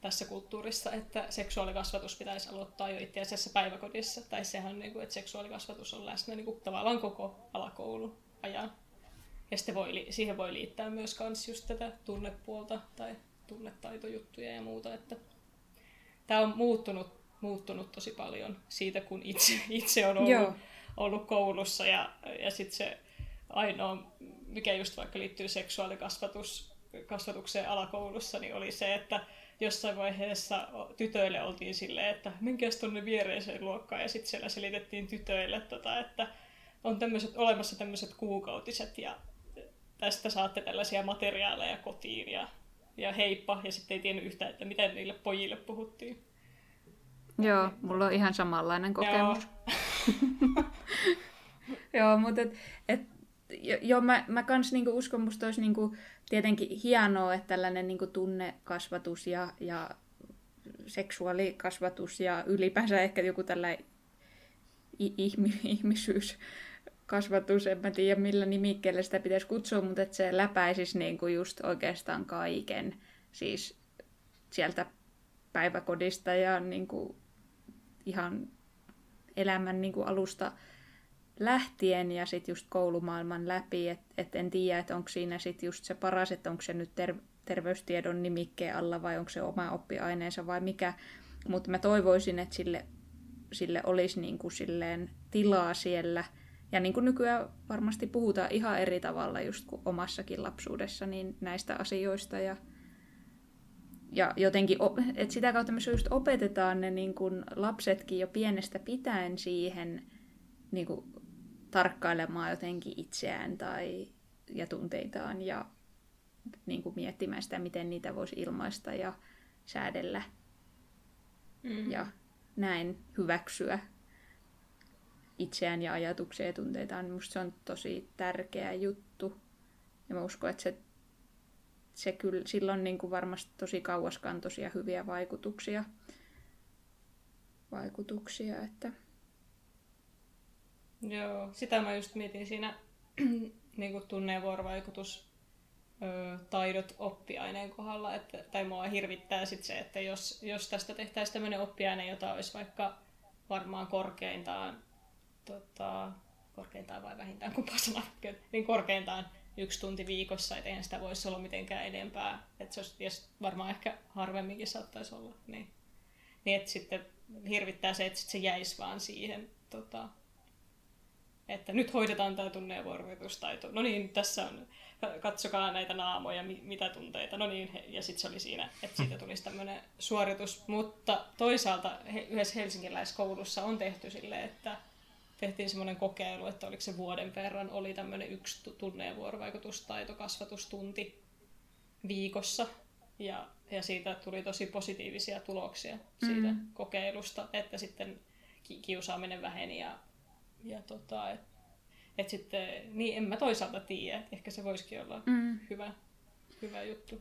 tässä kulttuurissa, että seksuaalikasvatus pitäisi aloittaa jo itse asiassa päiväkodissa. Tai sehän on, niin kuin, että seksuaalikasvatus on läsnä niin kuin, tavallaan koko alakoulun ajan. Ja sitten voi, siihen voi liittää myös kans just tätä tunnepuolta tai tunnetaitojuttuja ja muuta. Että tämä on muuttunut, muuttunut tosi paljon siitä, kun itse, itse on ollut, Joo. Ollut koulussa. Ja, ja sitten se ainoa, mikä just vaikka liittyy seksuaalikasvatus, kasvatukseen alakoulussa, niin oli se, että jossain vaiheessa tytöille oltiin silleen, että menkääs tuonne viereiseen luokkaan, ja sitten siellä selitettiin tytöille, tota, että on tämmöset, olemassa tämmöiset kuukautiset, ja tästä saatte tällaisia materiaaleja kotiin, ja, ja heippa, ja sitten ei tiennyt yhtään, että miten niille pojille puhuttiin. Joo, mulla on ihan samanlainen kokemus. Joo. Joo, mutta et, et, jo, jo, mä, mä kans niinku uskon, musta olisi niinku tietenkin hienoa, että tällainen niinku tunnekasvatus ja, ja seksuaalikasvatus ja ylipäänsä ehkä joku tällainen ihmi, ihmisyyskasvatus, en mä tiedä millä nimikkeellä sitä pitäisi kutsua, mutta että se läpäisisi niinku just oikeastaan kaiken. Siis sieltä päiväkodista ja niinku ihan elämän niinku alusta lähtien ja sitten just koulumaailman läpi, että et en tiedä, että onko siinä sitten just se paras, että onko se nyt ter- terveystiedon nimikkeen alla vai onko se oma oppiaineensa vai mikä, mutta mä toivoisin, että sille, sille olisi niin kuin silleen tilaa siellä. Ja niin kuin nykyään varmasti puhutaan ihan eri tavalla just kuin omassakin lapsuudessa niin näistä asioista ja, ja jotenkin, että sitä kautta me just opetetaan ne niin kuin lapsetkin jo pienestä pitäen siihen niin kuin tarkkailemaan jotenkin itseään tai, ja tunteitaan ja niin kuin miettimään sitä, miten niitä voisi ilmaista ja säädellä Mm. ja näin hyväksyä itseään ja ajatuksia ja tunteitaan. Musta se on tosi tärkeä juttu. Ja mä uskon, että se, se kyllä, sillä on niin kuin varmasti tosi kauaskantoisia hyviä vaikutuksia. vaikutuksia että Joo, sitä mä just mietin siinä niin kuin tunne- ja vuorovaikutus taidot oppiaineen kohdalla, että, tai mua hirvittää sit se, että jos, jos tästä tehtäisiin tämmöinen oppiaine, jota olisi vaikka varmaan korkeintaan, tota, korkeintaan vai vähintään kumpa sana, niin korkeintaan yksi tunti viikossa, että eihän sitä voisi olla mitenkään enempää, että se olisi, varmaan ehkä harvemminkin saattaisi olla, niin, niin että sitten hirvittää se, että se jäisi vaan siihen tota, että nyt hoidetaan tämä tunne- ja vuorovaikutustaito. No niin, tässä on, katsokaa näitä naamoja, mi- mitä tunteita. No niin, ja sitten se oli siinä, että siitä tulisi tämmöinen suoritus. Mutta toisaalta yhdessä helsinkiläiskoulussa on tehty silleen, että tehtiin semmoinen kokeilu, että oliko se vuoden verran, oli tämmöinen yksi tu- tunne- ja vuorovaikutustaito, kasvatustunti viikossa. Ja, ja siitä tuli tosi positiivisia tuloksia siitä Mm. kokeilusta, että sitten ki- kiusaaminen väheni ja ja tota, et, et sitten, niin en mä toisaalta tiedä, että ehkä se voisikin olla Mm. hyvä, hyvä juttu.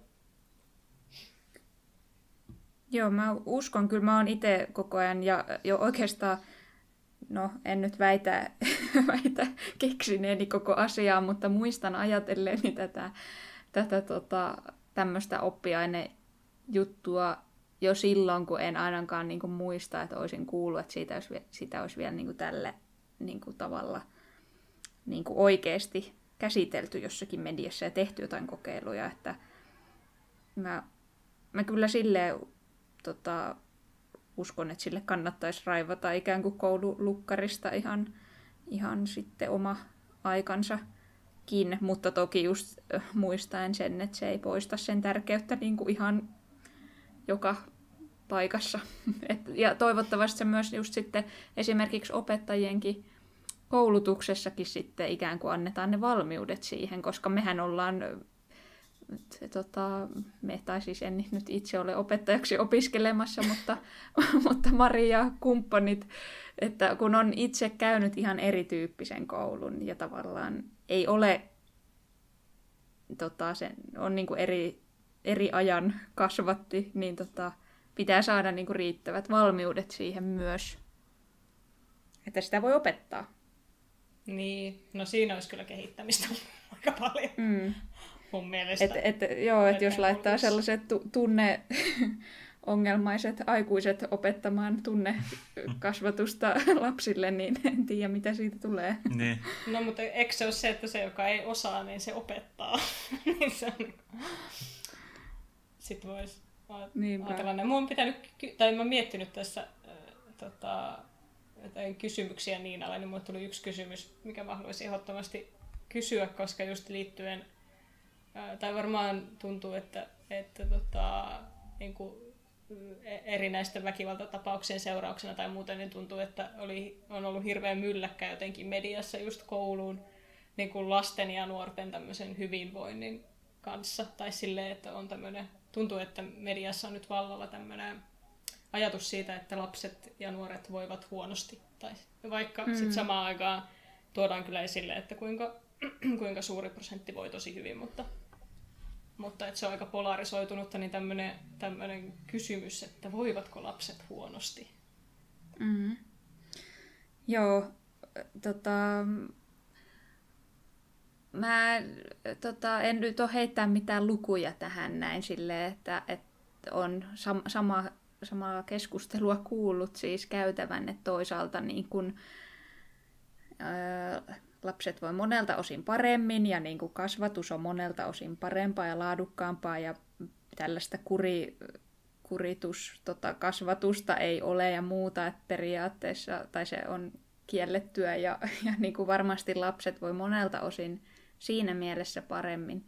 Joo, mä uskon, kyllä mä oon itse koko ajan ja jo oikeastaan, no en nyt väitä, väitä keksineeni koko asiaa, mutta muistan ajatelleeni tätä, tätä tota, tämmöistä oppiainejuttua jo silloin, kun en ainakaan niin kuin, muista, että olisin kuullut, että siitä olisi, sitä olisi vielä niin kuin, tälle niin kuin, tavalla niin kuin, oikeasti käsitelty jossakin mediassa ja tehty jotain kokeiluja, että mä, mä kyllä silleen tota, uskon, että sille kannattaisi raivata ikään kuin koululukkarista ihan, ihan sitten oma aikansakin, mutta toki just äh, muistaen sen, että se ei poista sen tärkeyttä niin kuin ihan joka paikassa. Et, ja toivottavasti se myös just sitten esimerkiksi opettajienkin koulutuksessakin sitten ikään kuin annetaan ne valmiudet siihen, koska mehän ollaan se, tota, me, tai siis en nyt itse ole opettajaksi opiskelemassa, mutta, mutta Maria ja kumppanit, että kun on itse käynyt ihan erityyppisen koulun ja tavallaan ei ole, tota, se on niin kuin eri, eri ajan kasvatti, niin tota, pitää saada niin kuin riittävät valmiudet siihen myös, että sitä voi opettaa. Niin, no siinä olisi kyllä kehittämistä aika paljon. Mm mun mielestä. Et, et, joo, että jos laittaa sellaiset tu- tunne ongelmaiset aikuiset opettamaan tunnekasvatusta lapsille, niin en tiedä, mitä siitä tulee. Niin. No, mutta eikö se ole se, että se, joka ei osaa, niin se opettaa? niin se on... Niinku- Sitten voisi ajatella näin. Mun pitänyt, tai mä miettinyt tässä äh, tota, jotain kysymyksiä Niinalle, niin mulle tuli yksi kysymys, mikä mä haluaisin ehdottomasti kysyä, koska just liittyen tai varmaan tuntuu, että, että tota, niin kuin e, erinäisten väkivaltatapauksien seurauksena tai muuten, niin tuntuu, että oli, on ollut hirveän mylläkkä jotenkin mediassa just kouluun niin kuin lasten ja nuorten tämmöisen hyvinvoinnin kanssa. Tai silleen, että on tämmöinen, tuntuu, että mediassa on nyt vallalla tämmöinen ajatus siitä, että lapset ja nuoret voivat huonosti. Tai vaikka mm. sitten samaan aikaan tuodaan kyllä esille, että kuinka, kuinka suuri prosentti voi tosi hyvin, mutta mutta että se on aika polarisoitunutta, niin tämmöinen kysymys, että voivatko lapset huonosti? Mm. Joo, tota, mä tota, en nyt ole heittää mitään lukuja tähän näin silleen, että, että on sam- sama, samaa keskustelua kuullut siis käytävän, että toisaalta niin kun, öö, lapset voi monelta osin paremmin ja niin kuin kasvatus on monelta osin parempaa ja laadukkaampaa ja tällaista kuri, kuritus, tota, kasvatusta ei ole ja muuta, että periaatteessa, tai se on kiellettyä ja, ja niin kuin varmasti lapset voi monelta osin siinä mielessä paremmin.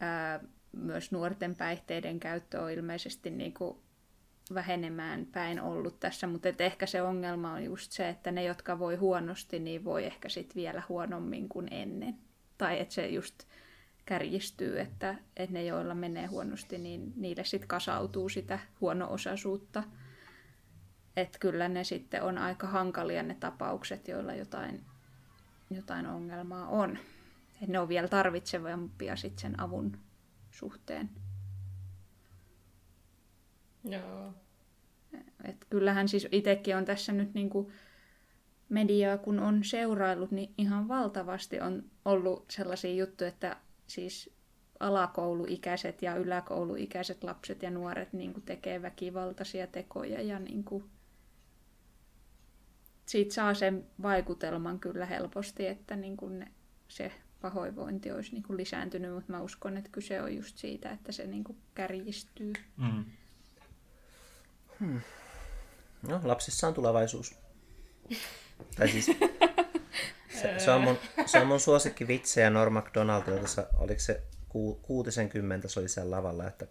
Ää, myös nuorten päihteiden käyttö on ilmeisesti niin kuin vähenemään päin ollut tässä, mutta et ehkä se ongelma on just se, että ne, jotka voi huonosti, niin voi ehkä sitten vielä huonommin kuin ennen. Tai että se just kärjistyy, että, että ne, joilla menee huonosti, niin niille sitten kasautuu sitä huono-osaisuutta. Että kyllä ne sitten on aika hankalia ne tapaukset, joilla jotain, jotain ongelmaa on. Että ne on vielä tarvitsevampia sitten sen avun suhteen. Joo. Et kyllähän siis itsekin on tässä nyt niinku mediaa, kun on seuraillut, niin ihan valtavasti on ollut sellaisia juttuja, että siis alakouluikäiset ja yläkouluikäiset lapset ja nuoret niin kuin tekee väkivaltaisia tekoja ja niin kuin siitä saa sen vaikutelman kyllä helposti, että niin kuin ne, se pahoinvointi olisi niin kuin lisääntynyt, mutta mä uskon, että kyse on just siitä, että se niin kuin kärjistyy. Mm. Hmm. No, lapsissa on tulevaisuus. tai siis, se, se, on mun, se on mun suosikki vitsejä Norm MacDonaldilta. Tuossa, oliko se ku, kuutisen kymmentä, se oli siellä lavalla, että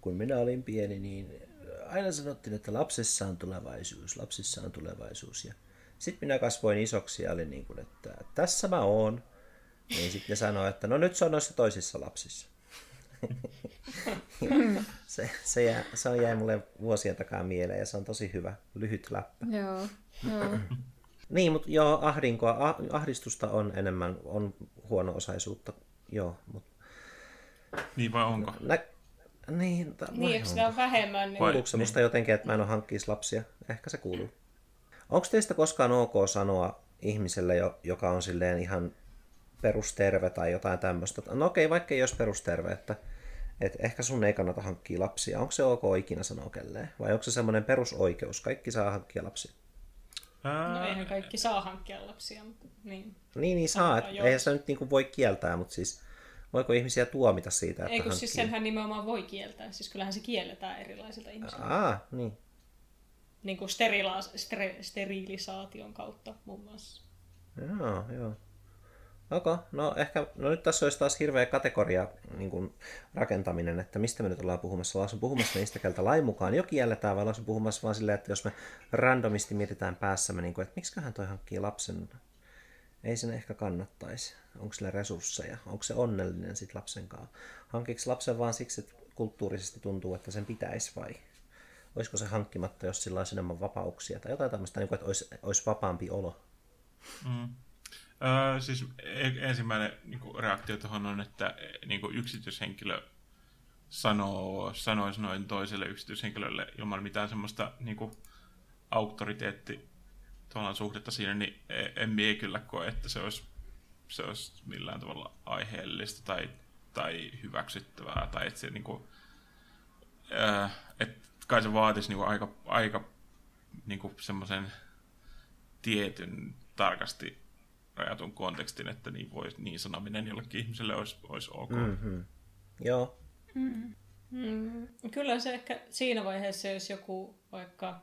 kun minä olin pieni, niin aina sanottiin, että lapsissa on tulevaisuus, lapsissa on tulevaisuus. Ja sitten minä kasvoin isoksi ja olin niin kuin, että tässä mä oon. Niin sitten ne sanoi, että no nyt se on noissa toisissa lapsissa. Se, se, jää, se on jäi mulle vuosien takaa mieleen ja se on tosi hyvä, lyhyt läppä. Joo, joo. niin, mutta joo, ahdinkoa, ahdistusta on enemmän, on huono-osaisuutta, joo. Mutta... Niin vai onko? Nä... Niin, ta... niin eikö sitä on vähemmän? Niin... Kuuluuko se musta niin. jotenkin, että mä en ole hankkisi lapsia? Ehkä se kuuluu. Onko teistä koskaan ok sanoa ihmiselle, joka on silleen ihan perusterve tai jotain tämmöistä. No okei, vaikka ei olisi perusterve, että, että ehkä sun ei kannata hankkia lapsia. Onko se ok ikinä sanoa kelleen? Vai onko se semmoinen perusoikeus? Kaikki saa hankkia lapsia. No eihän kaikki saa hankkia lapsia, mutta niin. Niin, niin saa. Et, eihän se nyt niin voi kieltää, mutta siis voiko ihmisiä tuomita siitä, että Ei kun siis hankkii... siis senhän nimenomaan voi kieltää. Siis kyllähän se kielletään erilaisilta ihmisiltä. Aa, niin. Niin kuin sterila- ster- sterilisaation kautta muun muassa. Joo, joo. Okay. No ehkä, no nyt tässä olisi taas hirveä kategoria niin kuin rakentaminen, että mistä me nyt ollaan puhumassa. Ollaan puhumassa niistä, keltä lain mukaan jo kielletään, vai ollaan puhumassa vaan silleen, että jos me randomisti mietitään päässämme, niin kuin, että miksiköhän toi hankkii lapsen, ei sen ehkä kannattaisi. Onko sillä resursseja? Onko se onnellinen sit lapsen kanssa? Hankiiko lapsen vaan siksi, että kulttuurisesti tuntuu, että sen pitäisi vai olisiko se hankkimatta, jos sillä olisi enemmän vapauksia tai jotain tämmöistä, niin kuin, että olisi, olisi vapaampi olo? Mm. Öö, siis e- ensimmäinen niin kuin reaktio tuohon on, että niin kuin yksityishenkilö sanoo, sanoisi noin toiselle yksityishenkilölle ilman mitään semmoista niin kuin auktoriteetti suhdetta siinä, niin e- en mie kyllä koe, että se olisi, se olisi millään tavalla aiheellista tai, tai hyväksyttävää. Tai että se, niin kuin, öö, että kai se vaatisi niin kuin aika, aika niin kuin semmoisen tietyn tarkasti rajatun kontekstin, että niin, vois, niin sanominen jollekin ihmiselle olisi, olisi ok. Mm-hmm. Joo. Mm. Mm. Kyllä se ehkä siinä vaiheessa, jos joku vaikka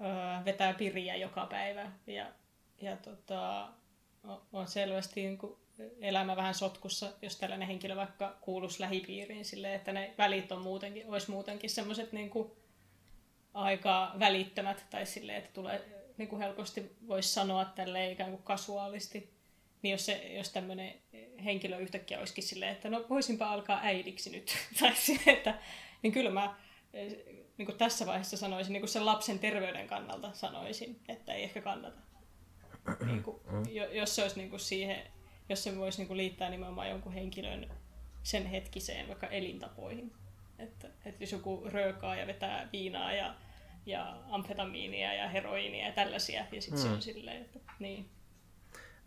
öö, vetää piriä joka päivä ja, ja tota, on selvästi niin kuin elämä vähän sotkussa, jos tällainen henkilö vaikka kuuluisi lähipiiriin silleen, että ne välit on muutenkin, olisi muutenkin semmoiset niin aika välittömät tai silleen, että tulee niin kuin helposti voisi sanoa tälle ikään kuin kasuaalisti, niin jos, se, jos tämmöinen henkilö yhtäkkiä olisikin silleen, että no voisinpa alkaa äidiksi nyt, tai silleen, että, niin kyllä mä niin kuin tässä vaiheessa sanoisin, niin kuin sen lapsen terveyden kannalta sanoisin, että ei ehkä kannata. Niin kuin, jos se olisi niin kuin siihen, jos se voisi niin kuin liittää nimenomaan jonkun henkilön sen hetkiseen vaikka elintapoihin. Että, että jos joku röökaa ja vetää viinaa ja ja amfetamiinia ja heroiinia ja tällaisia. Ja sitten hmm. se on silleen, että niin.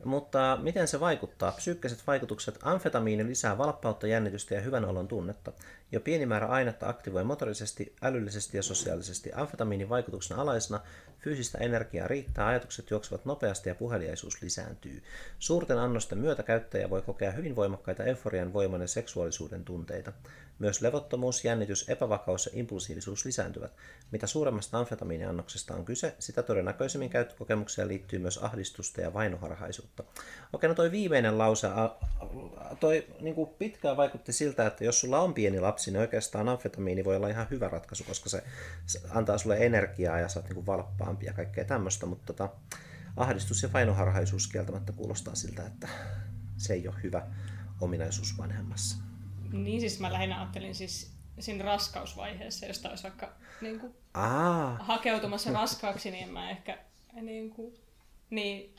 Mutta miten se vaikuttaa? Psyykkiset vaikutukset. Amfetamiini lisää valppautta, jännitystä ja hyvän olon tunnetta. Jo pieni määrä ainetta aktivoi motorisesti, älyllisesti ja sosiaalisesti. Amfetamiinin vaikutuksen alaisena fyysistä energiaa riittää, ajatukset juoksevat nopeasti ja puheliaisuus lisääntyy. Suurten annosten myötä käyttäjä voi kokea hyvin voimakkaita euforian voiman ja seksuaalisuuden tunteita. Myös levottomuus, jännitys, epävakaus ja impulsiivisuus lisääntyvät. Mitä suuremmasta amfetamiiniannoksesta on kyse, sitä todennäköisemmin käyttökokemuksia liittyy myös ahdistusta ja vainoharhaisuutta. Okei, no toi viimeinen lause, toi niin kuin pitkään vaikutti siltä, että jos sulla on pieni lapsi, niin oikeastaan amfetamiini voi olla ihan hyvä ratkaisu, koska se antaa sulle energiaa ja sä oot niin kuin valppaampi ja kaikkea tämmöistä, mutta tota, ahdistus ja vainoharhaisuus kieltämättä kuulostaa siltä, että se ei ole hyvä ominaisuus vanhemmassa. Niin siis mä lähinnä ajattelin siis siinä raskausvaiheessa, josta olisi vaikka niin kuin, Aa. hakeutumassa raskaaksi, niin mä ehkä niin kuin, niin,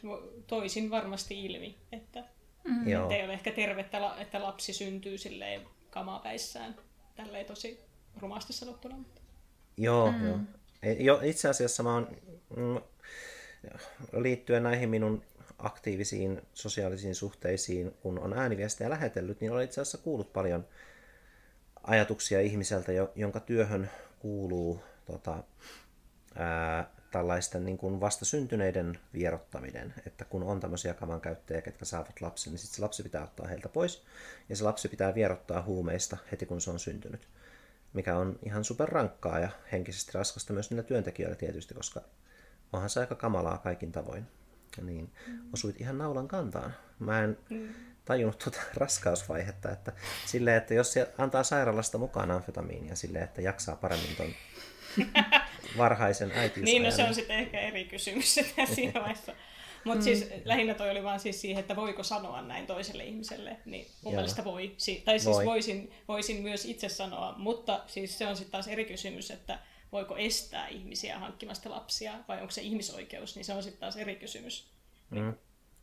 toisin varmasti ilmi, että, mm. ei ole ehkä tervettä, että lapsi syntyy silleen kamapäissään, tälleen tosi rumasti sanottuna. Mutta... Joo, mm. joo. Jo, itse asiassa mä oon, mm, liittyen näihin minun aktiivisiin sosiaalisiin suhteisiin, kun on ääniviestejä lähetellyt, niin olen itse asiassa kuullut paljon ajatuksia ihmiseltä, jonka työhön kuuluu tota, ää, tällaisten niin kuin vastasyntyneiden vierottaminen, että kun on tämmöisiä kaman käyttäjiä, ketkä saavat lapsen, niin sitten se lapsi pitää ottaa heiltä pois, ja se lapsi pitää vierottaa huumeista heti kun se on syntynyt, mikä on ihan superrankkaa ja henkisesti raskasta myös niillä työntekijöillä tietysti, koska onhan se aika kamalaa kaikin tavoin niin osuit ihan naulan kantaan. Mä en tajunnut tuota raskausvaihetta, että silleen, että jos se antaa sairaalasta mukaan amfetamiinia silleen, että jaksaa paremmin ton varhaisen äitiysajan. Niin, no se on sitten ehkä eri kysymys siinä vaiheessa. Mutta mm. siis lähinnä toi oli vaan siis siihen, että voiko sanoa näin toiselle ihmiselle, niin mun Joo. mielestä voi. Tai siis voi. voisin, voisin myös itse sanoa, mutta siis se on sitten taas eri kysymys, että voiko estää ihmisiä hankkimasta lapsia, vai onko se ihmisoikeus, niin se on sitten taas eri kysymys. Mm.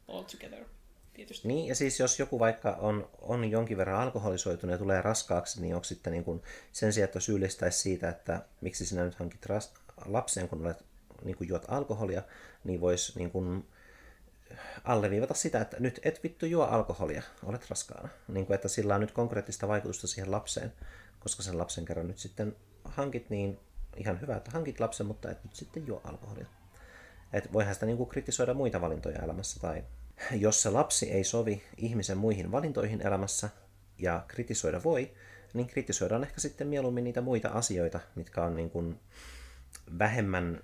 All together. Tietysti. Niin, ja siis jos joku vaikka on, on jonkin verran alkoholisoitunut ja tulee raskaaksi, niin onko sitten niin kuin sen sijaan, että syyllistäisi siitä, että miksi sinä nyt hankit ras- lapsen, kun olet niin kuin juot alkoholia, niin voisi niin kuin alleviivata sitä, että nyt et vittu juo alkoholia, olet raskaana. Niin kuin, että sillä on nyt konkreettista vaikutusta siihen lapseen, koska sen lapsen kerran nyt sitten hankit, niin ihan hyvä, että hankit lapsen, mutta et nyt sitten juo alkoholia. Et voihan sitä niinku kritisoida muita valintoja elämässä tai jos se lapsi ei sovi ihmisen muihin valintoihin elämässä ja kritisoida voi, niin kritisoidaan ehkä sitten mieluummin niitä muita asioita, mitkä on niin kuin vähemmän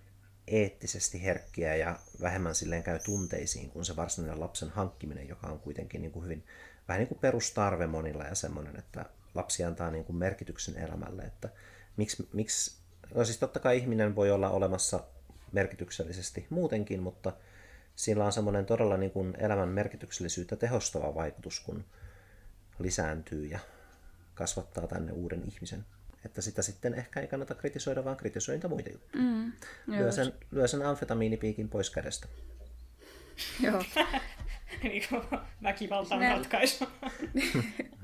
eettisesti herkkiä ja vähemmän silleen käy tunteisiin kuin se varsinainen lapsen hankkiminen, joka on kuitenkin niin kuin hyvin vähän niin kuin perustarve monilla ja semmoinen, että lapsi antaa niin kuin merkityksen elämälle, että miksi, miksi, no siis totta kai ihminen voi olla olemassa merkityksellisesti muutenkin, mutta sillä on semmoinen todella niin kuin elämän merkityksellisyyttä tehostava vaikutus, kun lisääntyy ja kasvattaa tänne uuden ihmisen. Että sitä sitten ehkä ei kannata kritisoida, vaan kritisoida niitä muita juttuja. Mm, lyö, sen, lyö sen amfetamiinipiikin pois kädestä. Joo. niin väkivalta on ratkaisu.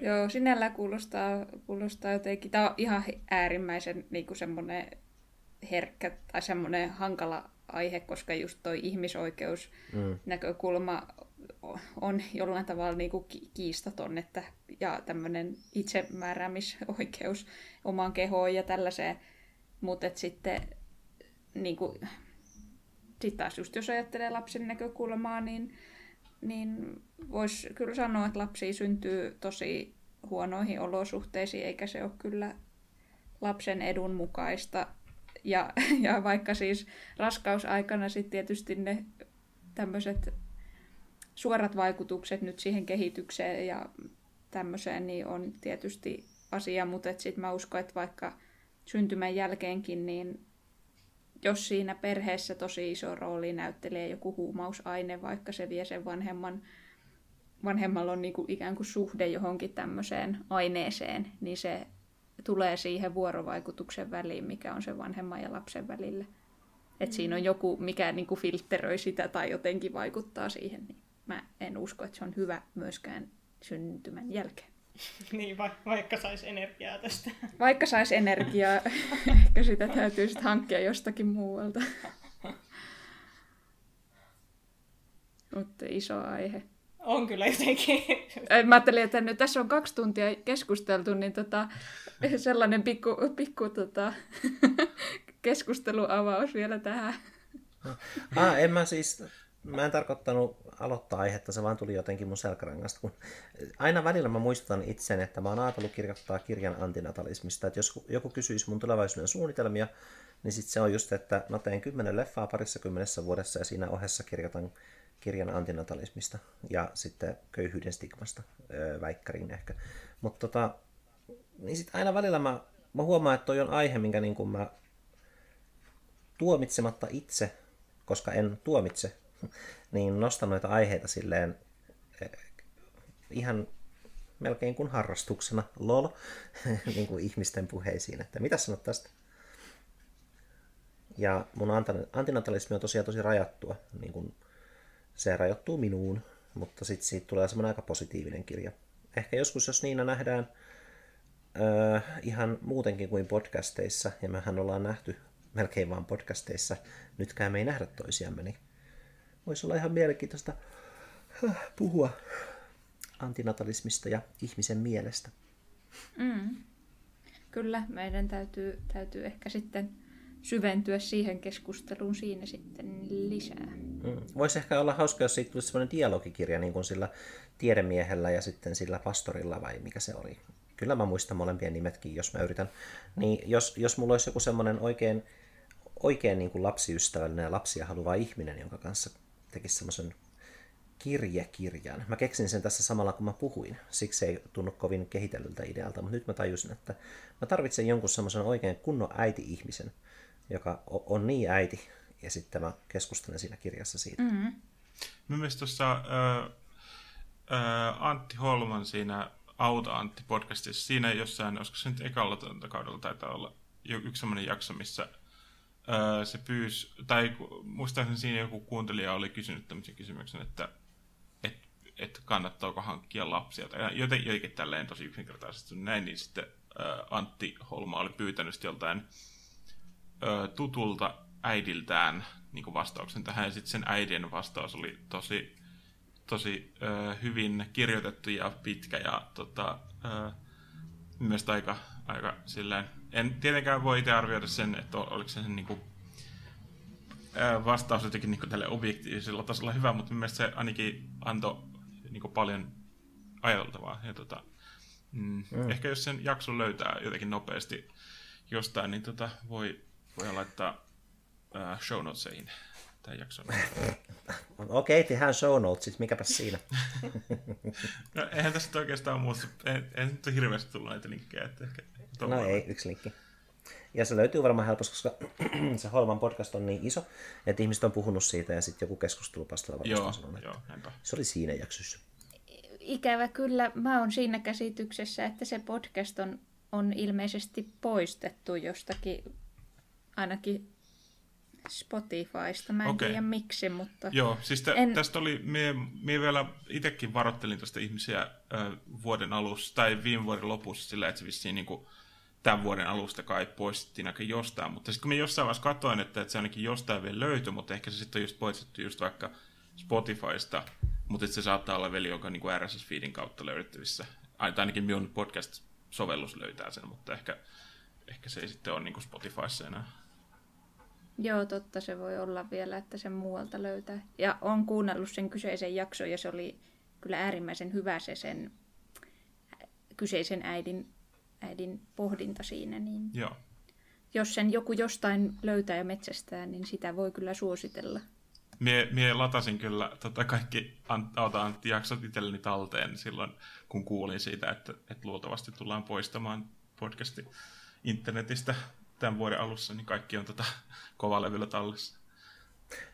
Joo, sinällä kuulostaa, kuulostaa jotenkin, tämä on ihan äärimmäisen niin kuin semmoinen herkkä tai semmoinen hankala aihe, koska just toi ihmisoikeus mm. näkökulma on jollain tavalla niin kuin kiistaton, että, ja tämmöinen itsemääräämisoikeus omaan kehoon ja tällaiseen, mutta sitten niin kuin, sit taas just jos ajattelee lapsen näkökulmaa, niin, niin voisi kyllä sanoa, että lapsi syntyy tosi huonoihin olosuhteisiin, eikä se ole kyllä lapsen edun mukaista. Ja, ja vaikka siis raskausaikana sitten tietysti ne tämmöiset suorat vaikutukset nyt siihen kehitykseen ja tämmöiseen, niin on tietysti asia, mutta sitten mä uskon, että vaikka syntymän jälkeenkin, niin jos siinä perheessä tosi iso rooli näyttelee joku huumausaine, vaikka se vie sen vanhemman, vanhemmalla on niin kuin ikään kuin suhde johonkin tämmöiseen aineeseen, niin se tulee siihen vuorovaikutuksen väliin, mikä on se vanhemman ja lapsen välillä. Että siinä on joku, mikä niin kuin filtteröi sitä tai jotenkin vaikuttaa siihen. Niin mä en usko, että se on hyvä myöskään syntymän jälkeen. Niin, va- vaikka saisi energiaa tästä. Vaikka saisi energiaa, ehkä sitä täytyy sitten hankkia jostakin muualta. Mutta iso aihe. On kyllä jotenkin. Mä ajattelin, että nyt tässä on kaksi tuntia keskusteltu, niin tota, sellainen pikku, pikku tota, keskusteluavaus vielä tähän. Ah, en mä siis mä en tarkoittanut aloittaa aihetta, se vaan tuli jotenkin mun selkärangasta. Kun aina välillä mä muistutan itsen, että mä oon ajatellut kirjoittaa kirjan antinatalismista. Että jos joku kysyisi mun tulevaisuuden suunnitelmia, niin sit se on just, että mä teen kymmenen leffaa parissa kymmenessä vuodessa ja siinä ohessa kirjoitan kirjan antinatalismista ja sitten köyhyyden stigmasta väikkäriin ehkä. Mutta tota, niin sit aina välillä mä, mä huomaan, että toi on aihe, minkä niin mä tuomitsematta itse, koska en tuomitse niin nostan noita aiheita silleen eh, ihan melkein kuin harrastuksena, lol, niin kuin ihmisten puheisiin, että mitä sanot tästä? Ja mun antinatalismi on tosiaan tosi rajattua, niin kuin se rajoittuu minuun, mutta sitten siitä tulee semmoinen aika positiivinen kirja. Ehkä joskus, jos Niina nähdään äh, ihan muutenkin kuin podcasteissa, ja mehän ollaan nähty melkein vaan podcasteissa, nytkään me ei nähdä toisiamme, niin voisi olla ihan mielenkiintoista äh, puhua antinatalismista ja ihmisen mielestä. Mm. Kyllä, meidän täytyy, täytyy ehkä sitten syventyä siihen keskusteluun siinä sitten lisää. Mm. Voisi ehkä olla hauska, jos siitä tulisi sellainen dialogikirja niin kuin sillä tiedemiehellä ja sitten sillä pastorilla vai mikä se oli. Kyllä mä muistan molempien nimetkin, jos mä yritän. Niin jos, jos mulla olisi joku semmoinen oikein, oikein niin kuin lapsiystävällinen ja lapsia haluva ihminen, jonka kanssa tekisi semmoisen kirjekirjan. Mä keksin sen tässä samalla, kun mä puhuin. Siksi ei tunnu kovin kehitellyltä idealta, mutta nyt mä tajusin, että mä tarvitsen jonkun semmoisen oikein kunnon äiti-ihmisen, joka on niin äiti, ja sitten mä keskustelen siinä kirjassa siitä. Mm-hmm. Mielestäni tuossa äh, äh, Antti Holman siinä Auta Antti podcastissa, siinä jossain, olisiko se nyt ekalla kaudella taitaa olla yksi semmoinen jakso, missä öö, se pyysi, tai muistaakseni siinä joku kuuntelija oli kysynyt tämmöisen kysymyksen, että et, et kannattaako hankkia lapsia, tai joten, jotenkin tälleen tosi yksinkertaisesti näin, niin sitten öö, Antti Holma oli pyytänyt joltain öö, tutulta äidiltään niin kuin vastauksen tähän, ja sitten sen äidin vastaus oli tosi, tosi öö, hyvin kirjoitettu ja pitkä, ja tota, öö, mielestäni aika, aika silleen en tietenkään voi itse arvioida sen, että oliko se sen niin kuin, vastaus jotenkin niin tälle objektiivisella tasolla hyvä, mutta mielestäni se ainakin antoi niin kuin paljon ajateltavaa. Ja tota, mm, mm. Ehkä jos sen jakson löytää jotenkin nopeasti jostain, niin tota, voi, voi laittaa äh, show notesihin tämän jakson. Okei, tehdään show notesit, mikäpä siinä. no eihän tässä oikeastaan ole muusta, ei, ei nyt ole hirveästi tullut näitä linkkejä. Että ehkä no ei, yksi linkki. Ja se löytyy varmaan helposti, koska se Holman podcast on niin iso, että ihmiset on puhunut siitä ja sitten joku keskustelupastella varmasti joo, sanonut, joo, näinpä. se oli siinä jaksossa. Ikävä kyllä, mä oon siinä käsityksessä, että se podcast on, on ilmeisesti poistettu jostakin, ainakin Spotifysta. Mä en Okei. tiedä miksi, mutta... Joo, siis tä, En- tästä oli, mie, mie vielä itsekin varoittelin tuosta ihmisiä ö, vuoden alussa, tai viime vuoden lopussa sillä, että se vissiin niin kuin, tämän vuoden alusta kai poistettiin aika jostain, mutta sitten kun minä jossain vaiheessa katsoin, että, että se ainakin jostain vielä löytyi, mutta ehkä se sitten on just poistettu just vaikka Spotifysta, mutta se saattaa olla vielä joka niin RSS-feedin kautta löydettävissä. Ai- tai ainakin minun podcast-sovellus löytää sen, mutta ehkä, ehkä se ei sitten ole niin kuin Spotifyssa enää. Joo, totta, se voi olla vielä, että sen muualta löytää. Ja on kuunnellut sen kyseisen jakson ja se oli kyllä äärimmäisen hyvä se sen kyseisen äidin, äidin pohdinta siinä. Niin Joo. jos sen joku jostain löytää ja metsästää, niin sitä voi kyllä suositella. Mie, mie latasin kyllä tota kaikki Auta Antti-jaksot itselleni talteen silloin, kun kuulin siitä, että, että luultavasti tullaan poistamaan podcasti internetistä tämän vuoden alussa, niin kaikki on tota kovalevyllä tallessa.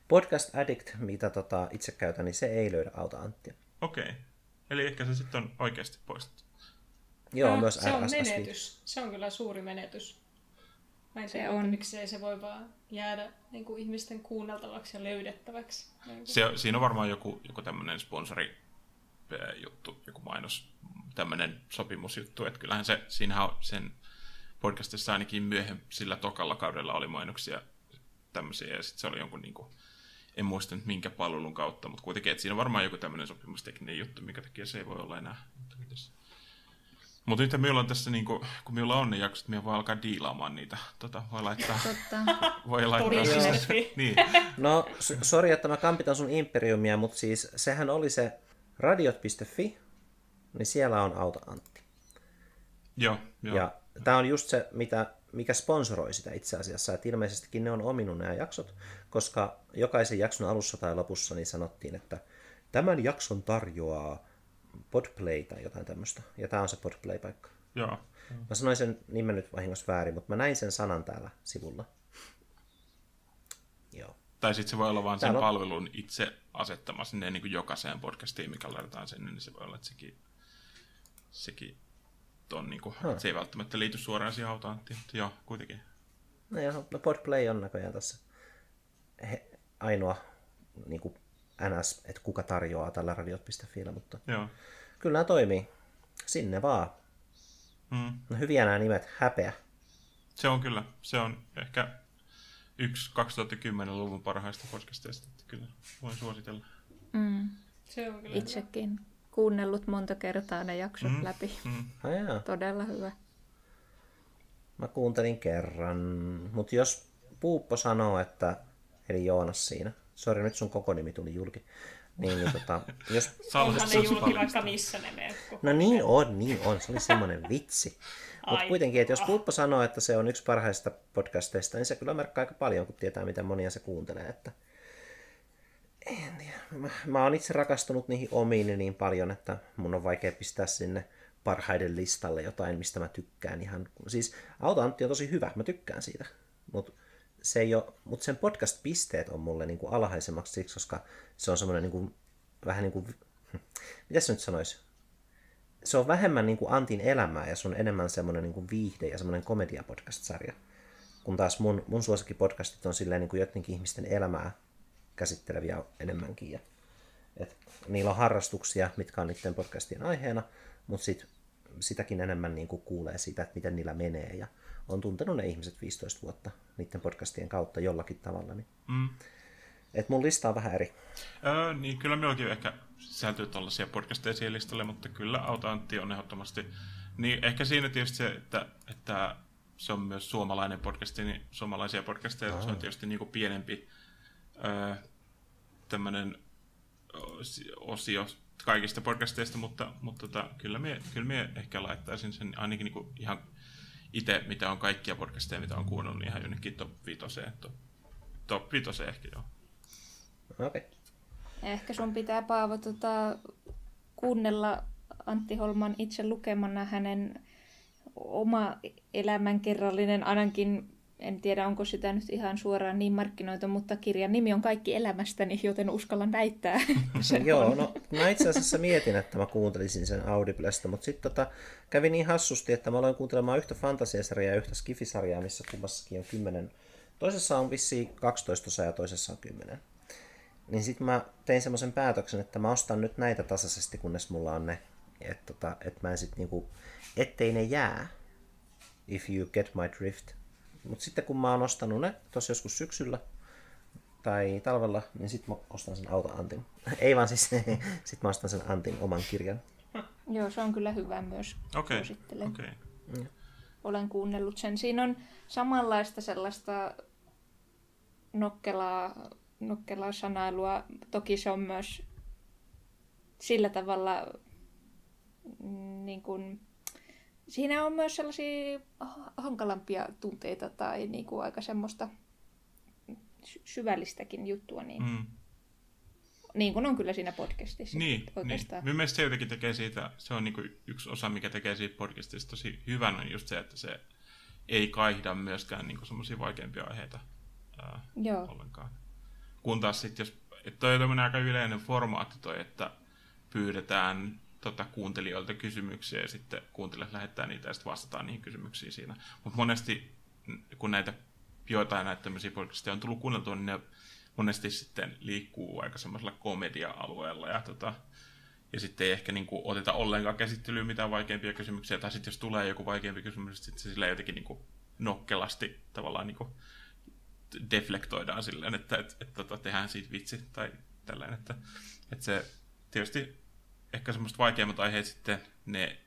Podcast Addict, mitä tota itse käytän, niin se ei löydä Auta Anttia. Okei. Eli ehkä se sitten on oikeasti poistettu. Joo, No, myös se on menetys. Se on kyllä suuri menetys. Mä en Se tiedä, on. miksei se voi vaan jäädä niin kuin ihmisten kuunneltavaksi ja löydettäväksi. Niin kuin. Se, siinä on varmaan joku, joku tämmöinen sponsori eh, juttu, joku mainos, tämmöinen sopimusjuttu, että kyllähän se, siinähän on sen podcastissa ainakin myöhemmin sillä tokalla kaudella oli mainoksia tämmöisiä, ja sitten se oli jonkun niinku, en muista nyt minkä palvelun kautta, mutta kuitenkin, että siinä on varmaan joku tämmöinen sopimustekninen juttu, minkä takia se ei voi olla enää. Mutta nyt minulla on tässä, niinku, kun minulla on ne jaksot, minä voi alkaa diilaamaan niitä. Tota, voi laittaa, Totta. voi laittaa Todellisesti. niin, No, sori, että mä kampitan sun imperiumia, mutta siis sehän oli se radiot.fi, niin siellä on Auta Antti. joo, joo. Ja tämä on just se, mitä, mikä sponsoroi sitä itse asiassa, että ilmeisestikin ne on ominut nämä jaksot, koska jokaisen jakson alussa tai lopussa niin sanottiin, että tämän jakson tarjoaa Podplay tai jotain tämmöistä. Ja tämä on se Podplay-paikka. joo. Mä sanoin sen nimen nyt vahingossa väärin, mutta mä näin sen sanan täällä sivulla. Joo. Tai sitten se voi olla vaan sen Täällä on- palvelun itse asettama sinne niin kuin jokaiseen podcastiin, mikä laitetaan sinne, niin se voi olla, että sekin, sekin on, niin kuin, Huh. se ei välttämättä liity suoraan siihen autoanttiin, mutta joo, kuitenkin. No, joo, no Podplay on näköjään tässä he, ainoa niin kuin NS, että kuka tarjoaa tällä radiot.fillä, mutta Joo. kyllä nämä toimii. Sinne vaan. Mm. No hyviä nämä nimet, häpeä. Se on kyllä, se on ehkä yksi 2010-luvun parhaista podcasteista, että kyllä voin suositella. Mm. Se on kyllä Itsekin kuunnellut monta kertaa ne jaksot Mm. läpi. Mm. Ai jaa. Todella hyvä. Mä kuuntelin kerran, mutta jos Puuppo sanoo, että, eli Joonas siinä, sori nyt sun koko nimi tuli julki, niin, niin tota, jos, Onhan ne Sallistuisi julki vaikka missä ne menee. no niin on, niin on, se oli semmoinen vitsi. Mutta kuitenkin, että jos Puuppo sanoo, että se on yksi parhaista podcasteista, niin se kyllä merkkaa aika paljon, kun tietää, miten monia se kuuntelee. Että... En tiedä. Mä, mä oon itse rakastunut niihin omiin niin paljon, että mun on vaikea pistää sinne parhaiden listalle jotain, mistä mä tykkään ihan. Siis Auto Antti on tosi hyvä, mä tykkään siitä. Mutta se ei ole, mut sen podcast-pisteet on mulle niinku alhaisemmaksi siksi, koska se on semmoinen niinku, vähän niin kuin, mitä se nyt sanoisi? Se on vähemmän niin kuin Antin elämää ja se on enemmän semmoinen niin kuin viihde ja semmoinen komedia-podcast-sarja. Kun taas mun, mun suosikkipodcastit on silleen niin kuin jotenkin ihmisten elämää käsitteleviä enemmänkin. Ja, et, niillä on harrastuksia, mitkä on niiden podcastien aiheena, mutta sit, sitäkin enemmän niin kuin kuulee siitä, että miten niillä menee. Ja on tuntenut ne ihmiset 15 vuotta niiden podcastien kautta jollakin tavalla. Niin. Mm. Et mun lista on vähän eri. Öö, niin kyllä minullakin ehkä sisältyy tällaisia podcasteja siihen listalle, mutta kyllä Antti on ehdottomasti. Niin ehkä siinä tietysti se, että, että se on myös suomalainen podcasti, niin suomalaisia podcasteja, se on tietysti niin kuin pienempi öö, tämmöinen osio kaikista podcasteista, mutta, mutta tota, kyllä minä kyllä mie ehkä laittaisin sen ainakin niin kuin ihan itse, mitä on kaikkia podcasteja, mitä on kuunnellut, niin ihan jonnekin top 5. To, top 5 ehkä joo. Okei. Okay. Ehkä sun pitää Paavo tota, kuunnella Antti Holman itse lukemana hänen oma elämänkerrallinen, ainakin en tiedä onko sitä nyt ihan suoraan niin markkinoitu, mutta kirjan nimi on Kaikki elämästäni, joten uskallan väittää. Se Joo, no mä itse asiassa mietin, että mä kuuntelisin sen Audiblesta, mutta sitten tota, kävi niin hassusti, että mä aloin kuuntelemaan yhtä fantasiasarjaa ja yhtä skifisarjaa, missä kummassakin on kymmenen. Toisessa on vissiin 12 osaa ja toisessa on 10. Niin sitten mä tein semmoisen päätöksen, että mä ostan nyt näitä tasaisesti, kunnes mulla on ne. Että tota, et mä en sit niinku, ettei ne jää, if you get my drift. Mutta sitten kun mä oon ostanut ne tossa joskus syksyllä tai talvella, niin sitten mä ostan sen auto Antin. Ei vaan siis, sitten mä ostan sen Antin oman kirjan. Joo, se on kyllä hyvä myös. Okei, okay. okay. Olen kuunnellut sen. Siinä on samanlaista sellaista nokkelaa, nokkelaa sanailua. Toki se on myös sillä tavalla mm, niin kuin, siinä on myös sellaisia hankalampia tunteita tai niin kuin aika semmoista syvällistäkin juttua, niin, mm. niin kuin on kyllä siinä podcastissa. Niin, niin. oikeastaan. niin. mielestä se jotenkin tekee siitä, se on niin kuin yksi osa, mikä tekee siitä podcastista tosi hyvän, on just se, että se ei kaihda myöskään niin semmoisia vaikeampia aiheita ää, Joo. ollenkaan. Kun taas sitten, jos, että toi on aika yleinen formaatti toi, että pyydetään tota, kuuntelijoilta kysymyksiä ja sitten kuuntelijat lähettää niitä ja sitten vastataan niihin kysymyksiin siinä. Mutta monesti, kun näitä joitain näitä tämmöisiä podcasteja on tullut kuunneltua, niin ne monesti sitten liikkuu aika semmoisella komedia-alueella ja, tota, ja sitten ei ehkä niin kuin, oteta ollenkaan käsittelyyn mitään vaikeampia kysymyksiä, tai sitten jos tulee joku vaikeampi kysymys, sitten se sillä jotenkin niin kuin, nokkelasti tavallaan niin kuin, deflektoidaan silleen, että et, et, tota, tehdään siitä vitsi tai tällainen, että, että se tietysti ehkä semmoista vaikeimmat aiheet sitten, ne,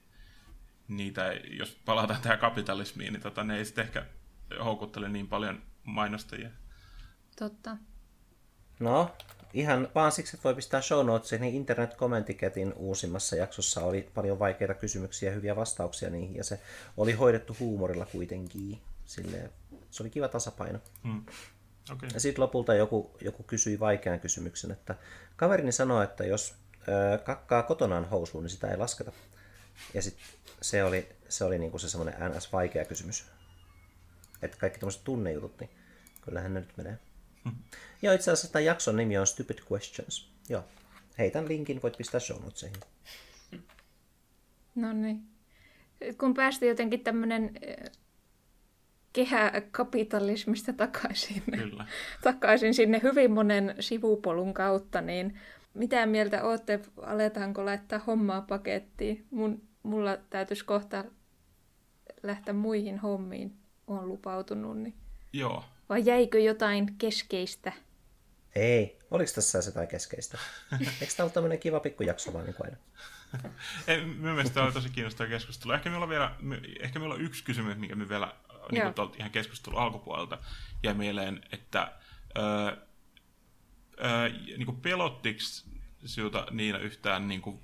niitä, jos palataan tähän kapitalismiin, niin tota, ne ei sitten ehkä houkuttele niin paljon mainostajia. Totta. No, ihan vaan siksi, että voi pistää show notesiin, niin Internet Commenticatin uusimmassa jaksossa oli paljon vaikeita kysymyksiä ja hyviä vastauksia niihin, ja se oli hoidettu huumorilla kuitenkin. Silleen, se oli kiva tasapaino. Hmm. Okay. Ja sitten lopulta joku, joku kysyi vaikean kysymyksen, että kaverini sanoi, että jos kakkaa kotonaan housuun, niin sitä ei lasketa. Ja sitten se oli, se oli niinku se semmoinen ns. vaikea kysymys. Että kaikki tämmöiset tunnejutut, niin kyllähän ne nyt menee. Hmm. Joo, itse asiassa tämä jakson nimi on Stupid Questions. Joo. Heitän linkin, voit pistää show notesihin. No niin. Kun päästiin jotenkin tämmöinen kehä kapitalismista takaisin, Kyllä. takaisin sinne hyvin monen sivupolun kautta, niin mitä mieltä olette, aletaanko laittaa hommaa pakettiin? Mun, mulla täytyisi kohta lähteä muihin hommiin, on lupautunut. Niin. Joo. Vai jäikö jotain keskeistä? Ei. Oliko tässä jotain keskeistä? Eikö tämä ollut tämmöinen kiva pikkujakso vaan niin kuin aina? Ei, minun mielestä tämä oli tosi kiinnostava keskustelu. Ehkä meillä on, vielä, ehkä meillä on yksi kysymys, mikä me vielä niin kuin ihan keskustelun alkupuolelta jäi mieleen, että öö, öö, niin kuin pelottiko sinulta Niina yhtään niin kuin,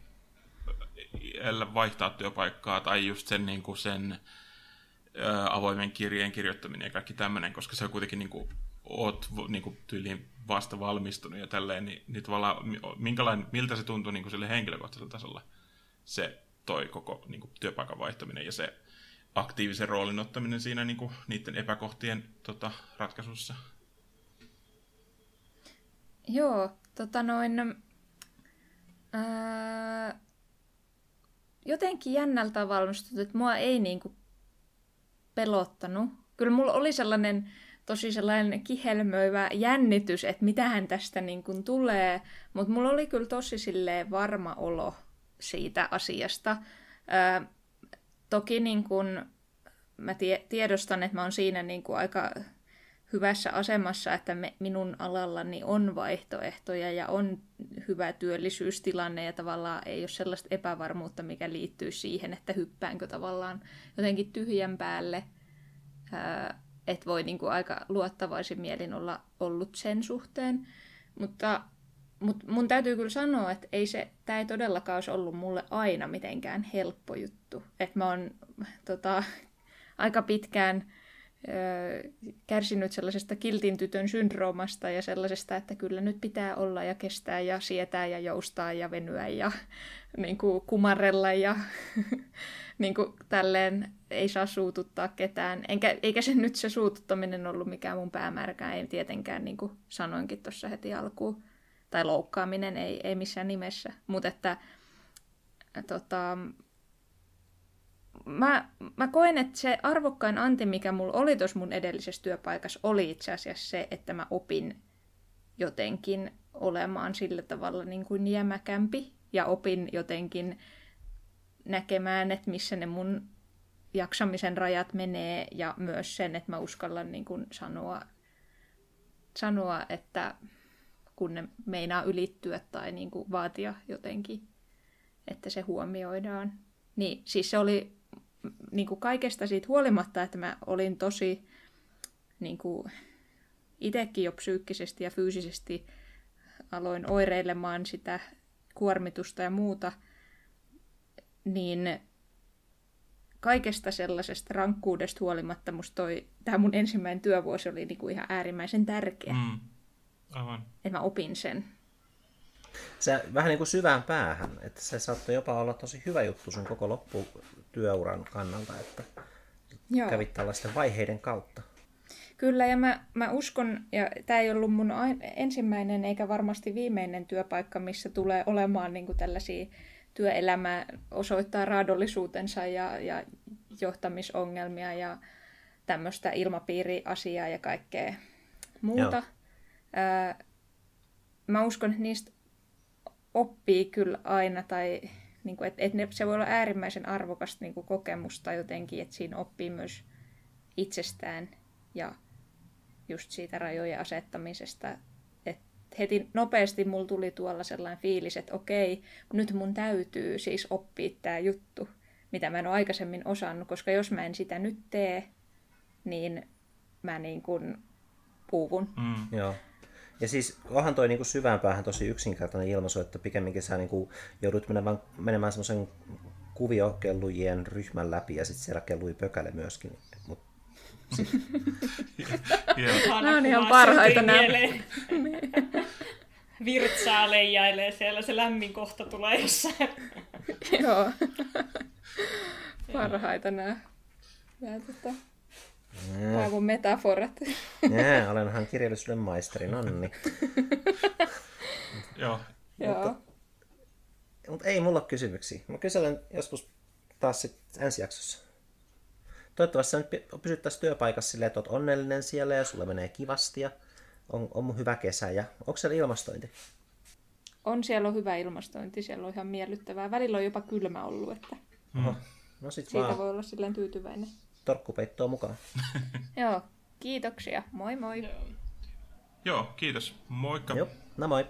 vaihtaa työpaikkaa tai just sen, kuin sen ää, avoimen kirjeen kirjoittaminen ja kaikki tämmöinen, koska se on kuitenkin niin kuin, oot niin kuin, tyyliin vasta valmistunut ja tälleen, niin, niin tavallaan minkälainen, miltä se tuntuu kuin sille henkilökohtaisella tasolla se toi koko niin kuin, työpaikan vaihtaminen ja se aktiivisen roolin ottaminen siinä niin kuin, niiden epäkohtien tota, ratkaisussa? Joo, tota noin, ää, jotenkin jännältä valmistunut, että mua ei niinku pelottanut. Kyllä mulla oli sellainen tosi sellainen kihelmöivä jännitys, että mitähän tästä niin kuin tulee, mutta mulla oli kyllä tosi varma olo siitä asiasta. Ää, toki niin kuin, mä tie, tiedostan, että mä oon siinä niin kuin aika hyvässä asemassa, että me, minun alallani on vaihtoehtoja ja on hyvä työllisyystilanne ja tavallaan ei ole sellaista epävarmuutta, mikä liittyy siihen, että hyppäänkö tavallaan jotenkin tyhjän päälle. Että voi niin kuin aika luottavaisin mielin olla ollut sen suhteen. Mutta, mutta mun täytyy kyllä sanoa, että ei se, tämä ei todellakaan olisi ollut mulle aina mitenkään helppo juttu. Että mä oon tota, aika pitkään kärsinyt sellaisesta kiltin tytön syndroomasta ja sellaisesta, että kyllä nyt pitää olla ja kestää ja sietää ja joustaa ja venyä ja niin kuin kumarella ja niin kuin tälleen ei saa suututtaa ketään. Enkä, eikä se nyt se suututtaminen ollut mikään mun päämärkään, ei tietenkään niin kuin sanoinkin tuossa heti alkuun. Tai loukkaaminen ei, ei missään nimessä. Mutta että tota, mä, mä koen, että se arvokkain anti, mikä mulla oli tuossa mun edellisessä työpaikassa, oli itse asiassa se, että mä opin jotenkin olemaan sillä tavalla niin kuin jämäkämpi ja opin jotenkin näkemään, että missä ne mun jaksamisen rajat menee ja myös sen, että mä uskallan niin kuin sanoa, sanoa, että kun ne meinaa ylittyä tai niin kuin vaatia jotenkin, että se huomioidaan. Niin siis se oli niin kuin kaikesta siitä huolimatta, että mä olin tosi niin kuin itsekin jo psyykkisesti ja fyysisesti aloin oireilemaan sitä kuormitusta ja muuta, niin kaikesta sellaisesta rankkuudesta huolimatta musta toi, tämä mun ensimmäinen työvuosi oli niinku ihan äärimmäisen tärkeä. Mm. Aivan. Että mä opin sen. Se vähän niin kuin syvään päähän, että se saattoi jopa olla tosi hyvä juttu sun koko lopputyöuran kannalta, että Joo. kävit tällaisten vaiheiden kautta. Kyllä, ja mä, mä uskon, ja tämä ei ollut mun ensimmäinen eikä varmasti viimeinen työpaikka, missä tulee olemaan niin kuin tällaisia työelämä osoittaa raadollisuutensa ja, ja johtamisongelmia ja tämmöistä ilmapiiriasiaa ja kaikkea muuta. Ää, mä uskon, että niistä oppii kyllä aina, tai niin kuin, että, että ne, se voi olla äärimmäisen arvokasta niin kuin kokemusta jotenkin, että siinä oppii myös itsestään ja just siitä rajojen asettamisesta. Et heti nopeasti mulla tuli tuolla sellainen fiilis, että okei, nyt mun täytyy siis oppia tämä juttu, mitä mä en ole aikaisemmin osannut, koska jos mä en sitä nyt tee, niin mä niin kuin puuvun. Mm. Joo. Ja siis onhan toi niinku syvään päähän tosi yksinkertainen ilmaisu, että pikemminkin sä niinku joudut menemään, menemään semmoisen kuviokellujien ryhmän läpi ja sitten siellä kellui pökäle myöskin. Mut, sit... Nämä on ihan parhaita nämä. Virtsaa leijailee siellä, se lämmin kohta tulee jossain. Joo. Parhaita nämä. nämä tota... Tämä mun metaforat. Jää, olenhan kirjallisuuden maisteri, nonni. Joo. Mutta, mutta ei mulla ole kysymyksiä. Mä kyselen joskus taas sit ensi jaksossa. Toivottavasti sä nyt pysyt työpaikassa silleen, että oot onnellinen siellä ja sulle menee kivasti ja on, on mun hyvä kesä. Ja onko siellä ilmastointi? On, siellä on hyvä ilmastointi, siellä on ihan miellyttävää. Välillä on jopa kylmä ollut, että Oho. No sit siitä vaan. voi olla silleen tyytyväinen torkkupeittoa mukaan. Joo, kiitoksia. Moi moi. Joo, kiitos. Moikka. Joo, no moi.